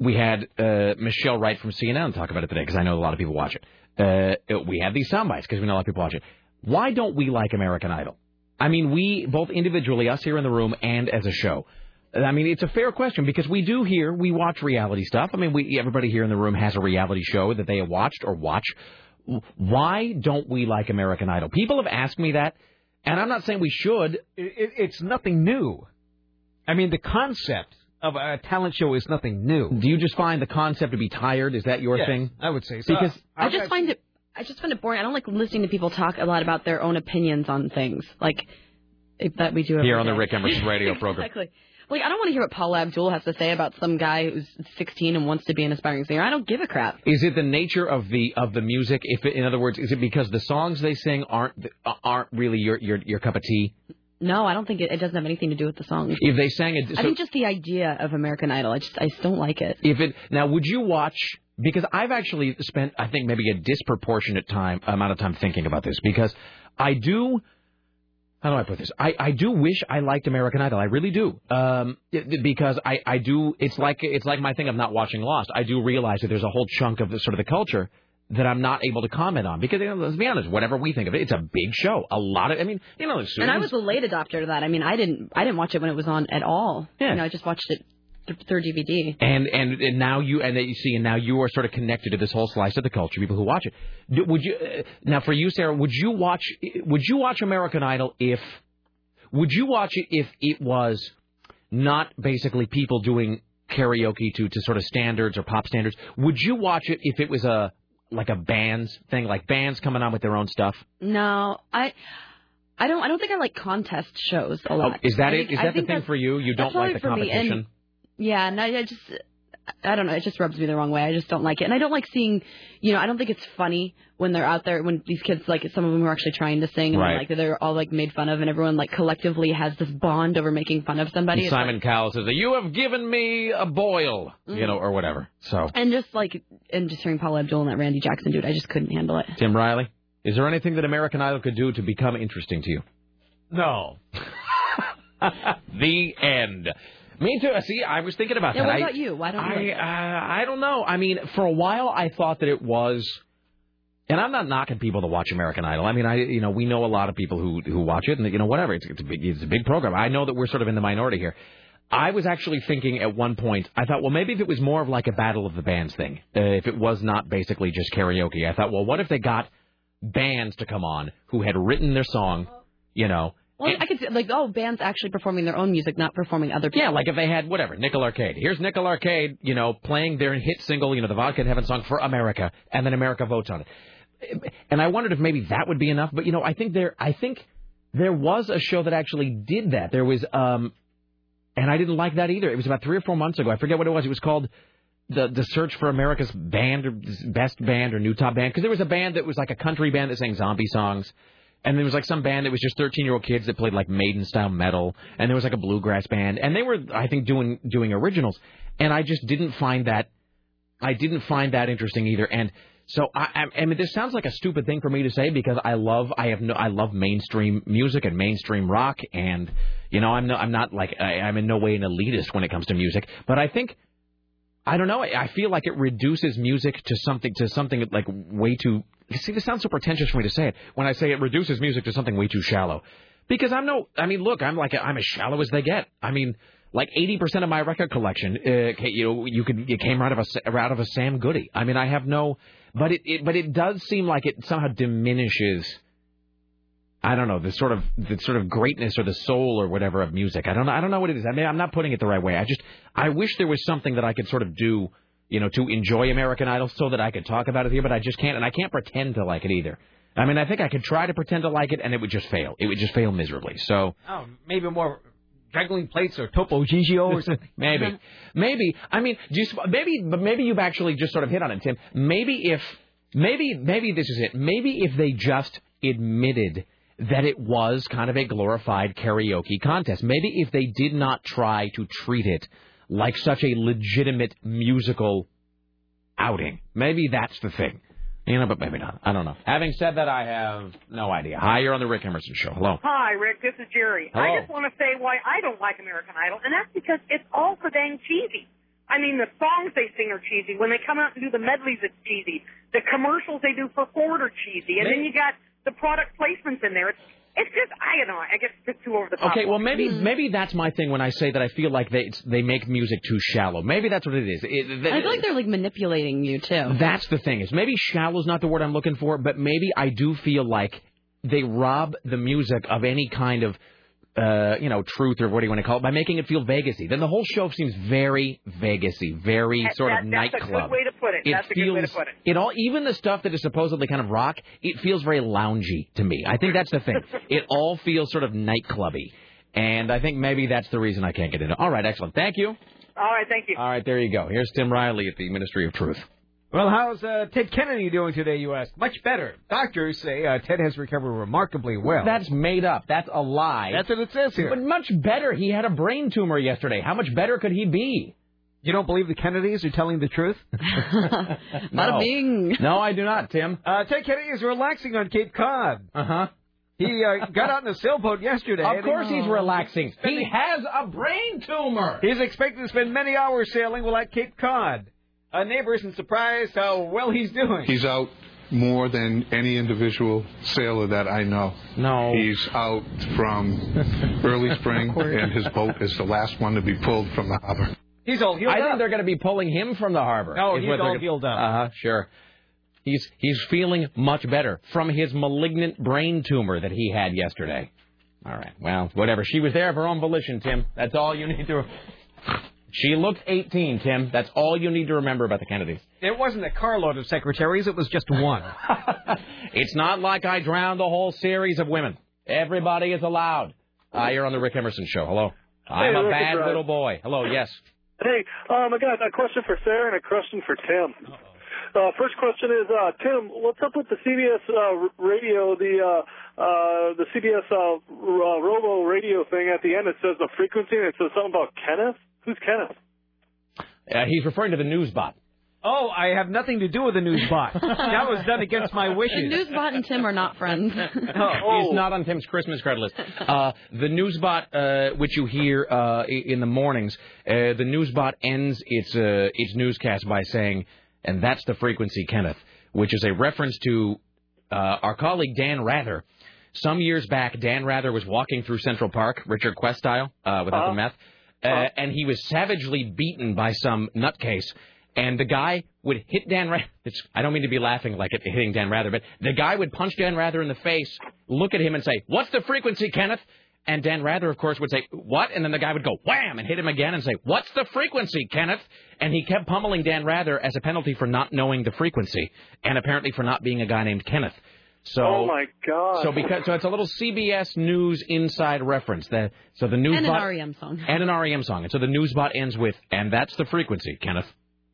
We had uh, Michelle Wright from CNN talk about it today because I know a lot of people watch it. Uh, we have these sound bites because we know a lot of people watch it. Why don't we like American Idol? I mean, we both individually, us here in the room, and as a show. I mean, it's a fair question because we do hear, we watch reality stuff. I mean, we everybody here in the room has a reality show that they have watched or watch. Why don't we like American Idol? People have asked me that, and I'm not saying we should. It, it, it's nothing new. I mean, the concept of a talent show is nothing new. Do you just find the concept to be tired? Is that your Yes, thing? I would say so. Because I just find it. I just find it boring. I don't like listening to people talk a lot about their own opinions on things, like if that we do every here on the. Rick Emerson radio program. Exactly. Like I don't want to hear what Paula Abdul has to say about some guy who's 16 and wants to be an aspiring singer. I don't give a crap. Is it the nature of the of the music? If it, in other words, is it because the songs they sing aren't aren't really your your your cup of tea? No, I don't think it, it doesn't have anything to do with the song. If they sang it, I think just the idea of American Idol. I just I just don't like it. If it now, would you watch? Because I've actually spent, I think, maybe a disproportionate time amount of time thinking about this. Because I do, how do I put this? I, I do wish I liked American Idol. I really do. Um, because I, I do. It's like it's like my thing of not watching Lost. I do realize that there's a whole chunk of the sort of the culture that I'm not able to comment on because you know, let's be honest, whatever we think of it, it's a big show. A lot of, I mean, you know, And I was a late adopter to that. I mean, I didn't I didn't watch it when it was on at all. Yeah. You know, I just watched it through DVD. And, and and now you and you see and now you are sort of connected to this whole slice of the culture. People who watch it. Would you uh, now for you, Sarah? Would you watch? Would you watch American Idol if? Would you watch it if it was not basically people doing karaoke to to sort of standards or pop standards? Would you watch it if it was a like a bands thing, like bands coming on with their own stuff? No, I I don't I don't think I like contest shows a Oh, lot. is that I it? think- Is that the thing for you? You don't like the me, and- competition? Yeah, and I, I just I don't know. It just rubs me the wrong way. I just don't like it, and I don't like seeing. You know, I don't think it's funny when they're out there when these kids like some of them are actually trying to sing and Right. they're, like they're all like made fun of, and everyone like collectively has this bond over making fun of somebody. And It's like- Simon Cowell says, "You have given me a boil," you mm-hmm. know, or whatever. So. and just like and just hearing Paula Abdul and that Randy Jackson dude, I just couldn't handle it. Tim Riley, is there anything that American Idol could do to become interesting to you? No. the end. Me too. See, I was thinking about Yeah, that. what I- about you? Why don't you? I uh, I don't know. I mean, for a while I thought that it was, and I'm not knocking people to watch American Idol. I mean, I you know we know a lot of people who who watch it, and you know whatever. It's it's a big it's a big program. I know that we're sort of in the minority here. I was actually thinking at one point, I thought, well, maybe if it was more of like a battle of the bands thing, uh, if it was not basically just karaoke, I thought, well, what if they got bands to come on who had written their song, you know, Well, I could see, like oh, bands actually performing their own music, not performing other people. yeah, like if they had whatever, Nickel Arcade. Here's Nickel Arcade, you know, playing their hit single, you know, the Vodka in Heaven song for America, and then America votes on it. And I wondered if maybe that would be enough, but you know, I think there, I think there was a show that actually did that. There was, um, and I didn't like that either. It was about three or four months ago. I forget what it was. It was called the the search for America's band or best band or new top band because there was a band that was like a country band that sang zombie songs. And there was like some band that was just 13 year old kids that played like Maiden style metal, and there was like a bluegrass band, and they were I think doing doing originals, and I just didn't find that I didn't find that interesting either. And so I, I, I mean, this sounds like a stupid thing for me to say because I love I have no I love mainstream music and mainstream rock, and you know I'm no I'm not like I, I'm in no way an elitist when it comes to music, but I think I don't know. I feel like it reduces music to something to something like way too. See, this sounds so pretentious for me to say it when I say it reduces music to something way too shallow. Because I'm no. I mean, look, I'm like I'm as shallow as they get. I mean, like 80% of my record collection, uh, you know, you could it came out of a out of a Sam Goody. I mean, I have no, but it, it but it does seem like it somehow diminishes. I don't know the sort of the sort of greatness or the soul or whatever of music. I don't know. I don't know what it is. I mean, I'm not putting it the right way. I just I wish there was something that I could sort of do, you know, to enjoy American Idol so that I could talk about it here. But I just can't, and I can't pretend to like it either. I mean, I think I could try to pretend to like it, and it would just fail. It would just fail miserably. So Oh, maybe more juggling plates or Topo Gigio or something. maybe, maybe. I mean, do you, sp- maybe, maybe you've actually just sort of hit on it, Tim. Maybe if, maybe, maybe this is it. Maybe if they just admitted that it was kind of a glorified karaoke contest. Maybe if they did not try to treat it like such a legitimate musical outing, maybe that's the thing. You know, but maybe not. I don't know. Having said that, I have no idea. Hi, you're on the Rick Emerson Show. Hello. Hi, Rick. This is Jerry. Hello. I just want to say why I don't like American Idol, and that's because it's all so dang cheesy. I mean, the songs they sing are cheesy. When they come out and do the medleys, it's cheesy. The commercials they do for Ford are cheesy, and then you got the product placements in there. It's it's just I don't know. I guess it's just too over the top. Okay, well maybe mm. maybe that's my thing when I say that I feel like they it's, they make music too shallow. Maybe that's what it is. It, I feel like they're like manipulating you too. That's the thing is maybe shallow is not the word I'm looking for, but maybe I do feel like they rob the music of any kind of uh, you know, truth or what do you want to call it, by making it feel Vegasy. Then the whole show seems very Vegasy, very That- sort that- of that's nightclub. a good way to put it. It that's a feels good way to put it. it all even the stuff that is supposedly kind of rock, it feels very loungy to me. I think that's the thing. it all feels sort of nightclubby. And I think maybe that's the reason I can't get into it. All right, excellent. Thank you. All right, thank you. All right, there you go. Here's Tim Riley at the Ministry of Truth. Well, how's uh, Ted Kennedy doing today, you ask? Much better. Doctors say uh, Ted has recovered remarkably well. That's made up. That's a lie. That's what it says here. But much better. He had a brain tumor yesterday. How much better could he be? You don't believe the Kennedys are telling the truth? Not no. A bing. No, I do not, Tim. Uh, Ted Kennedy is relaxing on Cape Cod. Uh huh. He uh, got out in a sailboat yesterday. Of course he- he's relaxing. He has a brain tumor. He's expected to spend many hours sailing while at Cape Cod. A neighbor isn't surprised how well he's doing. He's out more than any individual sailor that I know. No. He's out from early spring, and his boat is the last one to be pulled from the harbor. He's all healed I up. think they're going to be pulling him from the harbor. No, he's all gonna- healed up. Uh-huh, sure. He's he's feeling much better from his malignant brain tumor that he had yesterday. All right. Well, whatever. She was there of her own volition, Tim. That's all you need to. She looked 18, Tim. That's all you need to remember about the Kennedys. It wasn't a carload of secretaries, it was just one. It's not like I drowned the whole series of women. Everybody is allowed. Uh, you're on the Rick Emerson show. Hello. I'm Hey, a bad it's little boy. Hello. Yes. Hey, um, I got a question for Sarah and a question for Tim. Uh, first question is, uh, Tim, what's up with the CBS uh, radio, the uh, uh, the CBS uh, uh, Robo radio thing at the end? It says the frequency, and it says something about Kenneth. Who's Kenneth? Uh, he's referring to the news bot. Oh, I have nothing to do with the news bot. that was done against my wishes. The wishes. Newsbot and Tim are not friends. Oh, he's not on Tim's Christmas card list. Uh, the Newsbot, uh, which you hear uh, in the mornings, uh, the Newsbot ends its uh, its newscast by saying, "And that's the frequency, Kenneth," which is a reference to uh, our colleague Dan Rather. Some years back, Dan Rather was walking through Central Park, Richard Quest style, uh, without the meth, uh, and he was savagely beaten by some nutcase. And the guy would hit Dan Rather. I don't mean to be laughing like it hitting Dan Rather, but the guy would punch Dan Rather in the face, look at him and say, "What's the frequency, Kenneth?" And Dan Rather, of course, would say, "What?" And then the guy would go wham and hit him again and say, "What's the frequency, Kenneth?" And he kept pummeling Dan Rather as a penalty for not knowing the frequency, and apparently for not being a guy named Kenneth. So, oh my God! so because so it's a little CBS News inside reference. The, so the news and an bot REM song. and an REM song, and so the news bot ends with, "And that's the frequency, Kenneth."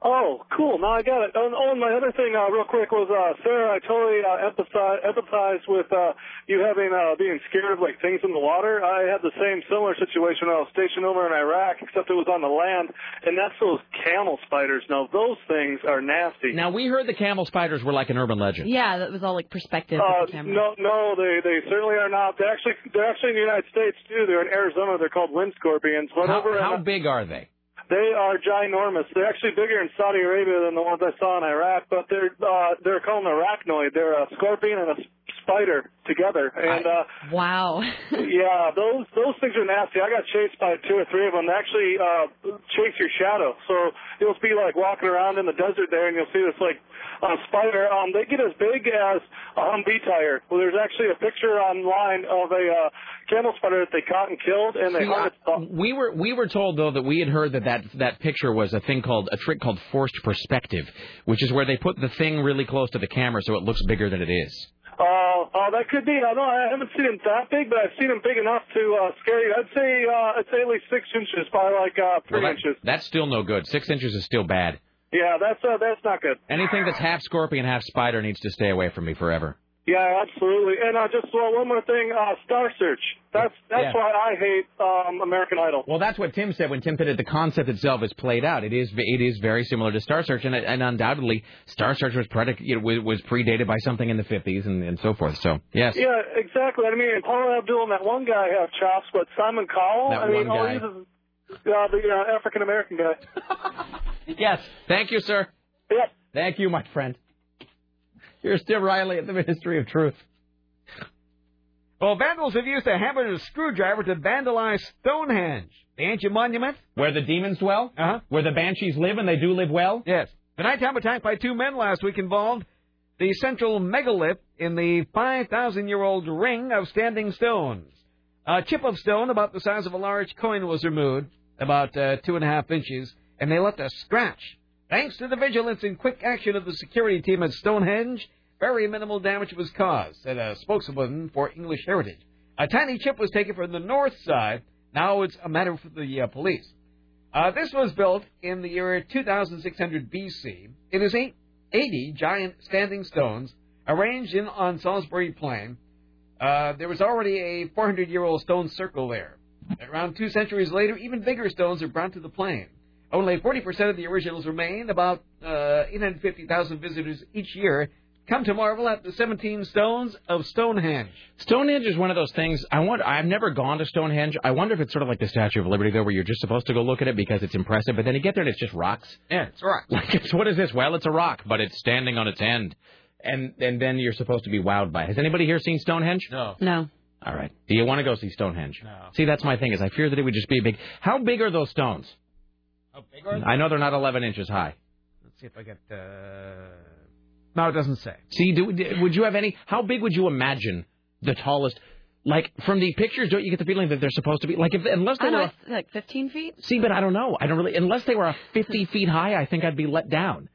Oh, cool. Now I got it. And, oh, and my other thing, uh, real quick, was uh, Sarah. I totally uh, empathize, empathize with uh, you having uh, being scared of like things in the water. I had the same similar situation when I was stationed over in Iraq, except it was on the land, and that's those camel spiders. Now those things are nasty. Now we heard the camel spiders were like an urban legend. Yeah, that was all like perspective Uh, the no, no, they they certainly are not. They're actually they're actually in the United States too. They're in Arizona. They're called wind scorpions. But How, over in, how big are they? They are ginormous. They're actually bigger in Saudi Arabia than the ones I saw in Iraq, but they're uh, they're called an arachnoid. They're a scorpion and a spider together, and uh, wow. yeah, those those things are nasty. I got chased by two or three of them. They actually uh, chase your shadow, so you'll be like walking around in the desert there, and you'll see this like uh, spider. Um, they get as big as a Humvee tire. Well, there's actually a picture online of a uh, camel spider that they caught and killed, and they See, hung I- its we were we were told though that we had heard that, that that picture was a thing called a trick called forced perspective, which is where they put the thing really close to the camera so it looks bigger than it is. Uh, uh, that could be. I don't. I haven't seen them that big, but I've seen them big enough to uh, scare you. I'd say. Uh, I'd say at least six inches, probably like uh, three Well, that- inches. that's still no good. Six inches is still bad. Yeah, that's uh, that's not good. Anything that's half scorpion, half spider needs to stay away from me forever. Yeah, absolutely. And uh, just well, one more thing, uh, Star Search. That's that's Yeah. why I hate um, American Idol. Well, that's what Tim said when Tim said it. The concept itself is played out. It is it is very similar to Star Search, and, and undoubtedly Star Search was predic- you know, was was predated by something in the 50s and, and so forth. So yes, Yeah, exactly. I mean, Paul Abdul and that one guy have chops, but Simon Cowell. That I mean, all guy. he is is uh, the uh, African American guy. yes. Thank you, sir. Yep. Thank you, my friend. Here's Tim Riley at the Ministry of Truth. Well, vandals have used a hammer and a screwdriver to vandalize Stonehenge, the ancient monument. Where the demons dwell? Uh-huh. Where the banshees live, and they do live well? Yes. The nighttime attack by two men last week involved the central megalith in the 5,000-year-old ring of standing stones. A chip of stone about the size of a large coin was removed, about uh, two and a half inches, and they left a scratch. Thanks to the vigilance and quick action of the security team at Stonehenge, very minimal damage was caused, said a spokeswoman for English Heritage. A tiny chip was taken from the north side. Now it's a matter for the uh, police. Uh, this was built in the year 2600 BC. It is eight, 80 giant standing stones arranged in on Salisbury Plain. Uh, there was already a 400 year old stone circle there. Around two centuries later, even bigger stones are brought to the plain. Only 40% of the originals remain. About uh, 850,000 visitors each year come to marvel at the 17 stones of Stonehenge. Stonehenge is one of those things. I wonder. I've never gone to Stonehenge. I wonder if it's sort of like the Statue of Liberty, though, where you're just supposed to go look at it because it's impressive, but then you get there and it's just rocks. Yeah, it's rock. Like, it's, what is this? Well, it's a rock, but it's standing on its end, and and then you're supposed to be wowed by. it. Has anybody here seen Stonehenge? No. No. All right. Do you want to go see Stonehenge? No. See, that's my thing. Is I fear that it would just be a big. How big are those stones? I know they're not 11 inches high. Let's see if I get. Uh... No, it doesn't say. See, do, do- would you have any? How big would you imagine the tallest? Like from the pictures, don't you get the feeling that they're supposed to be like if unless they don't were know, it's like 15 feet. See, but I don't know. I don't really unless they were a 50 feet high. I think I'd be let down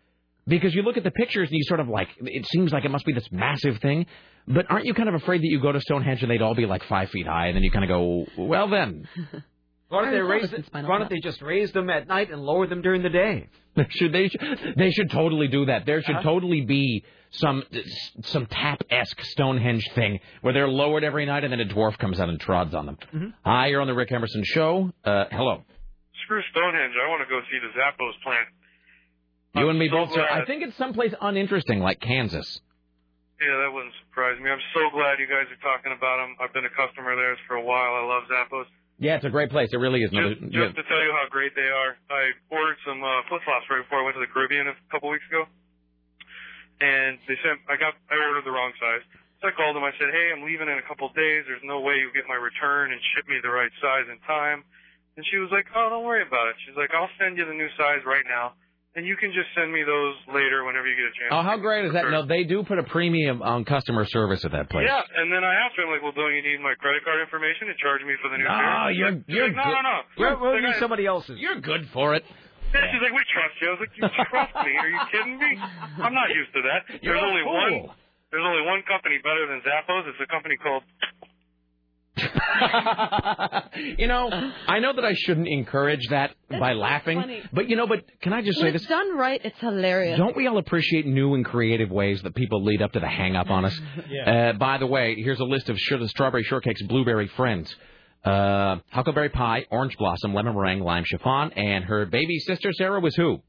because you look at the pictures and you sort of like it seems like it must be this massive thing. But aren't you kind of afraid that you go to Stonehenge and they'd all be like five feet high, and then you kind of go, well then. Why don't they raise listen it? Why don't they just raise them at night and lower them during the day? should they they should totally do that. There should Huh? totally be some some tap esque Stonehenge thing where they're lowered every night and then a dwarf comes out and trods on them. Mhm. Hi, you're on the Rick Emerson show. Uh, hello, Screw Stonehenge. I want to go see the Zappos plant. you and me so both. Sir. I think it's someplace uninteresting like Kansas. Yeah, that wouldn't surprise me. I'm so glad you guys are talking about them. I've been a customer of theirs for a while. I love Zappos. Yeah, it's a great place. It really is. Just, just to tell you how great they are, I ordered some uh, flip flops right before I went to the Caribbean a couple weeks ago, and they sent. I got. I ordered the wrong size. So I called them. I said, "Hey, I'm leaving in a couple of days. There's no way you'll get my return and ship me the right size in time." And she was like, "Oh, don't worry about it." She's like, "I'll send you the new size right now, and you can just send me those later whenever you get a chance." Oh, how great is that? No, they do put a premium on customer service at that place. Yeah, and then I asked her, I'm like, well, don't you need my credit card information to charge me for the new No? You're- like- you're like, no, good. no, no. We'll, we'll Like, use somebody else's. You're good for it. Yeah, she's like, we trust you. I was like, you trust me? Are you kidding me? I'm not used to that. You're There's only fool. one. There's only one company better than Zappos. It's a company called. you know, I know that I shouldn't encourage that by laughing, funny. but you know, but can I just When say it's this? done right, it's hilarious. Don't we all appreciate new and creative ways that people lead up to the hang up on us? Yeah. Uh, by the way, here's a list of sh- strawberry shortcake's blueberry friends. Uh, huckleberry pie, orange blossom, lemon meringue, lime chiffon, and her baby sister Sarah was who?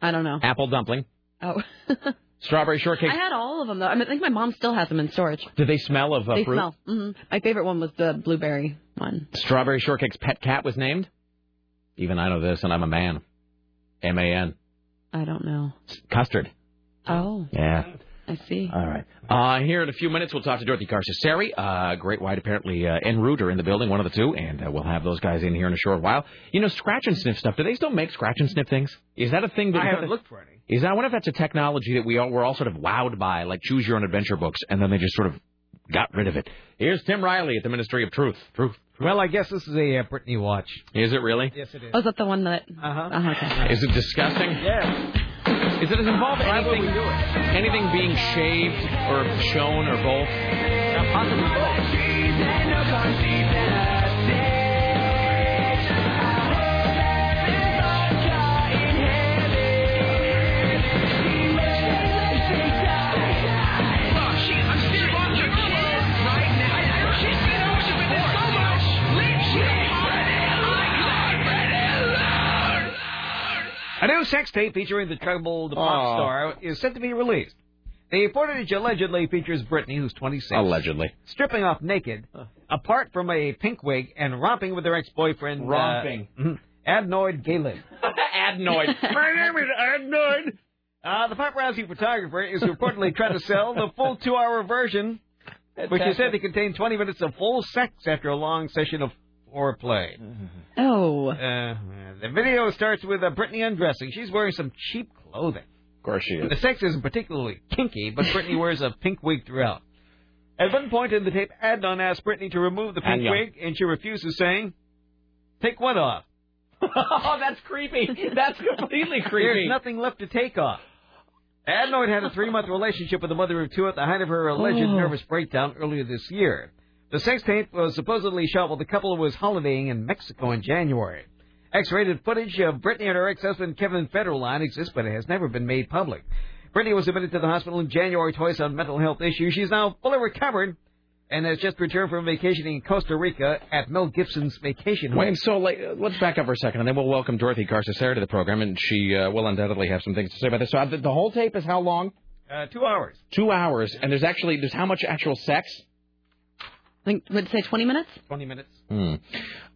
I don't know. Apple dumpling. Oh. Strawberry shortcake. I had all of them though. I, mean, I think my mom still has them in storage. Do they smell of uh, they fruit? smell. hmm My favorite one was the blueberry one. Strawberry shortcake's pet cat was named. Even I know this, and I'm a man. M A N. I don't know. Custard. Oh, Yeah. I see. All right. Uh, here in a few minutes, we'll talk to Dorothy Cascerceri. Uh, Great White, apparently, uh, en route are in the building, one of the two, and uh, we'll have those guys in here in a short while. You know, scratch and sniff stuff. Do they still make scratch and sniff things? Is that a thing that I haven't looked for any. Is that I wonder if that's a technology that we all we're all sort of wowed by, like choose your own adventure books, and then they just sort of got rid of it. Here's Tim Riley at the Ministry of Truth. Truth. Well, I guess this is a uh, Britney watch. Is it really? Yes, it is. Oh, is that the one that? Uh-huh. Uh-huh. Okay. Is it disgusting? yes. Is it does it involve anything we do it? anything being shaved or shown or both? possibly both. New sex tape featuring the troubled pop Oh. star is set to be released. The footage allegedly features Britney, who's 26, Allegedly. stripping off naked, apart from a pink wig, and romping with her ex-boyfriend. uh, Romping. mhm, Adnoid Galen. Adnoid. My name is Adnoid. Uh, the paparazzi photographer is reportedly trying to sell the full two-hour version, which is said to contain 20 minutes of full sex after a long session of foreplay. Oh. Uh, the video starts with uh, Britney undressing. She's wearing some cheap clothing. Of course she is. The sex isn't particularly kinky, but Britney wears a pink wig throughout. At one point in the tape, Adnan asks Britney to remove the pink Adnan. wig, and she refuses, saying, "Take what off? oh, that's creepy. That's completely creepy. There's nothing left to take off." Adnoid had a three-month relationship with the mother of two at the height of her alleged Oh. nervous breakdown earlier this year. The sex tape was supposedly shot while the couple was holidaying in Mexico in January. X-rated footage of Britney and her ex-husband Kevin Federline exists, but it has never been made public. Britney was admitted to the hospital in January twice on mental health issues. She's now fully recovered and has just returned from vacationing in Costa Rica at Mel Gibson's vacation home. Wait, so like, let's back up for a second, and then we'll welcome Dorothy Cascerceri to the program, and she uh, will undoubtedly have some things to say about this. So uh, the, the whole tape is how long? Uh, two hours. Two hours, and there's actually there's how much actual sex? I think, would say 20 minutes? 20 minutes. Hmm.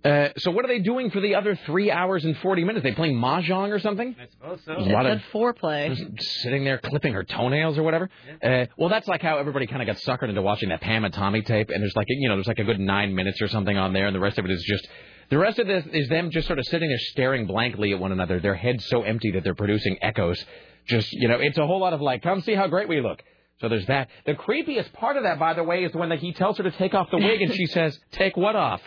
Uh, so what are they doing for the other three hours and forty minutes? They playing mahjong or something? I suppose so. There's a lot of said foreplay. just sitting there clipping her toenails or whatever. Uh, well, that's like how everybody kind of got suckered into watching that Pam and Tommy tape, and there's like you know there's like a good nine minutes or something on there, and the rest of it is just. The rest of this is them just sort of sitting there staring blankly at one another, their heads so empty that they're producing echoes. Just, you know, it's a whole lot of like, come see how great we look. So there's that. The creepiest part of that, by the way, is when he tells her to take off the wig and she says, take what off?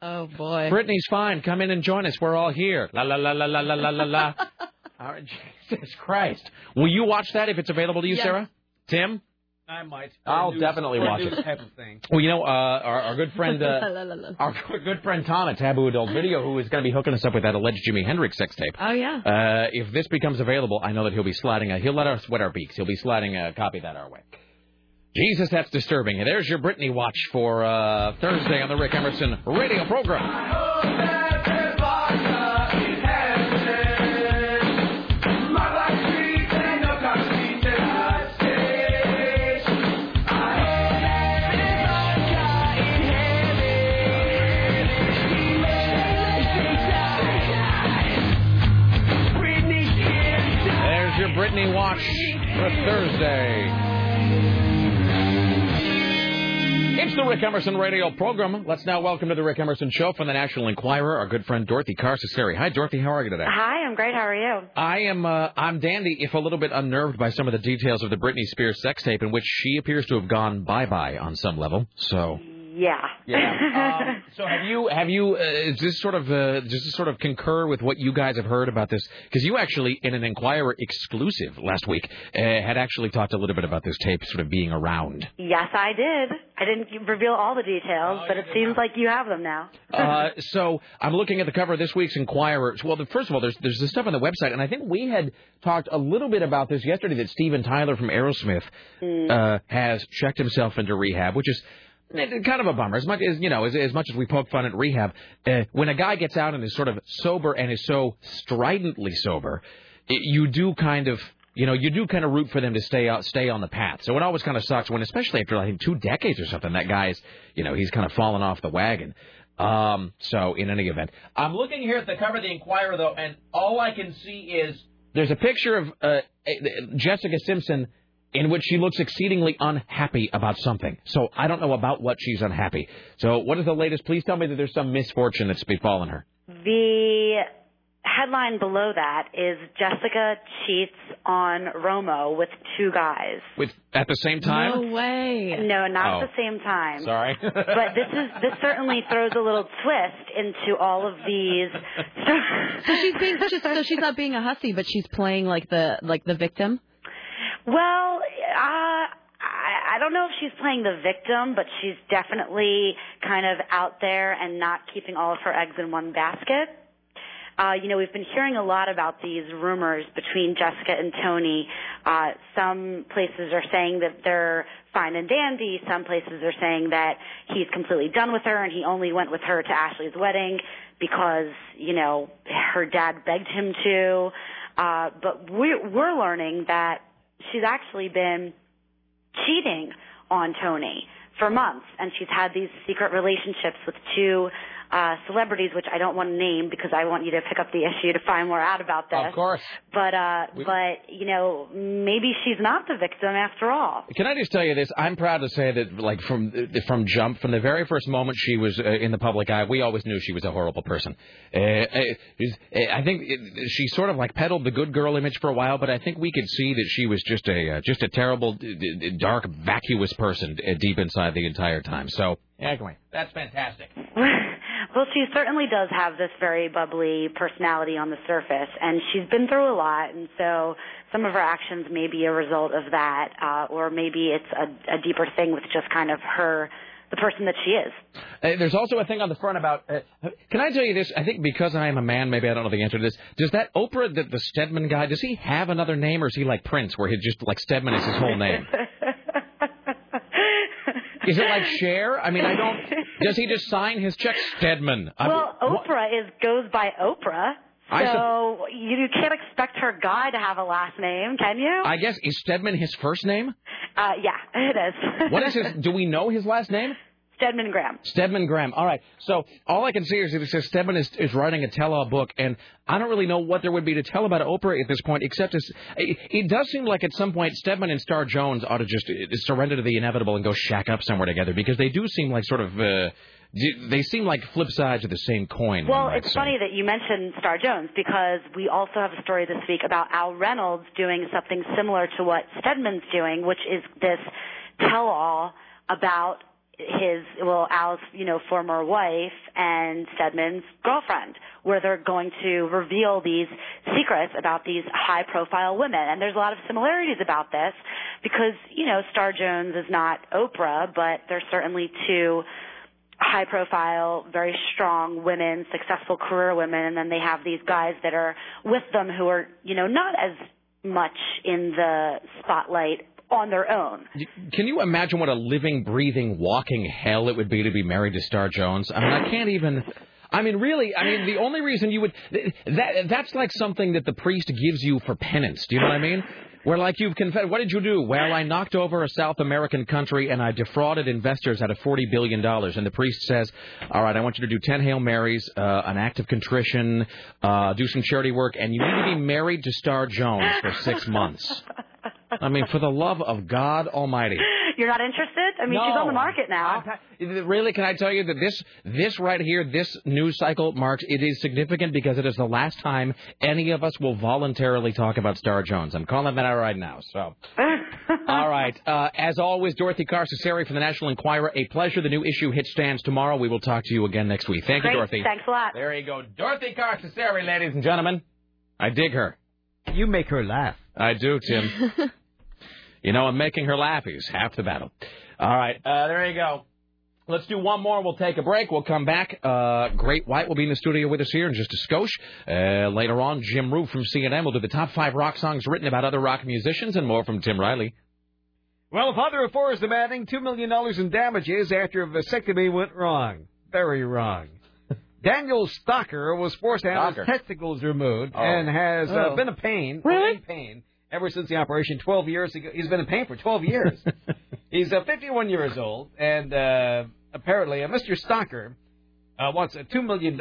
Oh, boy. Britney's fine. Come in and join us. We're all here. La la la la la la la la la. Jesus Christ. Will you watch that if it's available to you, Yes. Sarah? Tim? I might. I'll news- definitely watch it. type of thing. Well, you know, uh, our, our good friend, uh, La, la, la. our good- good friend Tom at Taboo Adult Video, who is going to be hooking us up with that alleged Jimi Hendrix sex tape. Oh, yeah. Uh, if this becomes available, I know that he'll be sliding. A, he'll let us wet our beaks. He'll be sliding a copy of that our way. Jesus, that's disturbing. There's your Britney watch for uh, Thursday on the Rick Emerson radio program. Britney watch for Thursday. It's the Rick Emerson radio program. Let's now welcome to the Rick Emerson show from the National Enquirer our good friend Dorothy Cascerceri. Hi, Dorothy. How are you today? Hi, I'm great. How are you? I am uh, I'm dandy, if a little bit unnerved by some of the details of the Britney Spears sex tape, in which she appears to have gone bye bye on some level. So Yeah. yeah. Um, so have you have you uh, is this sort of uh, does this sort of concur with what you guys have heard about this? Because you actually in an Enquirer exclusive last week uh, had actually talked a little bit about this tape sort of being around. yes, I did. I didn't reveal all the details, but it seems like you have them now. Uh, so I'm looking at the cover of this week's Enquirer. Well, the, first of all, there's there's this stuff on the website, and I think we had talked a little bit about this yesterday. That Steven Tyler from Aerosmith uh, has checked himself into rehab, which is kind of a bummer. As much as you know, as, as much as we poke fun at rehab, uh, when a guy gets out and is sort of sober and is so stridently sober, it, you do kind of. You know, you do kind of root for them to stay out, stay on the path. So it always kind of sucks when, especially after I think two decades or something, that guy's, you know, he's kind of fallen off the wagon. Um, so in any event, I'm looking here at the cover of the Enquirer though, and all I can see is there's a picture of uh, Jessica Simpson in which she looks exceedingly unhappy about something. So I don't know about what she's unhappy. So what is the latest? Please tell me that there's some misfortune that's befallen her. The headline below that is Jessica cheats on Romo with two guys. With at the same time? No way. No, not Oh. at the same time. Sorry. but this is this certainly throws a little twist into all of these. So she's being just so she's not being a hussy, but she's playing like the like the victim. Well, uh, I, I don't know if she's playing the victim, but she's definitely kind of out there and not keeping all of her eggs in one basket. Uh, you know, we've been hearing a lot about these rumors between Jessica and Tony. Uh, some places are saying that they're fine and dandy. Some places are saying that he's completely done with her and he only went with her to Ashlee's wedding because, you know, her dad begged him to. Uh, but we're, we're learning that she's actually been cheating on Tony for months, and she's had these secret relationships with two uh, celebrities, which I don't want to name because I want you to pick up the issue to find more out about this. Of course. But uh, We- but you know, maybe she's not the victim after all. Can I just tell you this? I'm proud to say that, like from from jump, from the very first moment she was uh, in the public eye, we always knew she was a horrible person. Uh, uh, I think it, she sort of like peddled the good girl image for a while, but I think we could see that she was just a uh, just a terrible, d- d- dark, vacuous person uh, deep inside the entire time. So, anyway, that's fantastic. Well, she certainly does have this very bubbly personality on the surface, and she's been through a lot, and so some of her actions may be a result of that, uh, or maybe it's a, a deeper thing with just kind of her, the person that she is. Uh, there's also a thing on the front about. Uh, can I tell you this? I think because I am a man, maybe I don't know the answer to this. Does that Oprah, the, the Stedman guy, does he have another name, or is he like Prince, where he just like Stedman is his whole name? Is it like Cher? I mean, I don't. Does he just sign his check Stedman? I mean, well, Oprah is goes by Oprah, so you, you can't expect her guy to have a last name, can you? I guess is Stedman his first name? Uh, yeah, it is. What is his? Do we know his last name? Stedman Graham. Stedman Graham. All right. So all I can see is that it says Stedman is, is writing a tell-all book, and I don't really know what there would be to tell about Oprah at this point, except it, it does seem like at some point Stedman and Star Jones ought to just uh, surrender to the inevitable and go shack up somewhere together because they do seem like sort of. Uh, they seem like flip sides of the same coin. Well, it's say. funny that you mentioned Star Jones because we also have a story this week about Al Reynolds doing something similar to what Stedman's doing, which is this tell-all about his, well, Al's, you know, former wife and Stedman's girlfriend, where they're going to reveal these secrets about these high-profile women. And there's a lot of similarities about this because, you know, Star Jones is not Oprah, but they're certainly two high profile, very strong women, successful career women, and then they have these guys that are with them who are, you know, not as much in the spotlight on their own. Can you imagine what a living, breathing, walking hell it would be to be married to Star Jones? I mean, I can't even. I mean, really. I mean, the only reason you would that that's like something that the priest gives you for penance. Do you know what I mean? Where like you've confessed. What did you do? Well, I knocked over a South American country and I defrauded investors out of forty billion dollars. And the priest says, "All right, I want you to do ten Hail Marys, uh, an act of contrition, uh, do some charity work, and you need to be married to Star Jones for six months." I mean, for the love of God Almighty. You're not interested? I mean, she's on the market now. Really, can I tell you that this this right here, this news cycle marks it is significant because it is the last time any of us will voluntarily talk about Star Jones. I'm calling that out right now. So, all right. Uh, as always, Dorothy Cascerceri from the National Enquirer. A pleasure. The new issue hits stands tomorrow. We will talk to you again next week. Thank Great. you, Dorothy. Thanks a lot. There you go, Dorothy Cascerceri, ladies and gentlemen. I dig her. You make her laugh. I do, Tim. you know, I'm making her laugh is half the battle. All right, uh, there you go. Let's do one more. We'll take a break. We'll come back. Uh, Great White will be in the studio with us here in just a skosh. Uh, later on, Jim Roop from CNN will do the top five rock songs written about other rock musicians and more from Tim Riley. Well, a father of four is demanding $2 million in damages after a vasectomy went wrong. Very wrong. Daniel Stocker was forced to have Stocker. his testicles removed Oh. and has uh, Oh. been in pain. Really? In pain ever since the operation 12 years ago. He's been in pain for 12 years. He's uh, 51 years old, and uh, apparently uh, Mr. Stocker uh, wants uh, $2 million.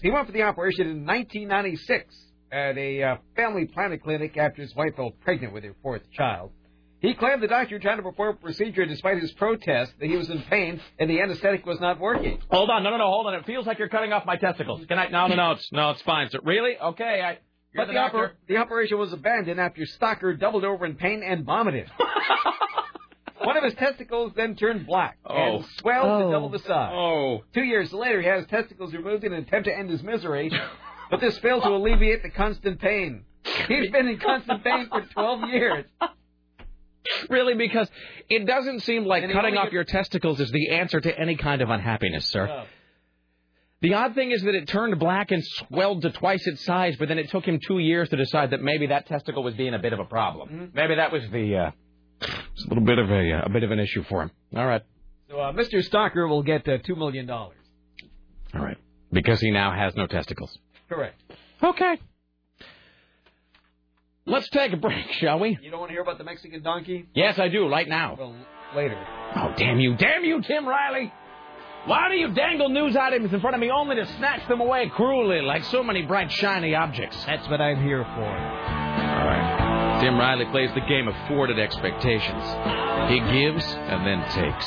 He went for the operation in 1996 at a uh, family planning clinic after his wife fell pregnant with her fourth child. He claimed the doctor tried to perform a procedure despite his protest that he was in pain and the anesthetic was not working. Hold on, no, no, no, hold on. It feels like you're cutting off my testicles. Can I? No, no, no, it's no, it's fine. So, really? Okay, I. You're But the, oper- the operation was abandoned after Stocker doubled over in pain and vomited. One of his testicles then turned black oh. and Oh. swelled to Oh. double the oh. size. Oh. Two years later, he had his testicles removed in an attempt to end his misery, but this failed to alleviate the constant pain. He's been in constant pain for 12 years. Really, because it doesn't seem like And cutting only off your testicles is the answer to any kind of unhappiness, sir. The odd thing is that it turned black and swelled to twice its size, but then it took him two years to decide that maybe that testicle was being a bit of a problem. Mm-hmm. Maybe that was the uh, it's a little bit of a uh, a bit of an issue for him. All right, So uh, Mr. Stocker will get uh, $2 million. all right, because he now has no testicles. Correct. Okay. Let's take a break, shall we? You don't want to hear about the Mexican donkey? Yes, I do, right now. Well, later. Oh, damn you. Damn you, Tim Riley. Why do you dangle news items in front of me only to snatch them away cruelly like so many bright, shiny objects? That's what I'm here for. All right. Tim Riley plays the game of thwarted expectations. He gives and then takes.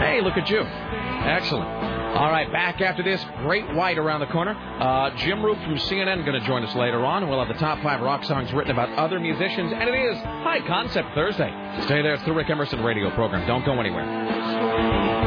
Hey, look at you. Excellent. All right, back after this. Great White around the corner. Uh, Jim Roop from CNN going to join us later on. We'll have the top five rock songs written about other musicians, and it is High Concept Thursday. Stay there. It's the Rick Emerson radio program. Don't go anywhere.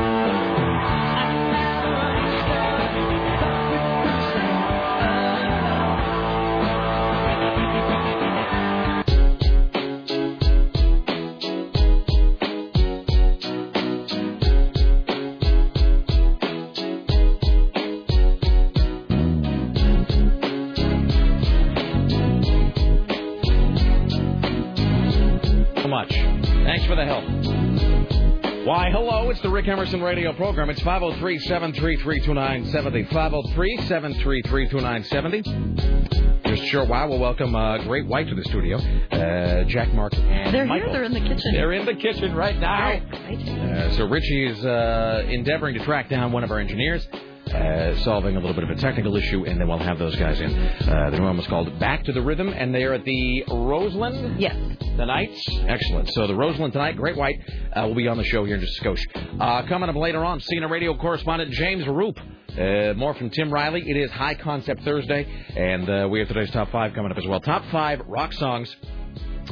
Why, hello, it's the Rick Emerson radio program. It's 503 733 2970. 503 733 2970. Just short while, we'll welcome uh, Great White to the studio. Uh, Jack, Mark, and They're Michael. here. They're in the kitchen. They're in the kitchen right now. Uh, so Richie is uh, endeavoring to track down one of our engineers, uh, solving a little bit of a technical issue, and then we'll have those guys in. Uh, the room is called Back to the Rhythm, and they are at the Roseland. Yes. Tonight, excellent. So the Roseland tonight, Great White, uh, will be on the show here in just a skosh. Uh, coming up later on, CNN radio correspondent James Roop. Uh, more from Tim Riley. It is High Concept Thursday, and uh, we have today's top five coming up as well. Top five rock songs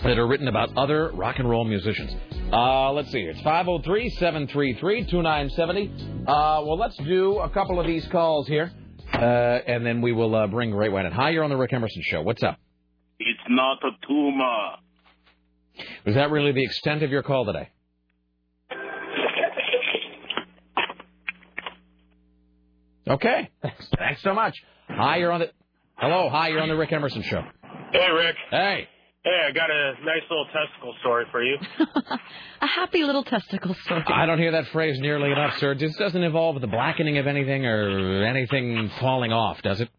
that are written about other rock and roll musicians. Uh, let's see. It's 503 733 2970. Uh, Well, let's do a couple of these calls here, uh, and then we will uh, bring Great White in. Hi, you're on the Rick Emerson Show. What's up? It's not a tumor. Was that really the extent of your call today? Okay. Thanks, Thanks so much. Hi, you're on the. Hello, hi, you're on the Rick Emerson Show. Hey, Rick. Hey. Hey, I got a nice little testicle story for you. A happy little testicle story. I don't hear that phrase nearly enough, sir. This doesn't involve the blackening of anything or anything falling off, does it?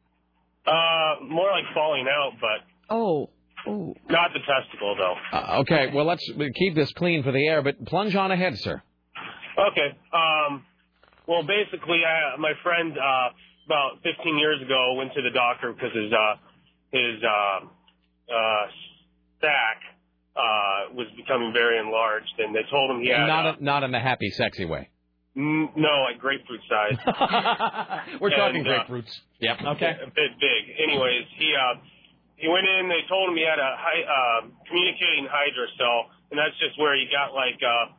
Uh, more like falling out, but Oh. Oh. not the testicle, though. Uh, okay, well, let's keep this clean for the air, but plunge on ahead, sir. Okay. Um, well, basically, I, my friend uh, about 15 years ago went to the doctor because his uh, his uh, uh, sac uh, was becoming very enlarged, and they told him he had not, uh, a, not in the happy, sexy way. n- no like grapefruit size. We're talking And, uh, grapefruits. Yep. Okay. a bit big. Anyways, he uh, he went in. They told him he had a hy- uh, communicating hydrocele, and that's just where you got like uh,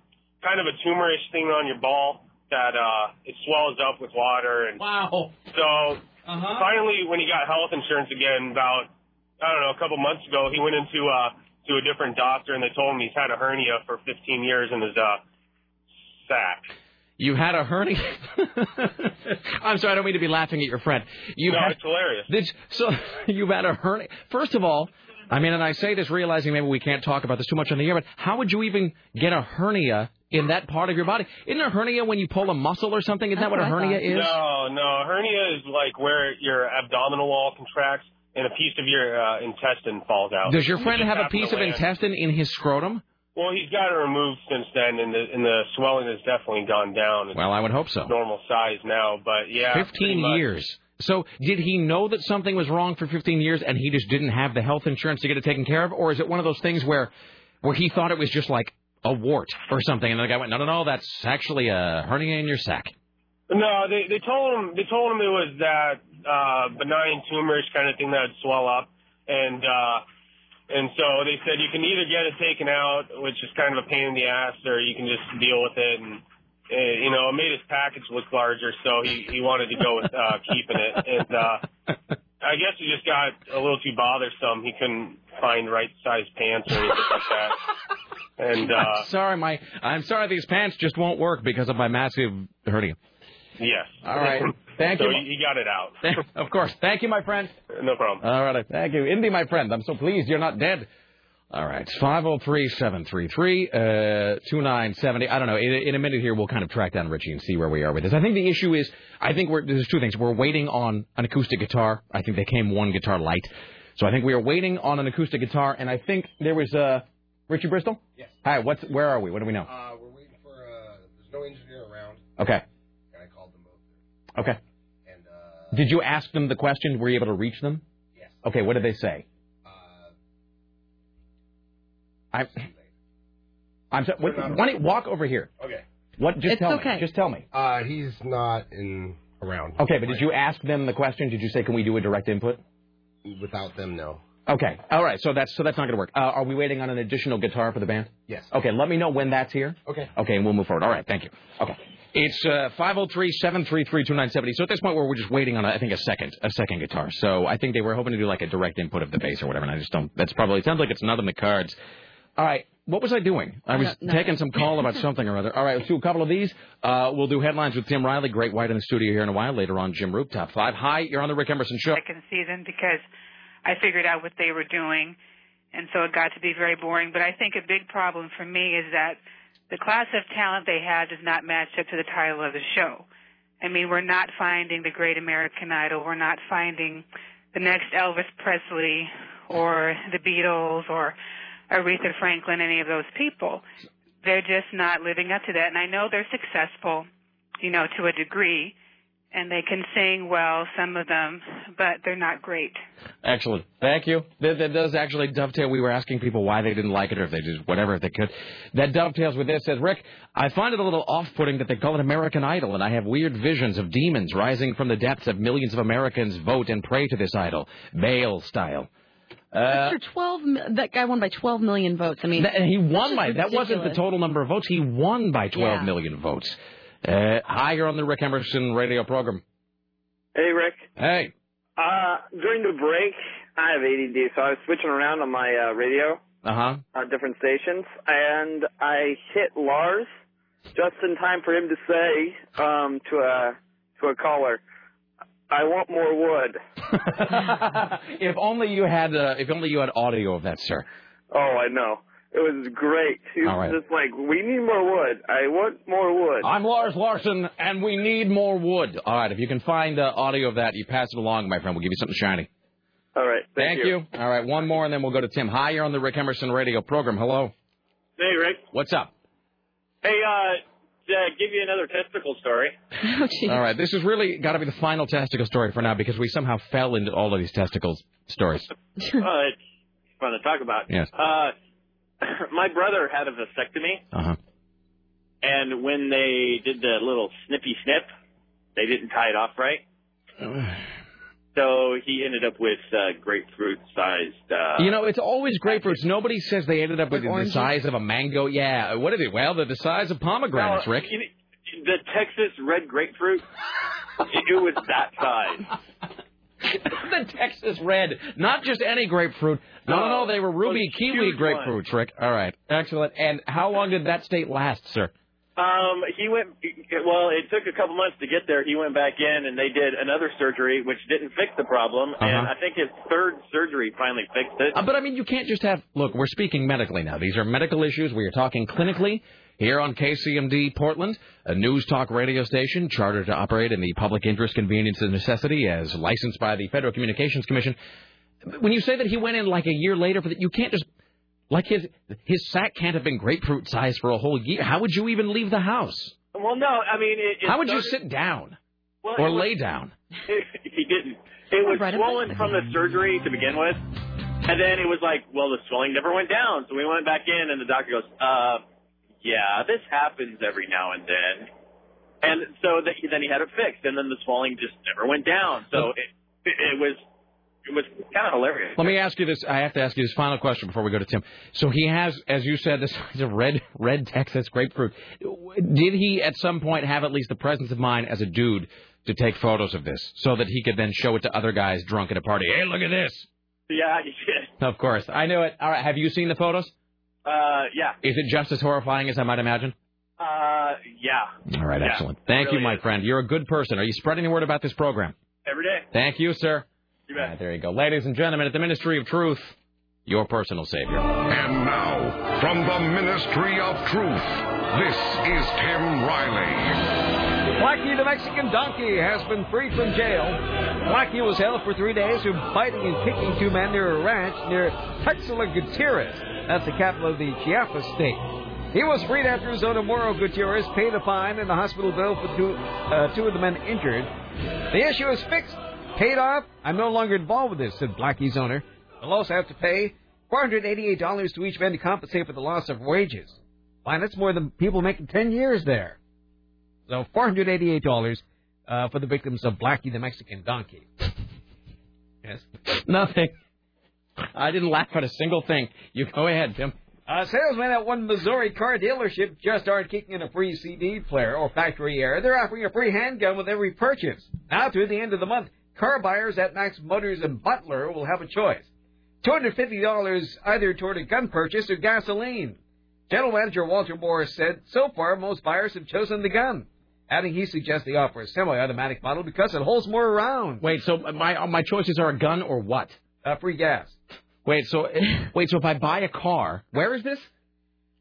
kind of a tumorish thing on your ball that uh, it swells up with water. And wow. So finally, when he got health insurance again, about I don't know a couple months ago, he went into uh, to a different doctor, and they told him he's had a hernia for 15 years in his uh, sac. You had a hernia. I'm sorry, I don't mean to be laughing at your friend. You no, had, it's hilarious. Did, so you've had a hernia. First of all, I mean, and I say this realizing maybe we can't talk about this too much on the air, but how would you even get a hernia in that part of your body? Isn't a hernia when you pull a muscle or something? Isn't that what a hernia is? No, no. A hernia is like where your abdominal wall contracts and a piece of your uh, intestine falls out. Does your friend have a piece of land. intestine in his scrotum? Well, he's got it removed since then, and the and the swelling has definitely gone down. It's Well, I would hope so. normal size now, but yeah, 15 years. So, did he know that something was wrong for 15 years and he just didn't have the health insurance to get it taken care of? Or is it one of those things where where he thought it was just like a wart or something and the guy went, no, no, no, that's actually a hernia in your sac? No, they they told him they told him it was that uh, benign tumorish kind of thing that would swell up, and uh, and so they said you can either get it taken out, which is kind of a pain in the ass, or you can just deal with it. And uh, you know, it made his package look larger, so he he wanted to go with uh, keeping it. And uh, I guess he just got a little too bothersome. He couldn't find right size pants or anything like that. And uh, I'm sorry, my I'm sorry these pants just won't work because of my massive hernia. Yes. All right. Thank so you. he he got it out. of course. Thank you, my friend. No problem. All right. Thank you. Indy, my friend. I'm so pleased you're not dead. All right. 503 733 2970. I don't know. In, in a minute here, we'll kind of track down Richie and see where we are with this. I think the issue is, I think we're, there's two things. We're waiting on an acoustic guitar. I think they came one guitar light. So I think we are waiting on an acoustic guitar, and I think there was uh, Richie Bristol. Yes. Hi. What's where are we? What do we know? Uh, we're waiting for. Uh, there's no engineer around. Okay. Both. Okay. Did you ask them the question? Were you able to reach them? Yes. Okay. What did they say? I'm. I'm. So, wait, why don't you walk over here? Okay. What? Just It's tell okay. me. Just tell me. Uh, he's not in around. Okay, but did you ask them the question? Did you say, "Can we do a direct input"? Without them, no. Okay. All right. So that's so that's not going to work. Uh, are we waiting on an additional guitar for the band? Yes. Okay. Let me know when that's here. Okay. Okay, and we'll move forward. All right. Thank you. Okay. It's uh, 503-733-2970. So at this point, where we're just waiting on, I think, a second, a second guitar. So I think they were hoping to do like a direct input of the bass or whatever, and I just don't. That's probably. It sounds like it's not in the cards. All right. What was I doing? I I was don't know. taking some call about something or other. All right, let's do a couple of these. Uh, we'll do headlines with Tim Riley, Great White in the studio here in a while. Later on, Jim Roop, Top 5. Hi, you're on the Rick Emerson Show. second season because I figured out what they were doing, and so it got to be very boring. But I think a big problem for me is that the class of talent they have does not match up to the title of the show. I mean, we're not finding the Great American Idol. We're not finding the next Elvis Presley or the Beatles or Aretha Franklin, any of those people. They're just not living up to that. And I know they're successful, you know, to a degree, and they can sing well, some of them, but they're not great. Excellent. Thank you. That, that does actually dovetail. We were asking people why they didn't like it or if they did whatever if they could. That dovetails with this. Says Rick, I find it a little off-putting that they call it American Idol, and I have weird visions of demons rising from the depths of millions of Americans vote and pray to this idol, Baal style. Uh, After 12, that guy won by 12 million votes. I mean, That- he won by just that wasn't the total number of votes. He won by twelve Yeah. million votes. Uh, hi, you're on the Rick Emerson radio program. Hey, Rick. Hey. Uh, during the break, I have ADD, so I was switching around on my uh, radio, Uh huh. uh, different stations, and I hit Lars just in time for him to say um, to a to a caller, "I want more wood." if only you had uh, if only you had audio of that, sir. Oh, I know. It was great. He was All right. just like, "We need more wood. I want more wood." I'm Lars Larson, and we need more wood. All right, if you can find uh, audio of that, you pass it along, my friend. We'll give you something shiny. All right. Thank, you. All right, one more, and then we'll go to Tim. Hi, you're on the Rick Emerson radio program. Hello. Hey, Rick. What's up? Hey, uh, to give you another testicle story. All right, this has really got to be the final testicle story for now because we somehow fell into all of these testicles stories. uh, it's fun to talk about. Yes. Uh, my brother had a vasectomy, Uh huh. and when they did the little snippy snip, they didn't tie it off right. So he ended up with uh, grapefruit-sized. Uh, You know, it's always grapefruits. Nobody says they ended up with the size of a mango. Yeah, what what is it? Well, they're the size of pomegranates, No, Rick. you know, the Texas red grapefruit, it, it was that size. the Texas red, not just any grapefruit. No, no, no, they were ruby kiwi grapefruit. grapefruits, Rick. All right, excellent. And how long did that state last, sir? Um, he went. Well, it took a couple months to get there. He went back in, and they did another surgery, which didn't fix the problem. And Uh-huh. I think his third surgery finally fixed it. Uh, but I mean, you can't just have. Look, we're speaking medically now. These are medical issues. We are talking clinically here on KCMD Portland, a news talk radio station chartered to operate in the public interest, convenience, and necessity as licensed by the Federal Communications Commission. When you say that he went in like a year later for that, you can't just. Like his his sack can't have been grapefruit size for a whole year. How would you even leave the house? Well, no, I mean, it, it How would you sit down Well, or was- lay down? he didn't. It was Right, swollen from the surgery to begin with, and then it was like, well, the swelling never went down. So we went back in, and the doctor goes, uh, yeah, this happens every now and then. And so that, then he had it fixed, and then the swelling just never went down. So it, it, was it was kind of hilarious. Let me ask you this. I have to ask you this final question before we go to Tim. So he has, as you said, the size of red, red Texas grapefruit. Did he at some point have at least the presence of mind as a dude to take photos of this so that he could then show it to other guys drunk at a party? Hey, look at this. Yeah, he did. Of course, I knew it. All right, have you seen the photos? Uh, yeah. Is it just as horrifying as I might imagine? Uh, yeah. All right, Yeah, excellent. Thank really you, my friend. You're a good person. Are you spreading the word about this program? Every day. Thank you, sir. You bet. All right, there you go. Ladies and gentlemen, at the Ministry of Truth, your personal savior. And now, from the Ministry of Truth, this is Tim Riley. Blackie the Mexican donkey has been freed from jail. Blackie was held for three days for biting and kicking two men near a ranch near Tuxtla Gutierrez. That's the capital of the Chiapas state. He was freed after his owner, Moro Gutierrez, paid a fine and a hospital bill for two, uh, two of the men injured. The issue is fixed. Paid off. I'm no longer involved with this, said Blackie's owner. They'll also have to pay $488 to each man to compensate for the loss of wages. Fine, that's more than people making 10 years there. So $488 uh, for the victims of Blackie the Mexican donkey. yes. Nothing. I didn't laugh at a single thing. You go ahead, Tim. Uh, salesmen at one Missouri car dealership just aren't kicking in a free CD player or factory air. They're offering a free handgun with every purchase. Now, through the end of the month, car buyers at Max Motors and Butler will have a choice. $250 either toward a gun purchase or gasoline. General Manager Walter Morris said, so far, most buyers have chosen the gun. Adding he suggests they offer a semi-automatic model because it holds more rounds. Wait, so my my choices are a gun or what? Uh, free gas. Wait, so wait, so if I buy a car, where is this?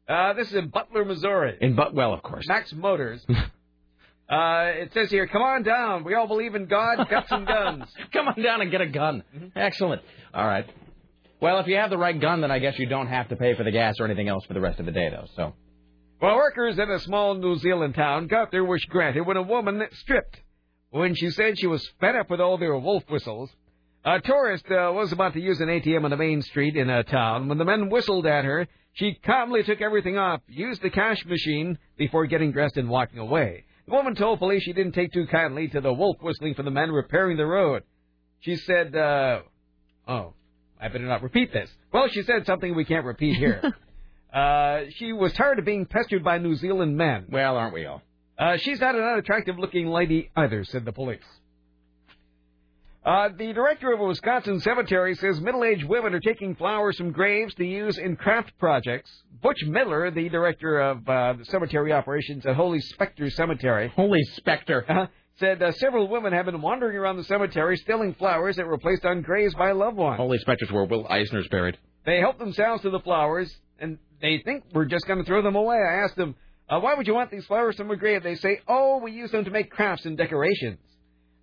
Uh, this is in Butler, Missouri. In But well, of course. Max Motors. uh, it says here, come on down. We all believe in God, guts, and guns. Come on down and get a gun. Excellent. All right. Well, if you have the right gun, then I guess you don't have to pay for the gas or anything else for the rest of the day, though. So. Well, workers in a small New Zealand town got their wish granted when a woman stripped. When she said she was fed up with all their wolf whistles, a tourist uh, was about to use an ATM on the main street in a town. When the men whistled at her, she calmly took everything off, used the cash machine before getting dressed and walking away. The woman told police she didn't take too kindly to the wolf whistling from the men repairing the road. She said, uh, oh, I better not repeat this. Well, she said something we can't repeat here. uh, she was tired of being pestered by New Zealand men. Well, aren't we all? Uh, she's not an unattractive looking lady either, said the police. Uh, the director of a Wisconsin cemetery says middle-aged women are taking flowers from graves to use in craft projects. Butch Miller, the director of uh, the cemetery operations at Holy Spectre Cemetery, Holy Spectre, uh, said uh, several women have been wandering around the cemetery stealing flowers that were placed on graves by loved ones. Holy Spectre's where Will Eisner's buried. They help themselves to the flowers, and they think we're just going to throw them away. I asked them, uh, why would you want these flowers from a grave? They say, oh, we use them to make crafts and decorations.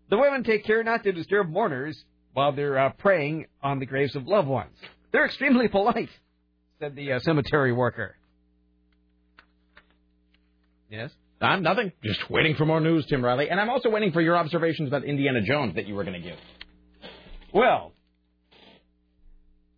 The women take care not to disturb mourners while they're uh, praying on the graves of loved ones. They're extremely polite, said the uh, cemetery worker. Yes? I'm nothing. Just waiting for more news, Tim Riley. And I'm also waiting for your observations about Indiana Jones that you were going to give. Well,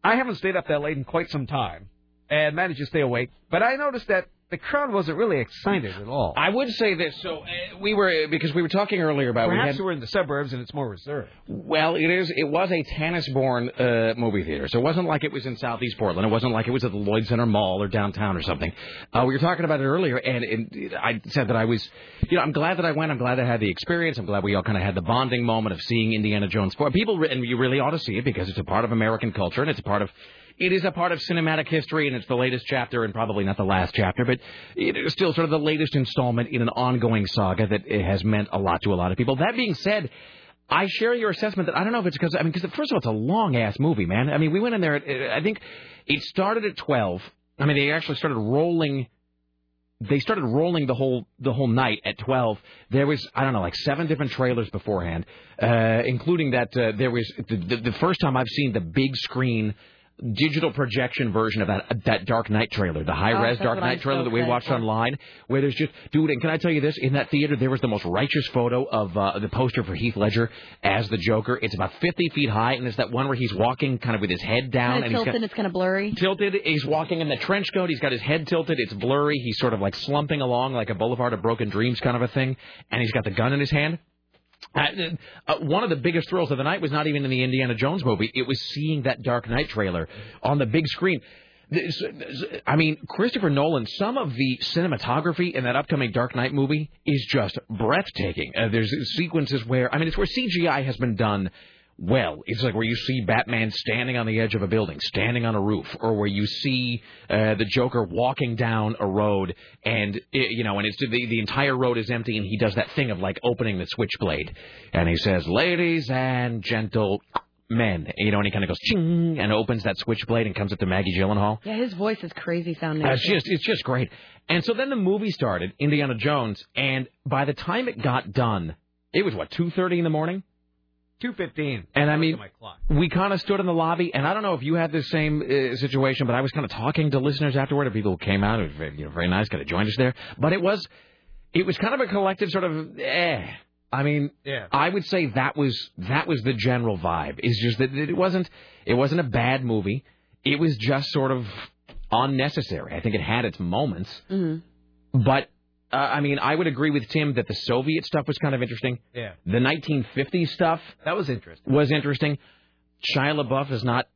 I haven't stayed up that late in quite some time and managed to stay awake, but I noticed that the crowd wasn't really excited at all. I would say this. So uh, we were because we were talking earlier about Perhaps we had, we're in the suburbs and it's more reserved. Well, it is. It was a Tanasbourne uh, movie theater, so it wasn't like it was in Southeast Portland. It wasn't like it was at the Lloyd Center Mall or downtown or something. Uh, we were talking about it earlier, and, and I said that I was, you know, I'm glad that I went. I'm glad I had the experience. I'm glad we all kind of had the bonding moment of seeing Indiana Jones. For people, and you really ought to see it because it's a part of American culture and it's a part of it is a part of cinematic history, and it's the latest chapter, and probably not the last chapter, but it is still sort of the latest installment in an ongoing saga that has meant a lot to a lot of people. That being said, I share your assessment that I don't know if it's because I mean, because first of all, it's a long ass movie, man. I mean, we went in there. I think it started at twelve. I mean, they actually started rolling. They started rolling the whole the whole night at twelve. There was I don't know like seven different trailers beforehand, uh, including that uh, there was the, the, the first time I've seen the big screen digital projection version of that that Dark Knight trailer, the high res Oh, Dark Knight trailer so that we watched online, where there's just dude. And can I tell you this? In that theater, there was the most righteous photo of uh, the poster for Heath Ledger as the Joker. It's about 50 feet high, and it's that one where he's walking kind of with his head down and he's tilted, got it's kind of blurry. tilted. He's walking in the trench coat. He's got his head tilted. It's blurry. He's sort of like slumping along like a Boulevard of Broken Dreams kind of a thing, and he's got the gun in his hand. Uh, uh, one of the biggest thrills of the night was not even in the Indiana Jones movie. It was seeing that Dark Knight trailer on the big screen. This- I mean, Christopher Nolan, some of the cinematography in that upcoming Dark Knight movie is just breathtaking. Uh, there's sequences where, I mean, it's where CGI has been done well. It's like where you see Batman standing on the edge of a building, standing on a roof, or where you see uh, the Joker walking down a road, and it, you know, and it's the the entire road is empty, and he does that thing of like opening the switchblade, and he says, "Ladies and gentle." men. You know, and he kind of goes ching and opens that switchblade and comes up to Maggie Gyllenhaal. Yeah, his voice is crazy sounding. Uh, it's just it's just great. And so then the movie started, Indiana Jones, and by the time it got done, it was what two thirty in the morning. Two fifteen. And I mean, my clock. we kind of stood in the lobby, and I don't know if you had the same uh, situation, but I was kind of talking to listeners afterward. Of people who came out, it was very, you know, very nice, kind of joined us there. But it was, it was kind of a collective sort of, eh. I mean, Yeah. I would say that was that was the general vibe. Is just that it wasn't it wasn't a bad movie. It was just sort of unnecessary. I think it had its moments, Mm-hmm. but. Uh, I mean, I would agree with Tim that the Soviet stuff was kind of interesting. Yeah. The 1950s stuff That was interesting. was interesting. Shia LaBeouf is not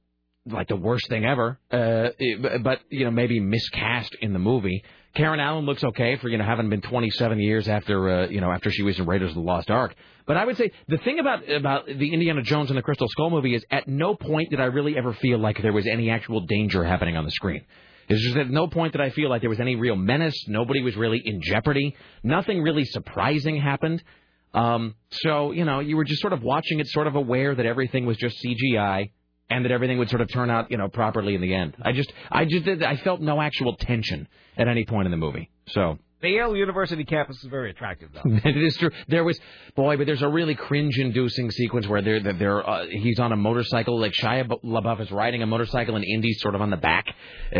like the worst thing ever, uh, but you know maybe miscast in the movie. Karen Allen looks okay for you know having been 27 years after uh, you know after she was in Raiders of the Lost Ark. But I would say the thing about about the Indiana Jones and the Crystal Skull movie is at no point did I really ever feel like there was any actual danger happening on the screen. It's just at no point did I feel like there was any real menace. Nobody was really in jeopardy. Nothing really surprising happened. Um, so, you know, you were just sort of watching it, sort of aware that everything was just CGI and that everything would sort of turn out, you know, properly in the end. I just, I just, I felt no actual tension at any point in the movie. So. The Yale University campus is very attractive, though. it is true. There was, boy, but there's a really cringe-inducing sequence where they're, they're, they're uh, he's on a motorcycle, like Shia LaBeouf is riding a motorcycle, and Indy's sort of on the back, uh,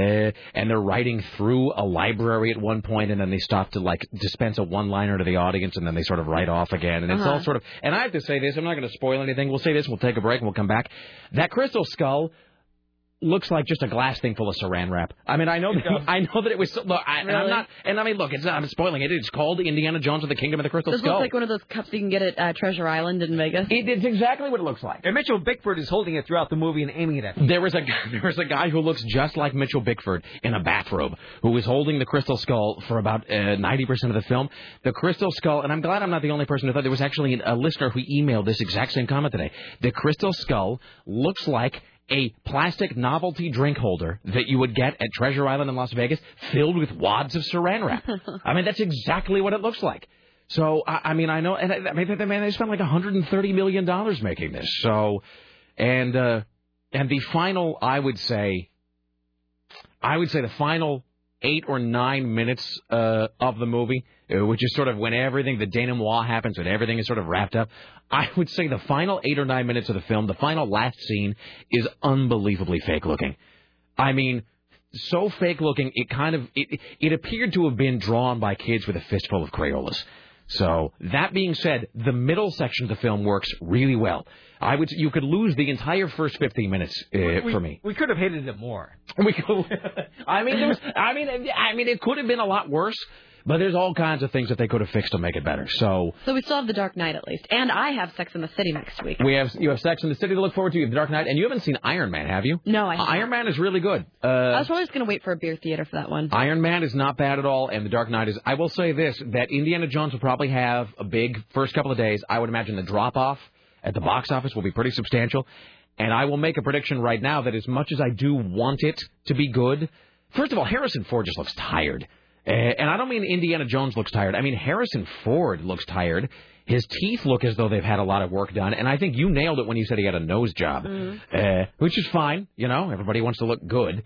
and they're riding through a library at one point, and then they stop to like dispense a one-liner to the audience, and then they sort of ride off again, and it's all Uh-huh. sort of. And I have to say this, I'm not going to spoil anything. We'll say this, we'll take a break, and we'll come back. That crystal skull looks like just a glass thing full of saran wrap. I mean, I know that I know that it was. Look, I, and I'm not. And I mean, look, it's not, I'm spoiling it. It's called Indiana Jones and the Kingdom of the Crystal This Skull. looks like one of those cups you can get at uh, Treasure Island in Vegas. It, it's exactly what it looks like. And Mitchell Bickford is holding it throughout the movie and aiming it at There was a there was a guy who looks just like Mitchell Bickford in a bathrobe who was holding the crystal skull for about uh, ninety percent of the film. The crystal skull, and I'm glad I'm not the only person who thought there was actually a listener who emailed this exact same comment today. The crystal skull looks like a plastic novelty drink holder that you would get at Treasure Island in Las Vegas, filled with wads of Saran wrap. I mean, that's exactly what it looks like. So I, I mean, I know, and I, mean, man, they spent like 130 million dollars making this. So, and uh, and the final, I would say, I would say the final eight or nine minutes uh, of the movie, uh, which is sort of when everything, the denouement happens, when everything is sort of wrapped up. I would say the final eight or nine minutes of the film, the final last scene, is unbelievably fake looking. I mean, so fake looking, it kind of it, it appeared to have been drawn by kids with a fistful of Crayolas. So that being said, the middle section of the film works really well. I would you could lose the entire first 15 minutes uh, we, for me. We could have hated it more. We could, I mean, there was, I mean, I mean, it could have been a lot worse, but there's all kinds of things that they could have fixed to make it better. So So we still have The Dark Knight at least, and I have Sex in the City next week. we have you have Sex in the City to look forward to. You have The Dark Knight, and you haven't seen Iron Man, have you? No, I haven't. Iron Man is really good. Uh, I was probably just going to wait for a beer theater for that one. Iron Man is not bad at all, and The Dark Knight is. I will say this: that Indiana Jones will probably have a big first couple of days. I would imagine the drop off at the box office will be pretty substantial, and I will make a prediction right now that as much as I do want it to be good, first of all, Harrison Ford just looks tired, uh, and I don't mean Indiana Jones looks tired. I mean Harrison Ford looks tired. His teeth look as though they've had a lot of work done, and I think you nailed it when you said he had a nose job, uh, which is fine. You know, everybody wants to look good.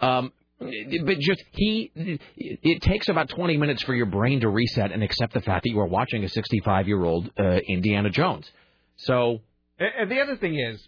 Um, but just he, it takes about 20 minutes for your brain to reset and accept the fact that you are watching a 65 year old uh, Indiana Jones. So And and the other thing is,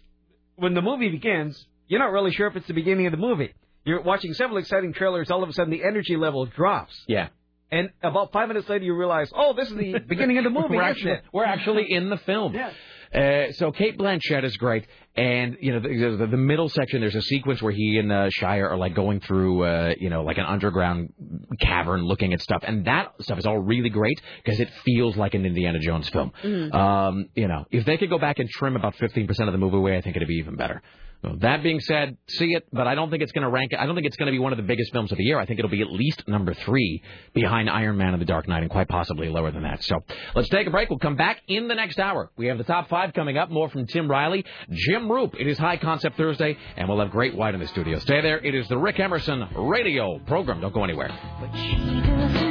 when the movie begins, you're not really sure if it's the beginning of the movie. You're watching several exciting trailers. All of a sudden, the energy level drops. yeah, And about five minutes later, you realize, oh, this is the beginning of the movie. we're isn't actually it? we're actually in the film. Yeah. Uh, so Cate Blanchett is great, and you know the, the, the middle section. There's a sequence where he and uh, Shia are like going through, uh, you know, like an underground cavern, looking at stuff, and that stuff is all really great because it feels like an Indiana Jones film. Mm. Um, you know, if they could go back and trim about 15% of the movie away, I think it'd be even better. That being said, see it, but I don't think it's going to rank. I don't think it's going to be one of the biggest films of the year. I think it'll be at least number three behind Iron Man and The Dark Knight, and quite possibly lower than that. So let's take a break. We'll come back in the next hour. We have the top five coming up. More from Tim Riley, Jim Roop. It is High Concept Thursday, and we'll have Great White in the studio. Stay there. It is the Rick Emerson Radio program. Don't go anywhere.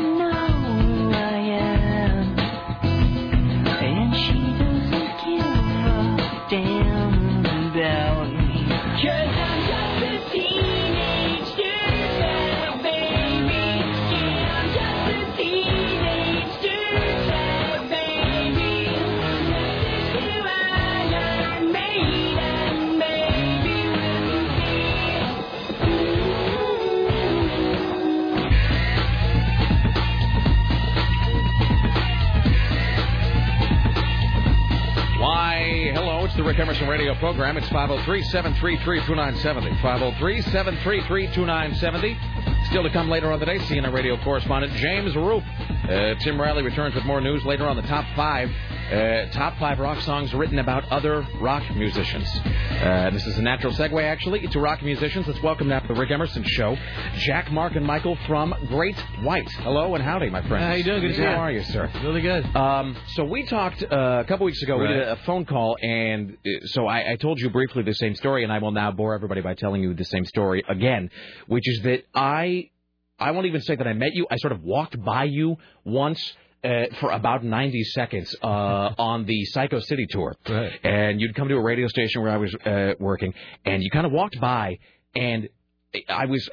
Rick Emerson radio program. It's 503 733 2970. 503 733 2970. Still to come later on today, CNN radio correspondent James Roop. Uh, Tim Riley returns with more news later on the top five. Uh, top five rock songs written about other rock musicians. Uh, this is a natural segue, actually, to rock musicians. Let's welcome now to the Rick Emerson Show, Jack, Mark, and Michael from Great White. Hello and howdy, my friends. How you doing? Good to see you. How are you, sir? Really good. Um, so we talked uh, a couple weeks ago. We did a phone call, and uh, so I, I told you briefly the same story, and I will now bore everybody by telling you the same story again, which is that I I won't even say that I met you. I sort of walked by you once. Uh, for about 90 seconds uh, on the Psycho City tour, and you'd come to a radio station where I was uh, working, and you kind of walked by, and I was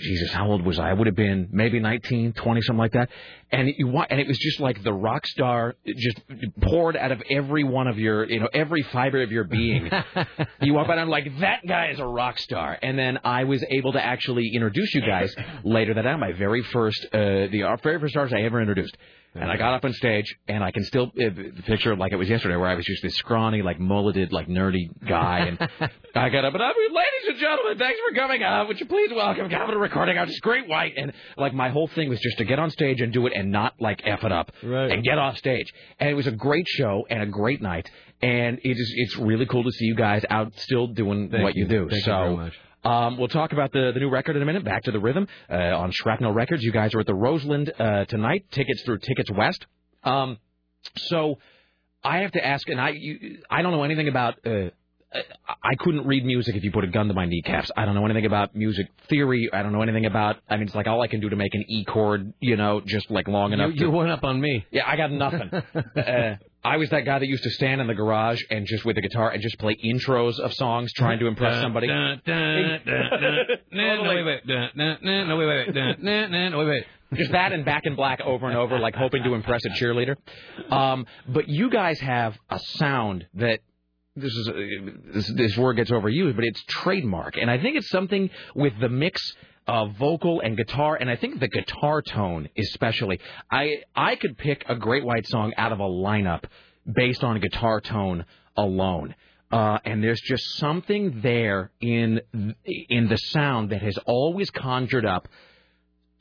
Jesus, how old was I? I would have been maybe 19, 20, something like that. And you wa- and it was just like the rock star just poured out of every one of your, you know, every fiber of your being. you walk by and I'm like, that guy is a rock star. And then I was able to actually introduce you guys later that night. My very first, uh, the very first stars I ever introduced. And I got up on stage, and I can still uh, picture it like it was yesterday, where I was just this scrawny, like mulleted, like nerdy guy, and I got up and I mean, ladies and gentlemen, thanks for coming out. Would you please welcome Captain Recording Artist Great White? And like my whole thing was just to get on stage and do it, and not like f it up, Right. and get off stage. And it was a great show and a great night, and it is it's really cool to see you guys out still doing Thank what you, you. do. Thank you so. very much. Um, we'll talk about the, the new record in a minute. Back to the rhythm uh, on Shrapnel Records. You guys are at the Roseland uh, tonight. Tickets through Tickets West. Um, so I have to ask, and I you, I don't know anything about. Uh, I couldn't read music if you put a gun to my kneecaps. I don't know anything about music theory. I don't know anything about. I mean, it's like all I can do to make an E chord, you know, just like long enough. You, you to, went up on me. yeah, I got nothing. uh, I was that guy that used to stand in the garage and just with the guitar and just play intros of songs trying to impress somebody. No, wait, wait. No, wait, wait. No, wait, wait. Just that and back in black over and over, like hoping to impress a cheerleader. Um, but you guys have a sound that this is uh, this, this word gets overused, but it's trademark, and I think it's something with the mix of vocal and guitar, and I think the guitar tone especially. I I could pick a Great White song out of a lineup based on guitar tone alone. Uh, and there's just something there in in the sound that has always conjured up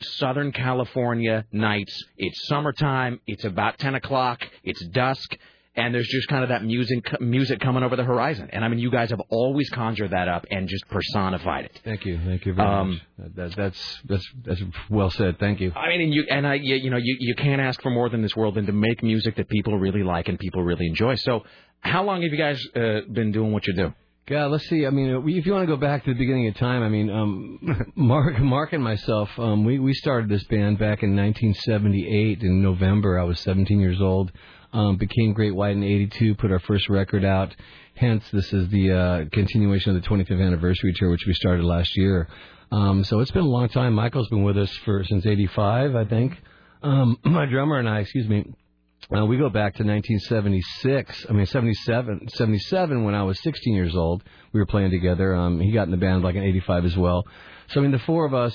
Southern California nights. It's summertime. It's about 10 o'clock. It's dusk. And there's just kind of that music music coming over the horizon. And I mean, you guys have always conjured that up and just personified it. Thank you. Thank you very Um, much. That, that's that's that's well said. Thank you. I mean, and you and I, you, you know, you you can't ask for more than this world than to make music that people really like and people really enjoy. So, how long have you guys uh, been doing what you do? God, let's see. I mean, if you want to go back to the beginning of time, I mean, um, Mark, Mark, and myself, um, we we started this band back in 1978 in November. I was 17 years old. Um, became Great White in '82. Put our first record out. Hence, this is the uh, continuation of the 25th anniversary tour, which we started last year. Um, so it's been a long time. Michael's been with us for since '85, I think. Um, my drummer and I, excuse me, uh, we go back to 1976. I mean, 77, 77 when I was 16 years old. We were playing together. Um, he got in the band like in 85 as well. So I mean, the four of us,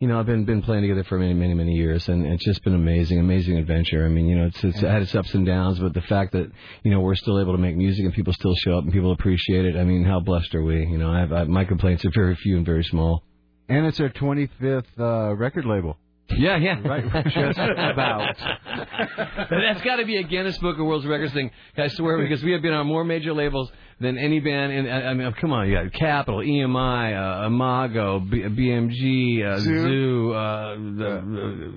you know, I've been been playing together for many, many, many years, and it's just been amazing, amazing adventure. I mean, you know, it's it's had its ups and downs, but the fact that you know we're still able to make music and people still show up and people appreciate it. I mean, how blessed are we? You know, I have, I, my complaints are very few and very small. And it's our 25th uh, record label. Yeah, yeah. Right. Just about. That's got to be a Guinness Book of World Records thing. I swear, because we have been on more major labels than any band. In, I mean, come on, you got Capitol, EMI, uh, Imago, B- BMG, uh, Zoo. Zoo, uh, the, uh,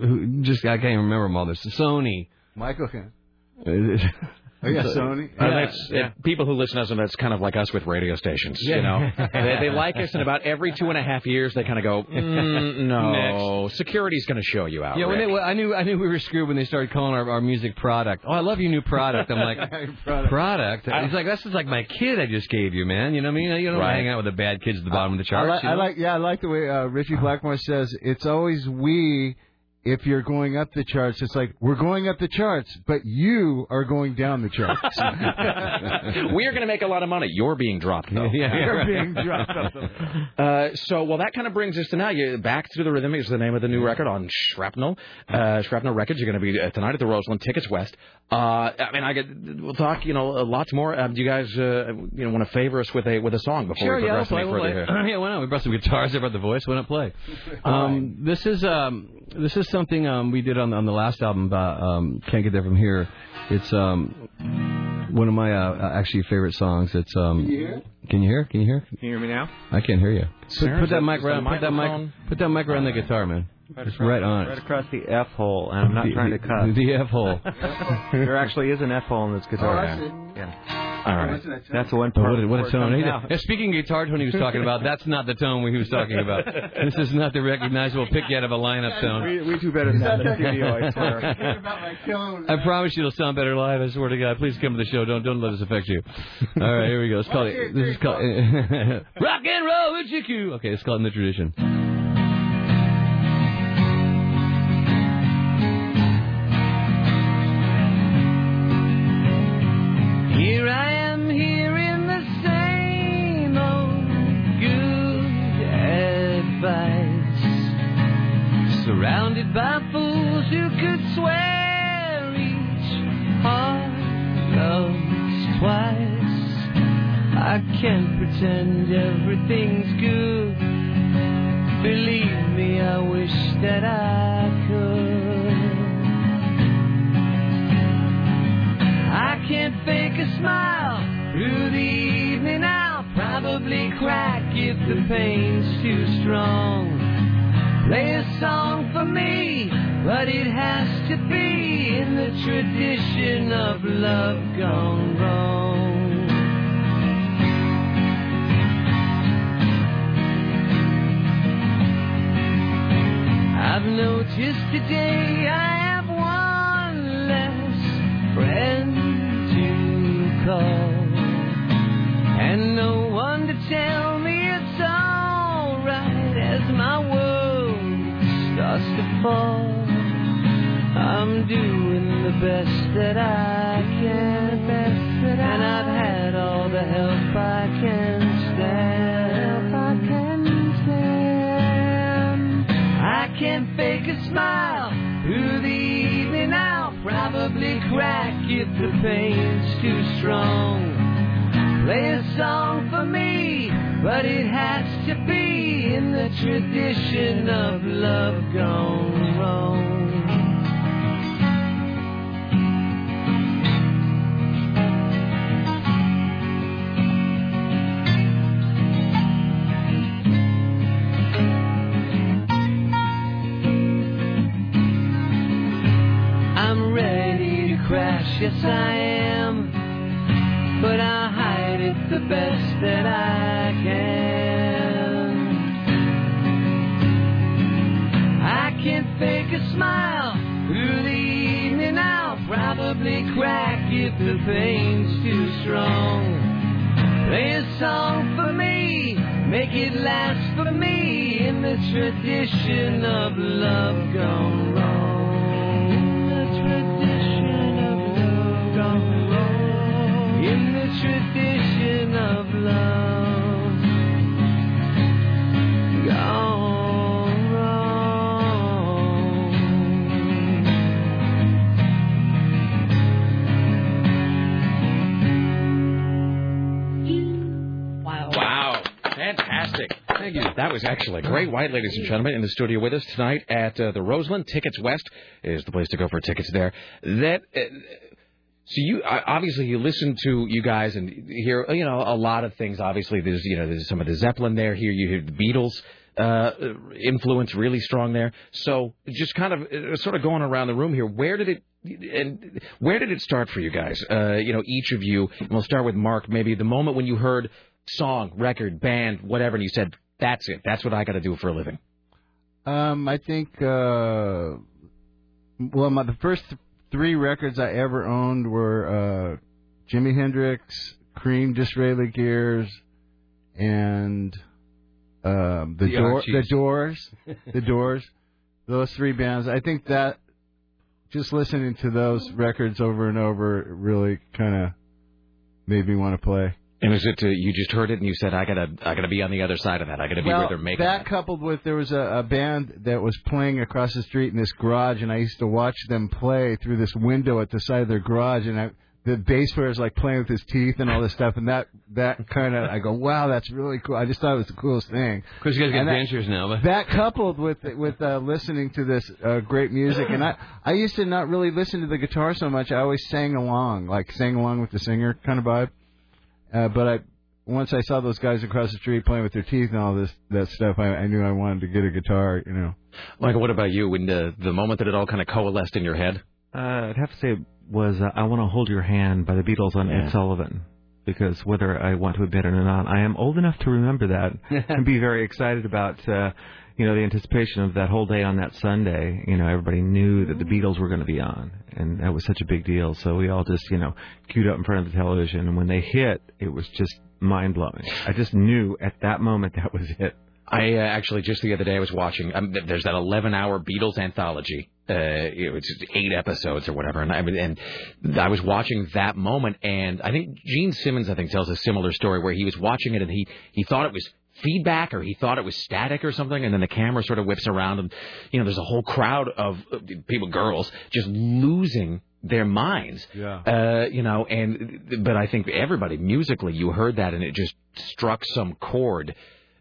who, just I can't even remember them all. There's Sony. Michael can. Oh, yeah, Sony. Uh, Yeah, that's, yeah. uh, people who listen to us, and that's kind of like us with radio stations. Yeah. You know, they, they like us, and about every two and a half years, they kind of go, mm, "No, security's going to show you out." Yeah, when they, well, I knew I knew we were screwed when they started calling our, our music product. Oh, I love your new product. I'm like, product. He's like, that's just like my kid I just gave you, man. You know what I mean? You don't Right. hang out with the bad kids at the bottom of the I charts. like, you I like, yeah, I like the way uh, Ritchie Blackmore says it's always we if you're going up the charts, it's like we're going up the charts, but you are going down the charts. we are going to make a lot of money. You're being dropped, though. Yeah, you're being dropped off Uh, so, well, that kind of brings us to now. You back to the rhythm is the name of the new record on Shrapnel. Uh, Shrapnel Records. You're going to be uh, tonight at the Roseland. Tickets West. Uh, I mean, I get. We'll talk. You know, lots more. Um, do you guys, uh, you know, want to favor us with a with a song before Sure, we yeah, we'll progress play. any further here? yeah, why not? We brought some guitars. I brought the voice. Why not play? Um, this is um, this is something um, we did on on the last album. About, um, Can't get there from here. It's um, one of my uh, actually favorite songs. It's um, Can you hear? Can you hear? Can you hear? Can you hear me now? I can't hear you. Put, put that that- mic around. Put that mic. Put that mic around the guitar, man. It's right on Right across the F hole, and I'm not The- trying to cut. the F hole. there actually is an F hole in this guitar. Oh, I see. Yeah. All right. That's the one part. what a, what a where tone. comes He- out. yeah, speaking of guitar tone he was talking about, that's not the tone he was talking about. This is not the recognizable pick you out of a lineup tone. We, we do better than that in the studio, I swear. I promise you it'll sound better live. I swear to God. Please come to the show. Don't don't let us affect you. All right, here we go. It's called this is called rock and roll with Chiku. Okay, it's called in the tradition. By fools who could swear each heart loves twice. I can't pretend everything's good. Believe me, I wish that I could. I can't fake a smile through the evening. I'll probably crack if the pain's too strong. Play a song for me, but it has to be in the tradition of love gone wrong. I've noticed today I have one less friend to call, and no one to tell me it's alright as my world fall. I'm doing the best that I can, best that and I've had all the help I can stand. I can stand. I can't fake a smile through the evening. I'll probably crack if the pain's too strong. Play a song for me, but it has to be in the tradition of love gone wrong. I'm ready to crash, yes I am. But I'll hide it the best that I can. Can't fake a smile through the evening. I'll probably crack if the pain's too strong. Play a song for me, make it last for me in the tradition of love gone wrong. In the tradition of love gone wrong. In the tradition of love gone Fantastic. Thank you. That was excellent. Great white, ladies and gentlemen, in the studio with us tonight at uh, the Roseland. Tickets West is the place to go for tickets there. That. Uh, so you obviously you listen to you guys and hear you know a lot of things. Obviously there's you know there's some of the Zeppelin there. Here you hear the Beatles uh, influence really strong there. So just kind of uh, sort of going around the room here. Where did it and where did it start for you guys? Uh, you know each of you. We'll start with Mark. Maybe the moment when you heard song, record, band, whatever, and you said that's it. That's what I got to do for a living. Um, I think, uh, well, my, the first three records I ever owned were uh, Jimi Hendrix, Cream, Disraeli Gears, and um, the, The Door, Archies. the Doors, the Doors. those three bands. I think that just listening to those records over and over really kind of made me want to play. And is it uh, you just heard it and you said I gotta I gotta be on the other side of that. I gotta be well, where they're making that coupled with there was a, a band that was playing across the street in this garage, and I used to watch them play through this window at the side of their garage, and I, the bass player is like playing with his teeth and all this stuff, and that that kind of I go, wow, that's really cool. I just thought it was the coolest thing. Of course, you guys get And that- dentures now, but that coupled with with uh, listening to this uh, great music, and I I used to not really listen to the guitar so much. I always sang along, like sang along with the singer kind of vibe. Uh, but I once I saw those guys across the street playing with their teeth and all this that stuff, I, I knew I wanted to get a guitar. You know. Michael, what about you? When the the moment that it all kind of coalesced in your head? Uh, I'd have to say it was uh, "I Want to Hold Your Hand" by the Beatles on Yeah. Ed Sullivan. Because whether I want to admit it or not, I am old enough to remember that and be very excited about, uh, you know, the anticipation of that whole day on that Sunday. You know, everybody knew that the Beatles were going to be on, and that was such a big deal. So we all just, you know, queued up in front of the television, and when they hit, it was just mind blowing. I just knew at that moment that was it. I uh, actually just the other day I was watching. Um, there's that 11 hour Beatles anthology. Uh, it was eight episodes or whatever, and I and I was watching that moment, and I think Gene Simmons I think tells a similar story where he was watching it and he he thought it was feedback or he thought it was static or something, and then the camera sort of whips around and you know there's a whole crowd of uh, people, girls, just losing their minds. Yeah. Uh, you know, and but I think everybody musically, you heard that and it just struck some chord.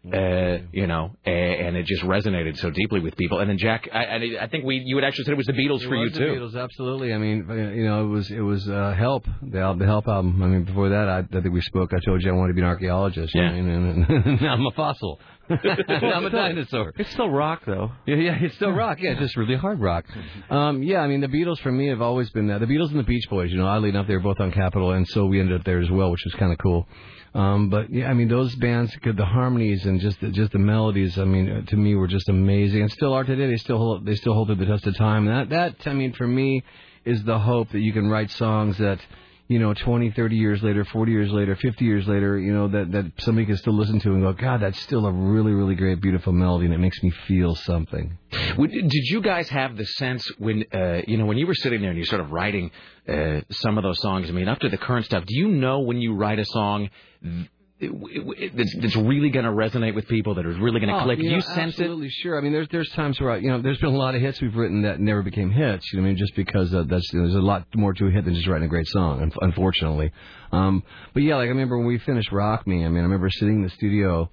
Uh, you know, and it just resonated so deeply with people. And then Jack, I, I, I think we you had actually said it was the Beatles It for you was the too. Beatles, absolutely. I mean, uh, you know, it was it was uh, Help, the al- the Help album. I mean, before that, I, I think we spoke. I told you I wanted to be an archaeologist. Yeah. I mean, and, and now I'm a fossil. I'm a dinosaur. It's still rock, though. Yeah, yeah, it's still rock. Yeah, just really hard rock. Um, yeah, I mean, the Beatles for me have always been that. The Beatles and the Beach Boys, you know, oddly enough, they were both on Capitol, and so we ended up there as well, which was kind of cool. Um, but yeah, I mean, those bands, the harmonies and just the, just the melodies, I mean, uh, to me were just amazing, and still are today. They still hold, they still hold to the test of time. And that, that, I mean, for me, is the hope that you can write songs that you know, 20, 30 years later, 40 years later, 50 years later, you know, that, that somebody can still listen to and go, God, that's still a really, really great, beautiful melody, and it makes me feel something. Did you guys have the sense when uh, you know when you were sitting there and you're sort of writing uh, some of those songs? I mean, up to the current stuff. Do you know when you write a song that's, really going to resonate with people, that is really going to Oh, click? Do you you know, sense it? absolutely sure. I mean, there's there's times where I, you know, there's been a lot of hits we've written that never became hits. You know, I mean, just because uh, that's there's a lot more to a hit than just writing a great song, unfortunately. Um, but yeah, like I remember when we finished Rock Me. I mean, I remember sitting in the studio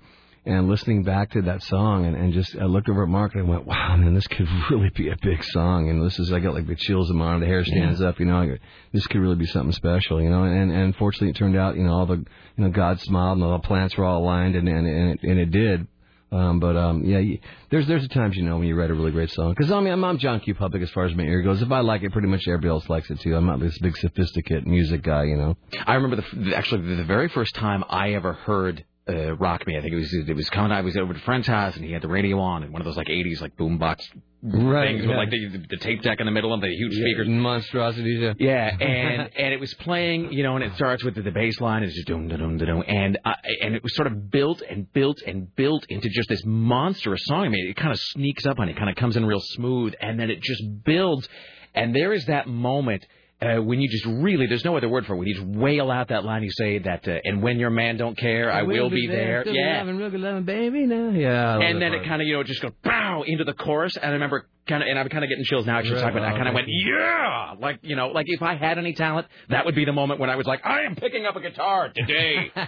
and listening back to that song, and, and just I looked over at Mark and I went, "Wow, man, this could really be a big song." And this is I got like the chills in my arm, the hair stands up. You know, I go, this could really be something special. You know, and and fortunately it turned out, you know, all the you know God smiled and all the plants were all aligned, and and and it, and it did. Um, but um, yeah, you, there's there's times you know when you write a really great song. Because I mean, I'm, I'm John Q. Public as far as my ear goes. If I like it, pretty much everybody else likes it too. I'm not this big sophisticated music guy, you know. I remember the actually the very first time I ever heard uh, "Rock Me." I think it was it was coming. I was over at a friend's house and he had the radio on and one of those like '80s like boombox Right, things with like the, the tape deck in the middle and the huge speakers. monstrosities. Yeah, Yeah, and and it was playing, you know, and it starts with the, the bass line, it's just doom doom doom, and uh, and it was sort of built and built and built into just this monstrous song. I mean, it kind of sneaks up on it, kind of comes in real smooth, and then it just builds, and there is that moment. Uh, when you just really, there's no other word for it. When you just wail out that line, you say that, uh, and when your man don't care, I, will be there. Still Yeah, loving, real good loving baby now. Yeah, and then it kind of, you know, just goes bow into the chorus. And I remember kind of, and I'm kind of getting chills now. Actually, Right talking about. I kind of went, yeah, like you know, like if I had any talent, that would be the moment when I was like, I am picking up a guitar today.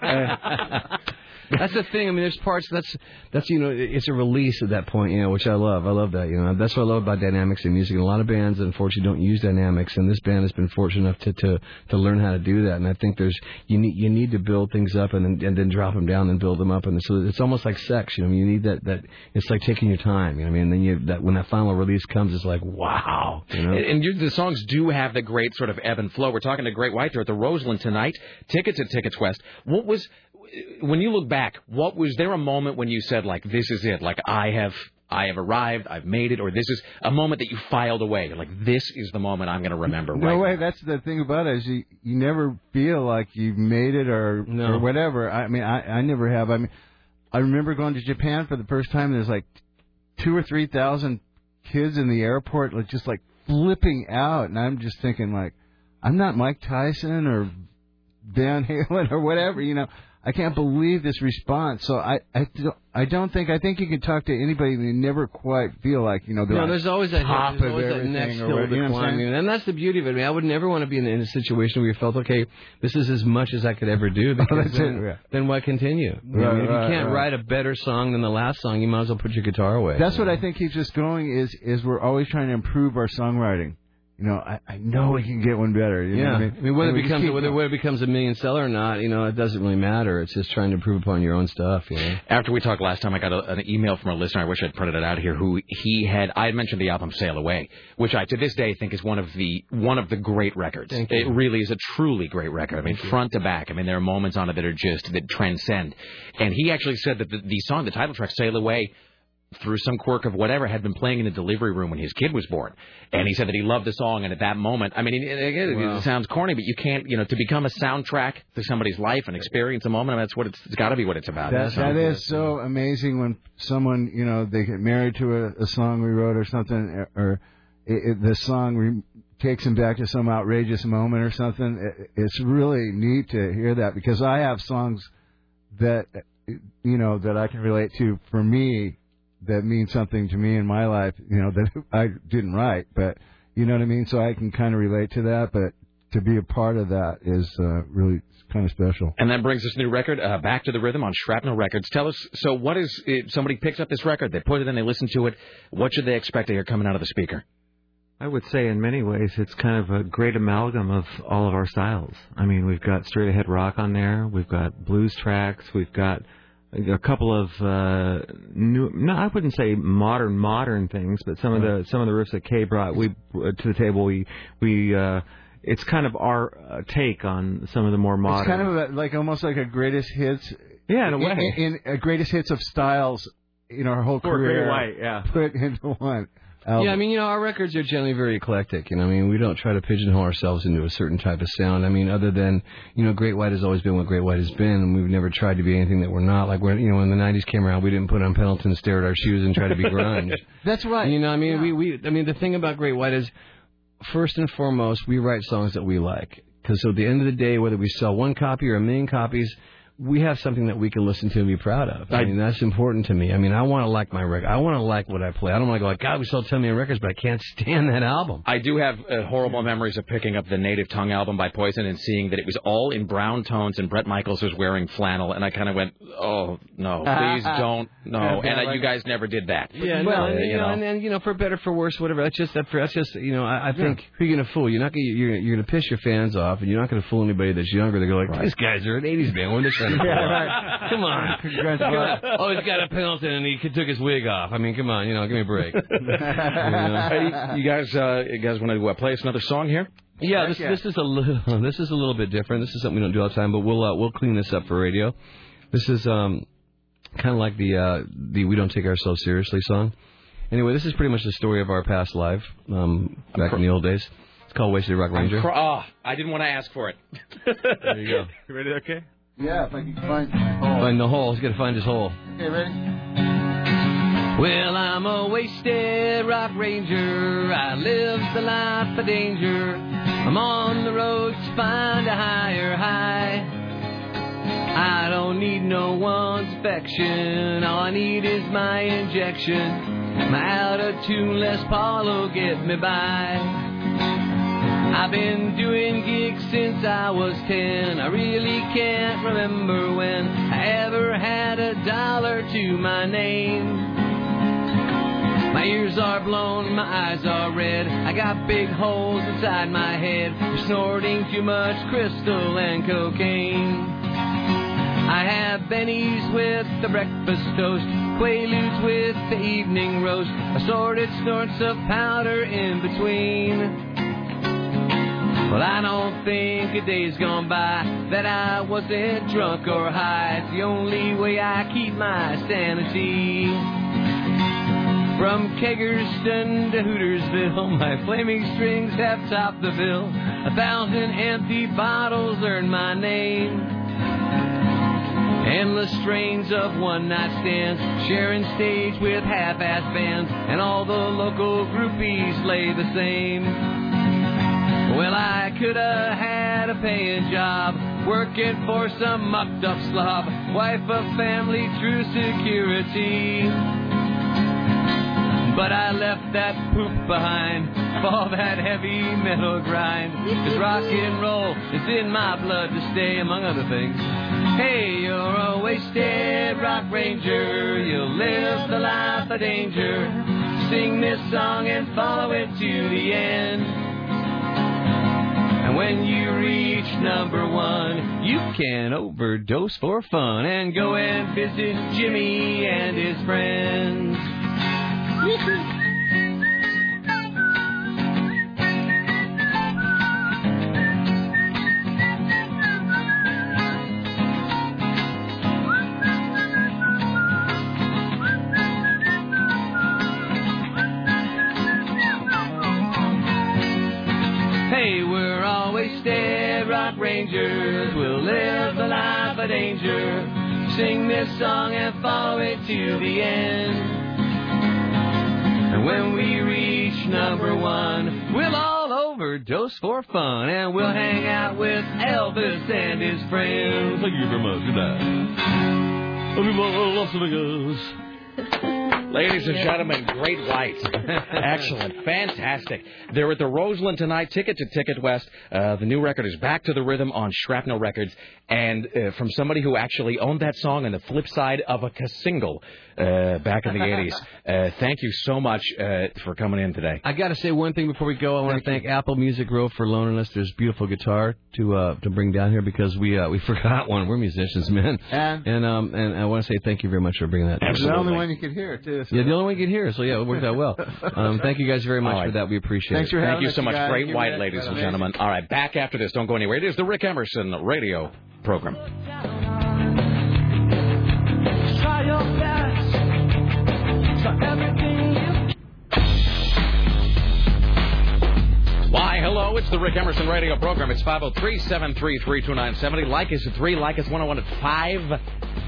that's the thing. I mean, there's parts that's that's you know it's a release at that point, you know, which I love. I love that. You know, that's what I love about dynamics in music. And a lot of bands, unfortunately, don't use dynamics, and this band has been fortunate enough to to to learn how to do that. And I think there's you need you need to build things up and then and then drop them down and build them up, and so it's almost like sex. You know, you need that that it's like taking your time. You know, what I mean, and then you that when that final release comes, it's like wow. You know. And, you, the songs do have the great sort of ebb and flow. We're talking to Great White there at the Roseland tonight. Tickets at Tickets West. What was when you look back? What was there a moment when you said like, "This is it"? Like I have. I have arrived. I've made it, or this is a moment that you filed away. You're like, this is the moment I'm going to remember. No right way. That's the thing about it is you you never feel like you've made it or No. or whatever. I mean, I I never have. I mean, I remember going to Japan for the first time. There's like two or three thousand kids in the airport like just like flipping out, and I'm just thinking like, I'm not Mike Tyson or Van Halen or whatever, you know. I can't believe this response. So I, I, don't, I don't think I think you can talk to anybody and you never quite feel like you know they're No, there's always that top there's of always that next hill to you know I'm and that's the beauty of it. I mean, I would never want to be in, in a situation where you felt okay, this is as much as I could ever do. Oh, because Oh, it, then, yeah. then why continue? Know, Right, I mean, if right, you can't right. write a better song than the last song, you might as well put your guitar away. That's what I think keeps us going. Is is we're always trying to improve our songwriting. You know, I, I know we can get one better. You yeah, know what I I mean, mean, whether it becomes keep whether, going. whether it becomes a million seller or not, you know, it doesn't really matter. It's just trying to improve upon your own stuff. You know. After we talked last time, I got a, an email from a listener. I wish I'd printed it out here. Who he had? I had mentioned the album "Sail Away," which I to this day think is one of the one of the great records. Thank It you. really is a truly great record. I mean, Thank you. front to back. I mean, there are moments on it that are just that transcend. And he actually said that the, the song, the title track "Sail Away." Through some quirk of whatever, had been playing in the delivery room when his kid was born, and he said that he loved the song. And at that moment, I mean, it, it, it, Wow. it sounds corny, but you can't, you know, to become a soundtrack to somebody's life and experience a moment. I mean, that's what it's, it's got to be what it's about. That, that is so amazing when someone, you know, they get married to a, a song we wrote or something, or it, the song re- takes them back to some outrageous moment or something. It, it's really neat to hear that because I have songs that, you know, that I can relate to for me that mean something to me in my life, you know, that I didn't write, but you know what I mean? So I can kind of relate to that, but to be a part of that is uh, really kind of special. And that brings us new record, uh, Back to the Rhythm on Shrapnel Records. Tell us, so what is, if somebody picks up this record, they put it in, they listen to it, what should they expect to hear coming out of the speaker? I would say in many ways it's kind of a great amalgam of all of our styles. I mean, we've got straight ahead rock on there, we've got blues tracks, we've got a couple of uh new no I wouldn't say modern modern things, but some of the some of the riffs that Kay brought we to the table we we uh it's kind of our uh, take on some of the more modern It's kind of a, like almost like a greatest hits. Yeah, in a way. In, in a greatest hits of styles in our whole For career. Great White, yeah. Put into one. Album. Yeah, I mean, you know, our records are generally very eclectic. You know, I mean, we don't try to pigeonhole ourselves into a certain type of sound. I mean, other than, you know, Great White has always been what Great White has been, and we've never tried to be anything that we're not. Like when, you know, when the '90s came around, we didn't put on Pendleton, stare at our shoes, and try to be grunge. That's right. You know, I mean, we, we, I mean, the thing about Great White is, first and foremost, we write songs that we like. Because so at the end of the day, whether we sell one copy or a million copies, we have something that we can listen to and be proud of. I, mean, that's important to me. I mean, I want to like my record. I want to like what I play. I don't want to go like, God, we sold 10 million records, but I can't stand that album. I do have uh, horrible memories of picking up the Native Tongue album by Poison and seeing that it was all in brown tones and Bret Michaels was wearing flannel, and I kind of went, "Oh no, please don't, no!" And uh, you guys never did that. Yeah, well, no, and, you know, and then you know, for better for worse, whatever. That's just that. That's just you know, I, I think who you gonna fool? You're not gonna you're, you're gonna piss your fans off, and you're not gonna fool anybody that's younger. They go like, these guys are an '80s band. What are they trying to pull? Yeah, right. Come on, Congratulations. oh, he's got a Pendleton, and he took his wig off. I mean, come on, you know, give me a break. Hey, you guys, uh, you guys want to uh, play us another song here? Yeah, this this is a little this is a little bit different. This is something we don't do all the time, but we'll uh, we'll clean this up for radio. This is um kind of like the uh the we don't take ourselves seriously song. Anyway, this is pretty much the story of our past life um back in the old days. It's called Wasted Rock Ranger. I'm cr- oh, I didn't want to ask for it. there you go. You ready? Okay. Yeah, if I can find. Find the hole. He's got to find his hole. Okay, ready? Well, I'm a wasted rock ranger. I live the life of danger. I'm on the road to find a higher high. I don't need no one's affection. All I need is my injection. My out of tune Les Paul will get me by. I've been doing gigs since I was ten. I really can't remember when I ever had a dollar to my name. My ears are blown, my eyes are red. I got big holes inside my head. for snorting too much crystal and cocaine. I have bennies with the breakfast toast, quaaludes with the evening roast, assorted snorts of powder in between. Well, I don't think a day's gone by that I wasn't drunk or high. It's the only way I keep my sanity. From Kegerston to Hootersville, my flaming strings have topped the bill. A thousand empty bottles earn my name. Endless strains of one night stands, sharing stage with half ass bands, and all the local groupies lay the same. Well, I could have had a paying job, working for some mucked up slob, wife of family, true security. But I left that poop behind for all that heavy metal grind. Cause rock and roll is in my blood to stay, among other things. Hey, you're a wasted rock ranger. You'll live the life of danger. Sing this song and follow it to the end. And when you reach number one, you can overdose for fun and go and visit Jimmy and his friends. Of danger. Sing this song and follow it to the end. And when we reach number one, we'll all overdose for fun. And we'll hang out with Elvis and his friends. Thank you very much. Good night. Las Vegas. Ladies and gentlemen, Great White. Excellent. Fantastic. They're at the Roseland tonight. Ticket to Ticket West. Uh, the new record is Back to the Rhythm on Shrapnel Records. And uh, from somebody who actually owned that song on the flip side of a single uh, back in the 80s. Uh, thank you so much uh, for coming in today. I got to say one thing before we go. I want to thank Apple Music Row for loaning us this beautiful guitar to uh, to bring down here because we uh, we forgot one. We're musicians, man. And and um and I want to say thank you very much for bringing that. It's the only one you could hear too. so- Yeah, the only one you can hear. So yeah, it worked out well. Um, thank you guys very much All right. for that. We appreciate Thanks it. for Thank you so much. Great White, ladies and gentlemen. All right, back after this. Don't go anywhere. It is the Rick Emerson radio program. Try your best. Everything Why, hello, it's the Rick Emerson radio program. It's 503-733-2970. Like us at 3, like us 101 at 5.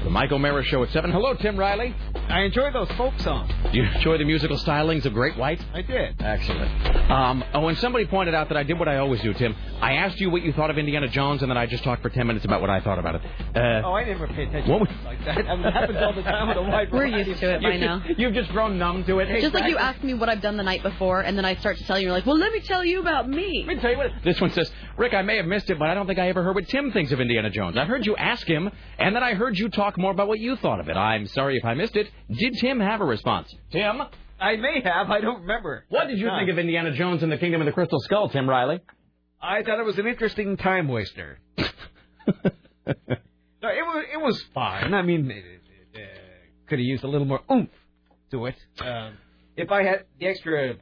The Mike O'Mara Show at 7. Hello, Tim Riley. I enjoy those folk songs. You enjoy the musical stylings of Great White? I did. Excellent. Um, oh, and somebody pointed out that I did what I always do, Tim. I asked you what you thought of Indiana Jones, and then I just talked for 10 minutes about what I thought about it. Uh, Oh, I never pay attention What to was- like that. I mean, it happens all the time with a wide We're variety used to it by you've now. Just, you've just grown numb to it. Just like you asked me what I've done the night before, and then I start to tell you, you're like, well, let me tell you about me. Let me tell you what. This one says, Rick, I may have missed it, but I don't think I ever heard what Tim thinks of Indiana Jones. I heard you ask him, and then I heard you talk more about what you thought of it. I'm sorry if I missed it. Did Tim have a response? Tim? I may have. I don't remember. What did you think of Indiana Jones and the Kingdom of the Crystal Skull, Tim Riley? I thought it was an interesting time waster. no, it was it was fine. I mean, it, it, uh, could have used a little more oomph to it. Um, if I had the extra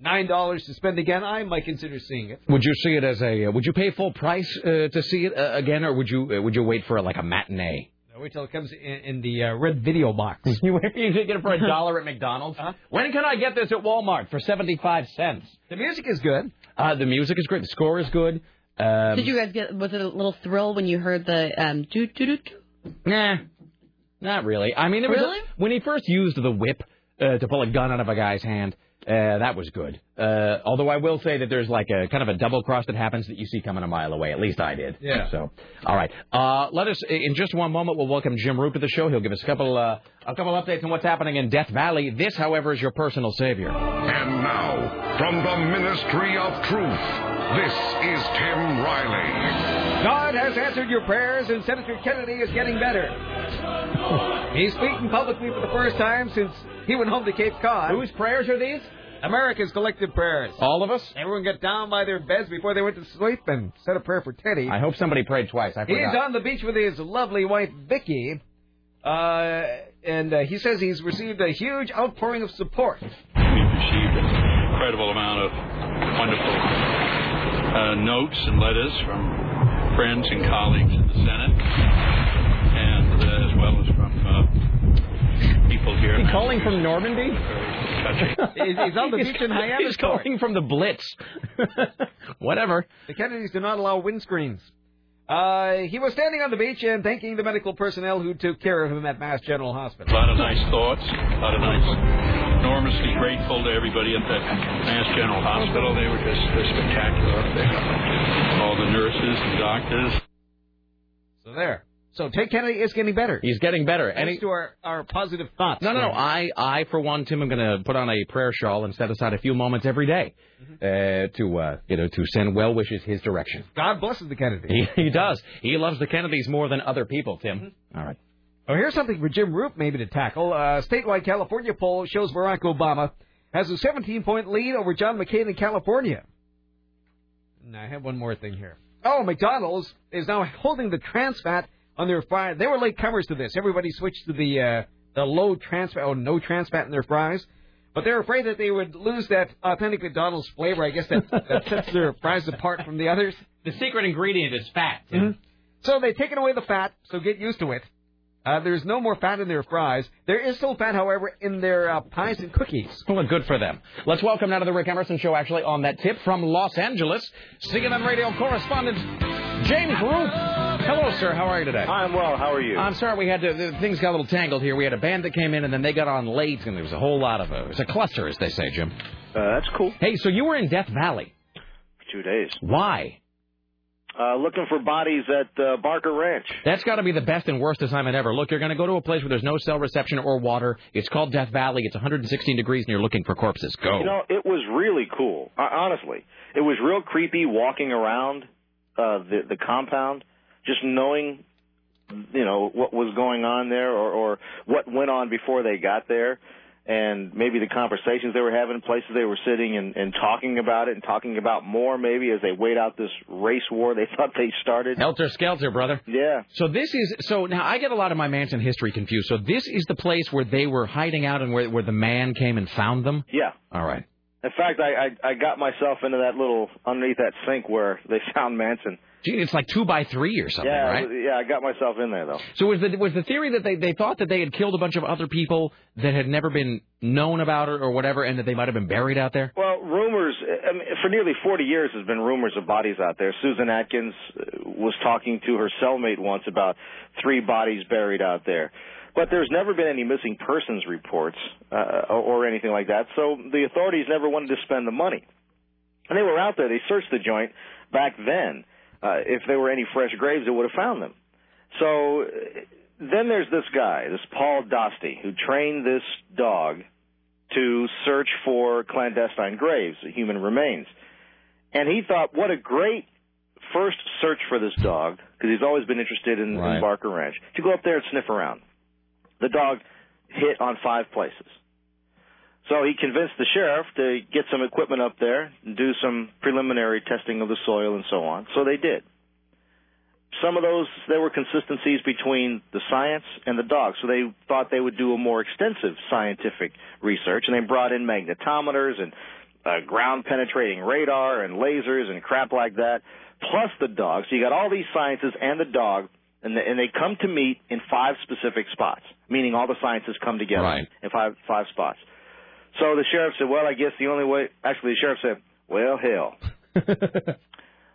nine dollars to spend again, I might consider seeing it. Would you see it as a? Uh, would you pay full price uh, to see it uh, again, or would you uh, would you wait for like a matinee? Now, wait till it comes in, in the uh, red video box. you wait you get it for a dollar at McDonald's. When can I get this at Walmart for seventy five cents? The music is good. Uh, the music is great. The score is good. Um, Did you guys get? Was it a little thrill when you heard the um? Doo, doo, doo, doo? Nah, not really. I mean, there was a- Really? when he first used the whip uh, to pull a gun out of a guy's hand. Uh, that was good. Uh, although I will say that there's like a kind of a double cross that happens that you see coming a mile away. At least I did. Yeah. So, all right. Uh, let us in just one moment. We'll welcome Jim Roop to the show. He'll give us a couple uh, a couple updates on what's happening in Death Valley. This, however, is your personal savior. And now, from the Ministry of Truth, this is Tim Riley. God has answered your prayers, and Senator Kennedy is getting better. He's speaking publicly for the first time since he went home to Cape Cod. Whose prayers are these? America's collective prayers. All of us. Everyone got down by their beds before they went to sleep and said a prayer for Teddy. I hope somebody prayed twice. I He's on the beach with his lovely wife Vicky, uh, and uh, he says he's received a huge outpouring of support. We've received an incredible amount of wonderful uh, notes and letters from friends and colleagues in the Senate, and uh, as well as from people here. He calling from Normandy? He's, he's on the beach in Hyannis He's calling from the Blitz. Whatever. The Kennedys do not allow windscreens. Uh, he was standing on the beach and thanking the medical personnel who took care of him at Mass General Hospital. A lot of nice thoughts, a lot of nice. Enormously grateful to everybody at that Mass General Hospital. They were just uh, spectacular up there. All the nurses and doctors. So there. So Ted Kennedy is getting better. He's getting better. And Thanks to our, our positive thoughts. No, no, no. I, I for one, Tim, I'm going to put on a prayer shawl and set aside a few moments every day uh, to, uh, you know, to send well wishes his direction. God blesses the Kennedy. He, he does. He loves the Kennedys more than other people, Tim. All right. Oh, here's something for Jim Roop maybe to tackle. A statewide California poll shows Barack Obama has a 17-point lead over John McCain in California. And I have one more thing here. Oh, McDonald's is now holding the trans fat on their fries. They were late comers to this. Everybody switched to the uh, the low trans fat, or no trans fat in their fries. But they're afraid that they would lose that authentic McDonald's flavor. I guess that, that sets their fries apart from the others. The secret ingredient is fat. Mhm. So they've taken away the fat, so get used to it. Uh, there's no more fat in their fries. There is still fat, however, in their uh, pies and cookies. Well, good for them. Let's welcome now to the Rick Emerson Show, actually, on that tip from Los Angeles, CNN radio correspondent James Roop. Hello, sir. How are you today? I'm well. How are you? I'm sorry we had to. the- Things got a little tangled here. We had a band that came in, and then they got on late, and there was a whole lot of. Uh, it was a cluster, as they say, Jim. Uh, that's cool. Hey, so you were in Death Valley. Two days. Why? Uh, looking for bodies at uh, Barker Ranch. That's got to be the best and worst assignment ever. Look, you're going to go to a place where there's no cell reception or water. It's called Death Valley. It's 116 degrees, and you're looking for corpses. Go. You know, it was really cool. Uh, honestly, it was real creepy walking around uh, the the compound, just knowing, you know, what was going on there or, or what went on before they got there, and maybe the conversations they were having, places they were sitting and, and talking about it, and talking about more maybe as they wait out this race war they thought they started. Helter Skelter, brother. Yeah. So this is so now I get a lot of my Manson history confused. So this is the place where they were hiding out and where where the man came and found them. Yeah. All right. In fact, I, I I got myself into that little underneath that sink where they found Manson. Gee, it's like two by three or something, yeah, right? yeah, I got myself in there though. So was the was the theory that they they thought that they had killed a bunch of other people that had never been known about it or whatever, and that they might have been buried out there? Well, rumors I mean, for nearly 40 years has been rumors of bodies out there. Susan Atkins uh, was talking to her cellmate once about three bodies buried out there. But there's never been any missing persons reports uh, or, or anything like that. So the authorities never wanted to spend the money. And they were out there. They searched the joint back then. Uh, if there were any fresh graves, they would have found them. So uh, then there's this guy, this Paul Dostie, who trained this dog to search for clandestine graves, human remains. And he thought, what a great first search for this dog, because he's always been interested in, Right. in Barker Ranch, to go up there and sniff around. The dog hit on five places. So he convinced the sheriff to get some equipment up there and do some preliminary testing of the soil and so on. So they did. Some of those, there were consistencies between the science and the dog. So they thought they would do a more extensive scientific research and they brought in magnetometers and uh, ground penetrating radar and lasers and crap like that, plus the dog. So you got all these sciences and the dog, and, the, and they come to meet in five specific spots, meaning all the sciences come together Right. in five five spots. So the sheriff said, "Well, I guess the only way." Actually, the sheriff said, "Well, hell,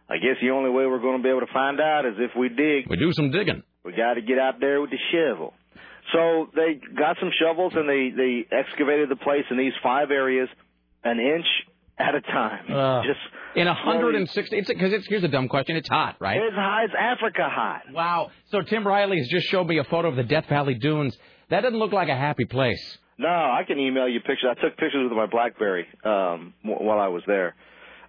I guess the only way we're going to be able to find out is if we dig. We do some digging. We got to get out there with the shovel." So they got some shovels and they they excavated the place in these five areas, an inch at a time. Uh, Just In 160, it's because it's here's a dumb question. It's hot, right? It's hot. It's Africa hot. Wow. So Tim Riley has just showed me a photo of the Death Valley Dunes. That doesn't look like a happy place. No, I can email you pictures. I took pictures with my BlackBerry um, while I was there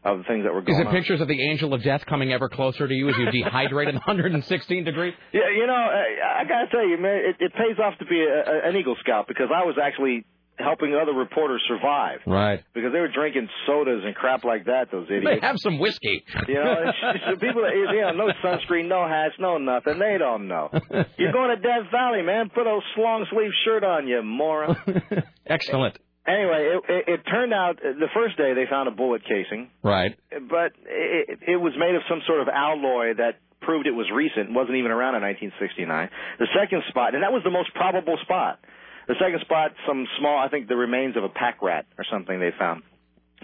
of the things that were going. Is it on. pictures of the angel of death coming ever closer to you as you dehydrate in 116 degrees? Yeah, you know, I, I gotta tell you, man, it, it pays off to be a, a, an Eagle Scout because I was actually helping other reporters survive Right. because they were drinking sodas and crap like that. Those idiots. They have some whiskey. You know, people that you know, no sunscreen, no hats, no nothing. They don't know. You're going to Death Valley, man. Put a long sleeve shirt on, you moron. Excellent. Anyway, it, it, it turned out uh, the first day they found a bullet casing, Right. but it, it was made of some sort of alloy that proved it was recent, wasn't even around in 1969. The second spot, and that was the most probable spot. The second spot, some small, I think the remains of a pack rat or something they found.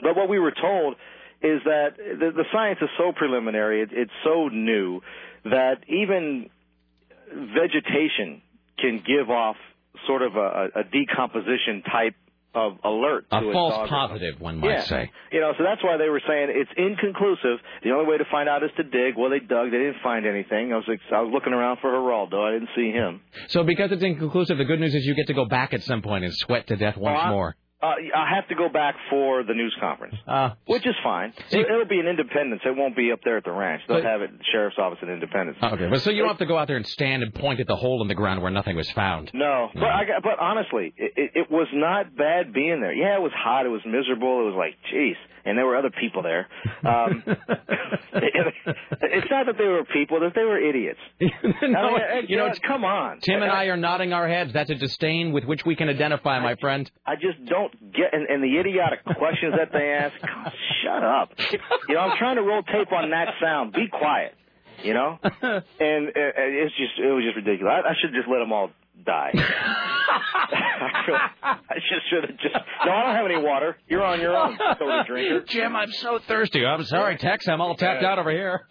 But what we were told is that the, the science is so preliminary, it, it's so new that even vegetation can give off sort of a, a decomposition type of alert A false dog. positive, one might Yeah. say. You know, so that's why they were saying it's inconclusive. The only way to find out is to dig. Well, they dug. They didn't find anything. I was like, I was looking around for Geraldo. I didn't see him. So because it's inconclusive, the good news is you get to go back at some point and sweat to death once Oh, I- more. Uh, I have to go back for the news conference, uh, which is fine. It, it'll be in Independence. It won't be up there at the ranch. They'll But- have it at the sheriff's office in Independence. Okay, but so you don't have to go out there and stand and point at the hole in the ground where nothing was found. No, but I but honestly, it, it, it was not bad being there. Yeah, it was hot. It was miserable. It was like, jeez, and there were other people there. Um, it's not that they were people; that they were idiots. I mean, you know, it's, come on. Tim and I are nodding our heads. That's a disdain with which we can identify, my friend. I just don't get, and, and the idiotic questions that they ask. God, shut up. You know, I'm trying to roll tape on that sound. Be quiet. You know, and uh, it's just, it was just ridiculous. I, I should just let them all die. I just should have just. No, I don't have any water. You're on your own, soda drinker. Jim, I'm so thirsty. I'm sorry, Tex. I'm all tapped out over here.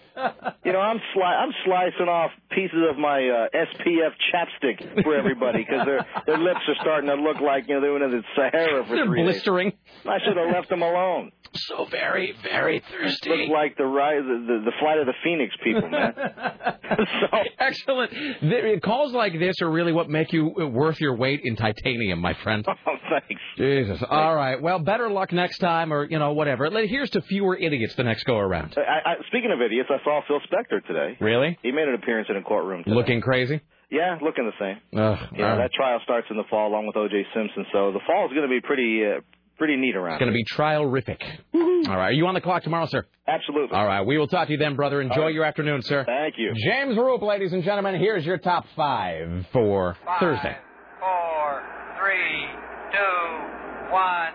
You know, I'm sli- I'm slicing off pieces of my uh, SPF chapstick for everybody because their their lips are starting to look like you know they were in the Sahara for They're three days. blistering. I should have left them alone. So very, very thirsty. Look like the rise, the, the, flight of the Phoenix people, man. so. Excellent. The, calls like this are really what make you worth your weight in titanium, my friend. Oh, thanks. Jesus. All right. Well, better luck next time, or you know, whatever. Here's to fewer idiots the next go around. I, I, speaking of idiots, I saw Phil Spector today. Really? He made an appearance in a courtroom. Today. Looking crazy. Yeah, looking the same. Ugh, know, that trial starts in the fall along with O.J. Simpson, so the fall is going to be pretty uh, pretty neat around. It's going to be trial-rific. All right. Are you on the clock tomorrow, sir? Absolutely. All right. We will talk to you then, brother. Enjoy your afternoon, sir. Thank you. James Roop, ladies and gentlemen. Here's your top five for Thursday. Four, three, two, one,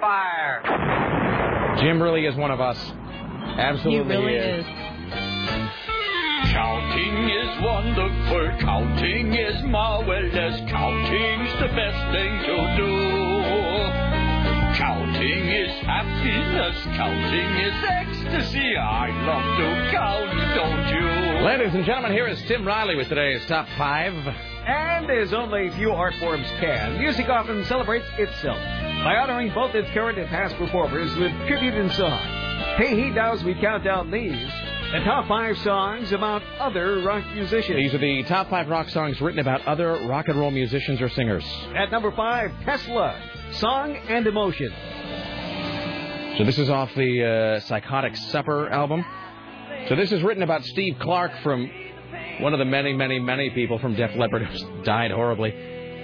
fire. Jim really is one of us. Absolutely He really is. Counting is wonderful, counting is marvelous, counting's the best thing to do. Counting is happiness, counting is ecstasy. I love to count, don't you? Ladies and gentlemen, here is Tim Riley with today's top five. And as only few art forms can, music often celebrates itself by honoring both its current and past performers with tribute in song. Hey, he does, we count down these. The top five songs about other rock musicians. These are the top five rock songs written about other rock and roll musicians or singers. At number five, Tesla, Song and Emotion. So this is off the uh, Psychotic Supper album. So this is written about Steve Clark from one of the many, many, many people from Def Leppard who's died horribly.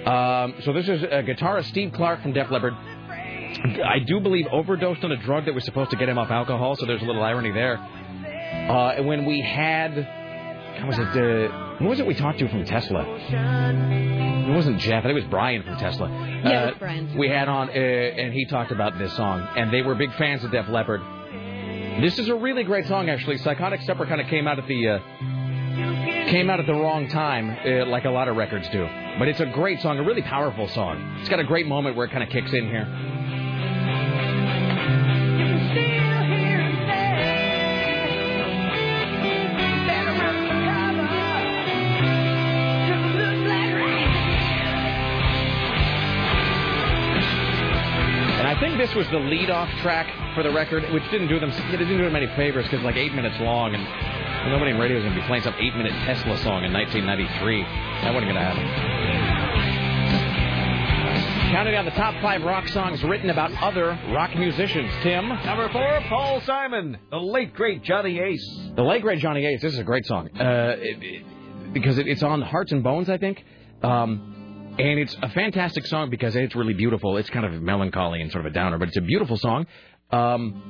Um, so this is a guitarist Steve Clark from Def Leppard. I do believe overdosed on a drug that was supposed to get him off alcohol, so there's a little irony there. Uh, and when we had, how was it? Uh, who was it we talked to from Tesla? It wasn't Jeff. I think it was Brian from Tesla. Yeah, it was Uh, Brian. We had on, uh, and he talked about this song, and they were big fans of Def Leppard. This is a really great song, actually. Psychotic Supper kind of came out at the uh, came out at the wrong time, uh, like a lot of records do. But it's a great song, a really powerful song. It's got a great moment where it kind of kicks in here. This was the lead-off track for the record, which didn't do them it didn't do them any favors because like eight minutes long, and nobody in radio is going to be playing some eight-minute Tesla song in 1993. That wasn't going to happen. Counting down the top five rock songs written about other rock musicians. Tim, Number four, Paul Simon, the late great Johnny Ace. the late great Johnny Ace. This is a great song uh, it- it- because it, it's on Hearts and Bones, I think. Um, and it's a fantastic song because it's really beautiful. It's kind of melancholy and sort of a downer, but it's a beautiful song. Um,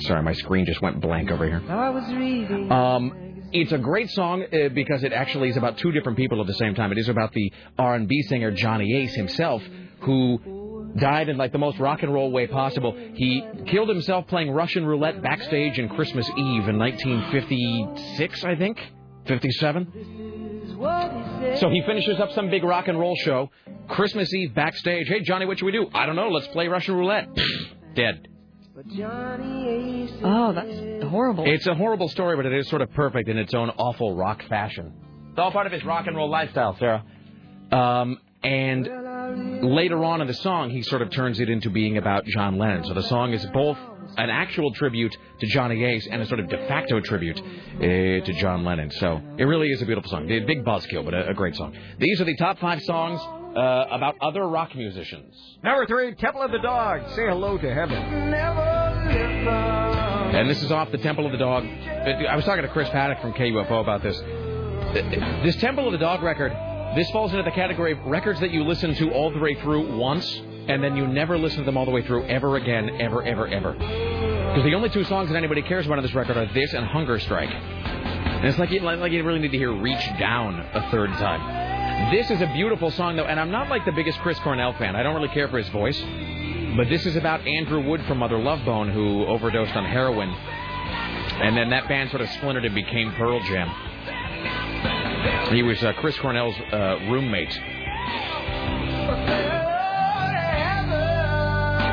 sorry, my screen just went blank over here. I was reading. Um, it's a great song uh, because it actually is about two different people at the same time. It is about the R&B singer Johnny Ace himself, who died in like the most rock and roll way possible. He killed himself playing Russian roulette backstage in Christmas Eve in 1956, I think, 57. So he finishes up some big rock and roll show, Christmas Eve backstage. Hey Johnny, what should we do? I don't know. Let's play Russian roulette. Dead. Oh, that's horrible. It's a horrible story, but it is sort of perfect in its own awful rock fashion. It's all part of his rock and roll lifestyle, Sarah. Um, and later on in the song, he sort of turns it into being about John Lennon. So the song is both an actual tribute to Johnny Ace and a sort of de facto tribute uh, to John Lennon. So it really is a beautiful song. A big buzzkill, but a, a great song. These are the top five songs uh, about other rock musicians. Number three, Temple of the Dog. Say hello to heaven. And this is off the Temple of the Dog. I was talking to Chris Paddock from KUFO about this. This Temple of the Dog record, this falls into the category of records that you listen to all the way through once, and then you never listen to them all the way through ever again, ever, ever, ever. Because the only two songs that anybody cares about on this record are this and Hunger Strike. And it's like you, like you really need to hear Reach Down a third time. This is a beautiful song, though, and I'm not like the biggest Chris Cornell fan. I don't really care for his voice. But this is about Andrew Wood from Mother Love Bone, who overdosed on heroin. And then that band sort of splintered and became Pearl Jam. He was uh, Chris Cornell's uh, roommate.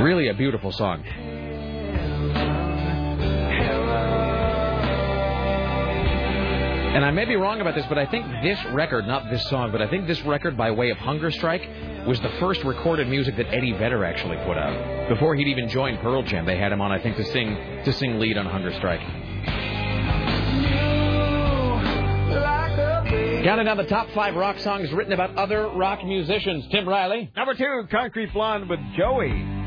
Really a beautiful song. And I may be wrong about this, but I think this record, not this song, but I think this record by way of Hunger Strike was the first recorded music that Eddie Vedder actually put out. Before he'd even joined Pearl Jam, they had him on, I think, to sing to sing lead on Hunger Strike. Counting down the top five rock songs written about other rock musicians. Tim Riley. Number two, Concrete Blonde with Joey.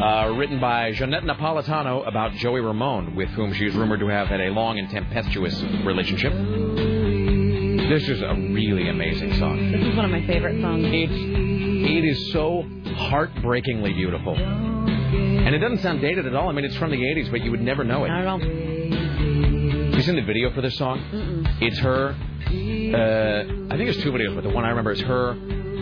Uh, written by Johnette Napolitano about Joey Ramone, with whom she is rumored to have had a long and tempestuous relationship. This is a really amazing song. This is one of my favorite songs. It's it is so heartbreakingly beautiful. And it doesn't sound dated at all. I mean, it's from the 80s, but you would never know it. Not at all. You seen the video for this song? Mm-mm. It's her. Uh, I think there's two videos, but the one I remember is her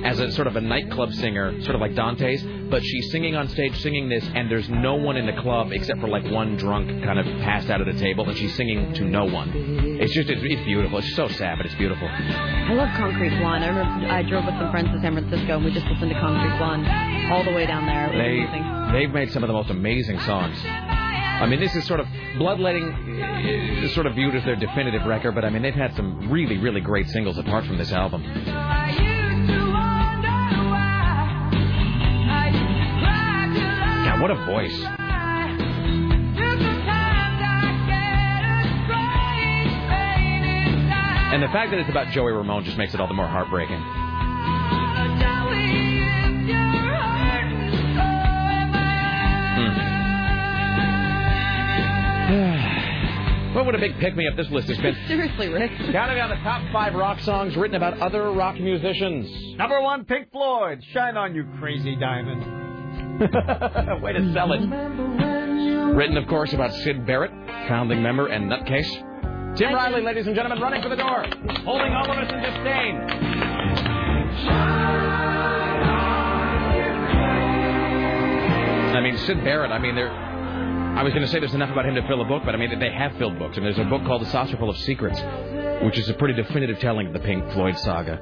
as a sort of a nightclub singer, sort of like Dante's, but she's singing on stage, singing this, and there's no one in the club except for like one drunk kind of passed out at a table, and she's singing to no one. It's just, it's, it's beautiful. It's so sad, but it's beautiful. I love Concrete Blonde. I remember I drove with some friends to San Francisco and we just listened to Concrete Blonde all the way down there. It was They amazing. they've made some of the most amazing songs. I mean, this is sort of bloodletting, uh, sort of viewed as their definitive record, but I mean, they've had some really, really great singles apart from this album. God, what a voice! And the fact that it's about Joey Ramone just makes it all the more heartbreaking. Hmm. What would a big pick me up this list has been? Seriously, Rick. Counting down the top five rock songs written about other rock musicians. Number one, Pink Floyd. Shine on, you crazy diamond. Way to sell it. Written, of course, about Syd Barrett, founding member and nutcase. Tim Riley, ladies and gentlemen, running for the door, holding all of us in disdain. I mean, Syd Barrett, I mean, there. I was going to say there's enough about him to fill a book, but I mean, they have filled books. And there's a book called The Saucerful of Secrets, which is a pretty definitive telling of the Pink Floyd saga.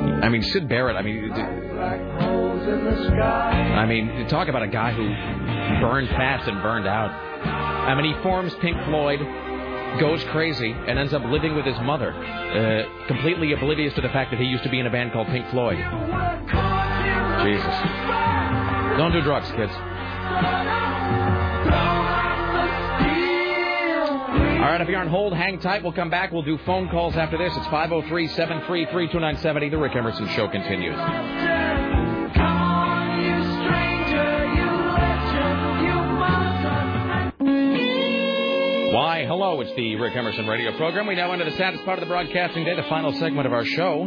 I mean, Syd Barrett, I mean, I mean, talk about a guy who burned fast and burned out. I mean, he forms Pink Floyd, goes crazy, and ends up living with his mother, uh, completely oblivious to the fact that he used to be in a band called Pink Floyd. Jesus. Don't do drugs, kids. All right, if you're on hold, hang tight. We'll come back. We'll do phone calls after this. It's 503 733 2970. The Rick Emerson Show continues. Why, hello, it's the Rick Emerson radio program. We now enter the saddest part of the broadcasting day, the final segment of our show.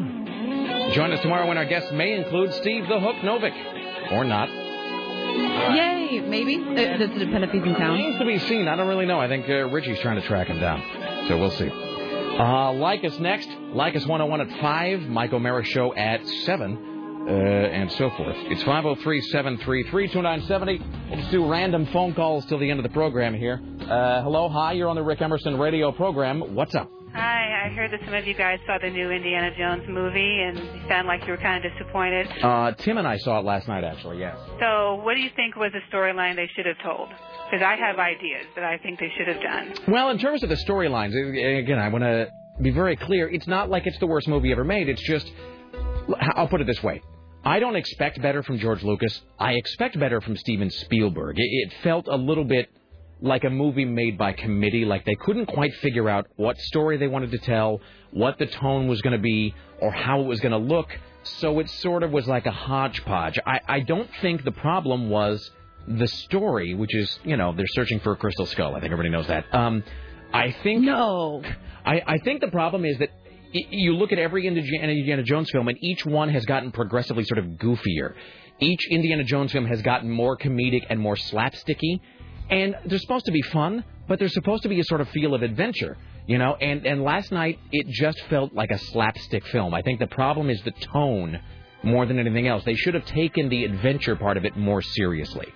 Join us tomorrow when our guests may include Steve the Hook Novick. Or not. Yay, maybe. Uh, does it depend if he's in town? Remains to be seen. I don't really know. I think uh, Richie's trying to track him down. So we'll see. Uh, like us next. Like us 101 at 5. Mike O'Meara Show at 7. Uh, and so forth. It's 503 733 2970. We'll just do random phone calls till the end of the program here. Uh, hello, hi, you're on the Rick Emerson radio program. What's up? Hi, I heard that some of you guys saw the new Indiana Jones movie, and you sound like you were kind of disappointed. Uh, Tim and I saw it last night, actually. Yes. So, what do you think was the storyline they should have told? Because I have ideas that I think they should have done. Well, in terms of the storylines, again, I want to be very clear. It's not like it's the worst movie ever made. It's just, I'll put it this way. I don't expect better from George Lucas. I expect better from Steven Spielberg. It, it felt a little bit like a movie made by committee. Like they couldn't quite figure out what story they wanted to tell, what the tone was going to be, or how it was going to look. So it sort of was like a hodgepodge. I, I don't think the problem was the story, which is, you know, they're searching for a crystal skull. I think everybody knows that. Um, I think no. I, I think the problem is that you look at every Indiana Indiana Jones film, and each one has gotten progressively sort of goofier. Each Indiana Jones film has gotten more comedic and more slapsticky, and they're supposed to be fun, but they're supposed to be a sort of feel of adventure, you know. And and last night it just felt like a slapstick film. I think the problem is the tone more than anything else. They should have taken the adventure part of it more seriously.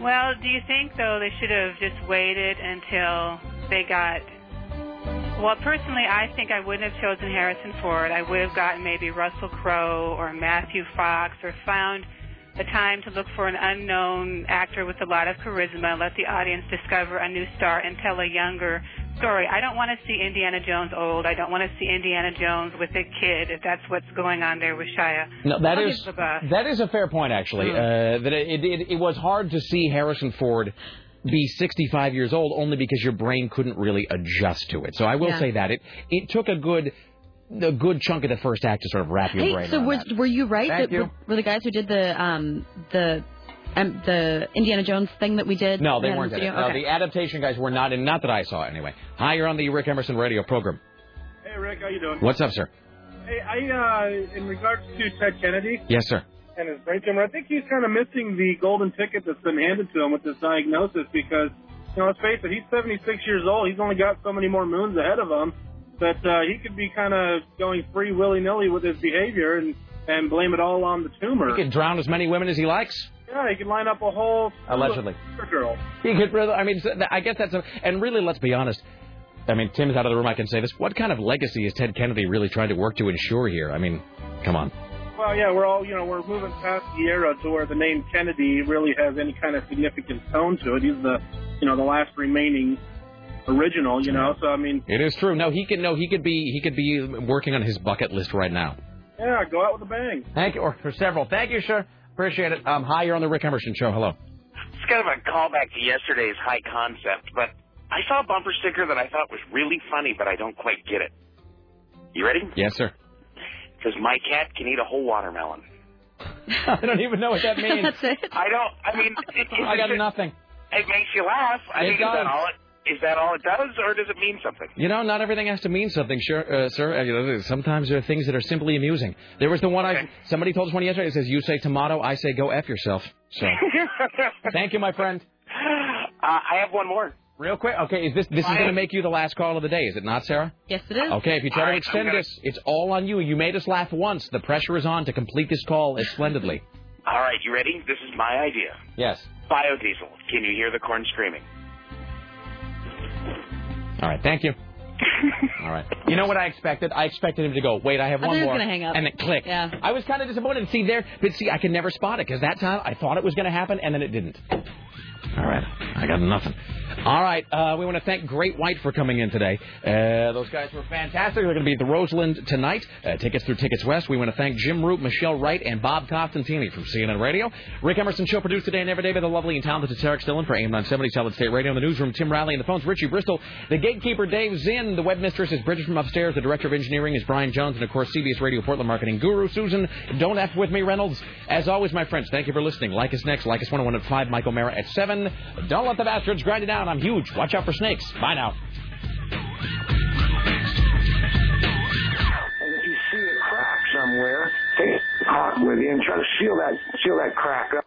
Well, do you think though they should have just waited until they got? Well, personally, I think I wouldn't have chosen Harrison Ford. I would have gotten maybe Russell Crowe or Matthew Fox, or found the time to look for an unknown actor with a lot of charisma, let the audience discover a new star, and tell a younger story. I don't want to see Indiana Jones old. I don't want to see Indiana Jones with a kid. If that's what's going on there with Shia. No, that I'll is give the bus. that is a fair point actually. Hmm. Uh, that it, it it was hard to see Harrison Ford be 65 years old only because your brain couldn't really adjust to it. So I will Yeah. say that it it took a good a good chunk of the first act to sort of wrap your Hey, brain so around was, that. were you right? Thank that you. Were, were the guys who did the um the um, the Indiana Jones thing that we did? No, they weren't in it. studio? No, the adaptation guys were not in. Not that I saw anyway. Hi, you're on the Rick Emerson radio program. Hey, Rick, how you doing? What's up, sir? Hey, I, uh, in regards to Ted Kennedy Yes, sir. and his brain tumor, I think he's kind of missing the golden ticket that's been handed to him with this diagnosis because, you know, let's face it, he's 76 years old. He's only got so many more moons ahead of him that uh, he could be kind of going free willy-nilly with his behavior and, and blame it all on the tumor. He can drown as many women as he likes. Yeah, he could line up a whole Allegedly. girls. He could really. I mean, I guess that's a. And really, let's be honest. I mean, Tim's out of the room. I can say this. What kind of legacy is Ted Kennedy really trying to work to ensure here? I mean, come on. Well, yeah, we're all, you know, we're moving past the era to where the name Kennedy really has any kind of significant tone to it. He's the, you know, the last remaining original, you know. So I mean, It is true. No, he could. No, he could be. He could be working on his bucket list right now. yeah, go out with a bang. Thank you, or for several. Thank you, sir. Appreciate it. Um, hi, you're on the Rick Emerson show. Hello. It's kind of a callback to yesterday's high concept, but I saw a bumper sticker that I thought was really funny, but I don't quite get it. You ready? Yes, sir. Because my cat can eat a whole watermelon. I don't even know what that means. That's it. I don't. I mean, it, it, I got nothing. It makes you laugh. I It mean, is that does. all it? Is that all it does, or does it mean something? You know, not everything has to mean something, sure, uh, sir. Uh, you know, sometimes there are things that are simply amusing. There was the one I somebody told us one yesterday. It says, "You say tomato, I say go f yourself." So, thank you, my friend. Uh, I have one more. Real quick, okay. Is this this is going to make you the last call of the day? Is it not, Sarah? Yes, it is. Okay, if you try All to right, extend gonna- this, it's all on you. You made us laugh once. The pressure is on to complete this call as splendidly. All right, you ready? This is my idea. Yes. Biodiesel. Can you hear the corn screaming? All right. Thank you. All right. You know what I expected? I expected him to go. Wait, I have I one thought he was more. gonna hang up. And then click. Yeah. I was kind of disappointed. See there, but see, I can never spot it because that time I thought it was going to happen and then it didn't. All right. I got nothing. All right. Uh, we want to thank Great White for coming in today. Uh, those guys were fantastic. They're going to be at the Roseland tonight. Uh, tickets through Tickets West. We want to thank Jim Roop, Michelle Wright, and Bob Costantini from CNN Radio. Rick Emerson Show produced today and every day by the lovely and talented Tarek Dillon for AM 970 Solid State Radio. In the newsroom, Tim Riley. And the phones, Richie Bristol. The gatekeeper, Dave Zinn. The web mistress is Bridget from upstairs. The director of engineering is Brian Jones. And of course, CBS Radio Portland marketing guru, Susan. Don't F with me, Reynolds. As always, my friends, thank you for listening. Like us next. Like us 101 at 5. Mike O'Meara at 7. Don't let the bastards grind it down. I'm huge. Watch out for snakes. Bye now. And if you see a crack somewhere, take with you and try to seal that seal that crack up.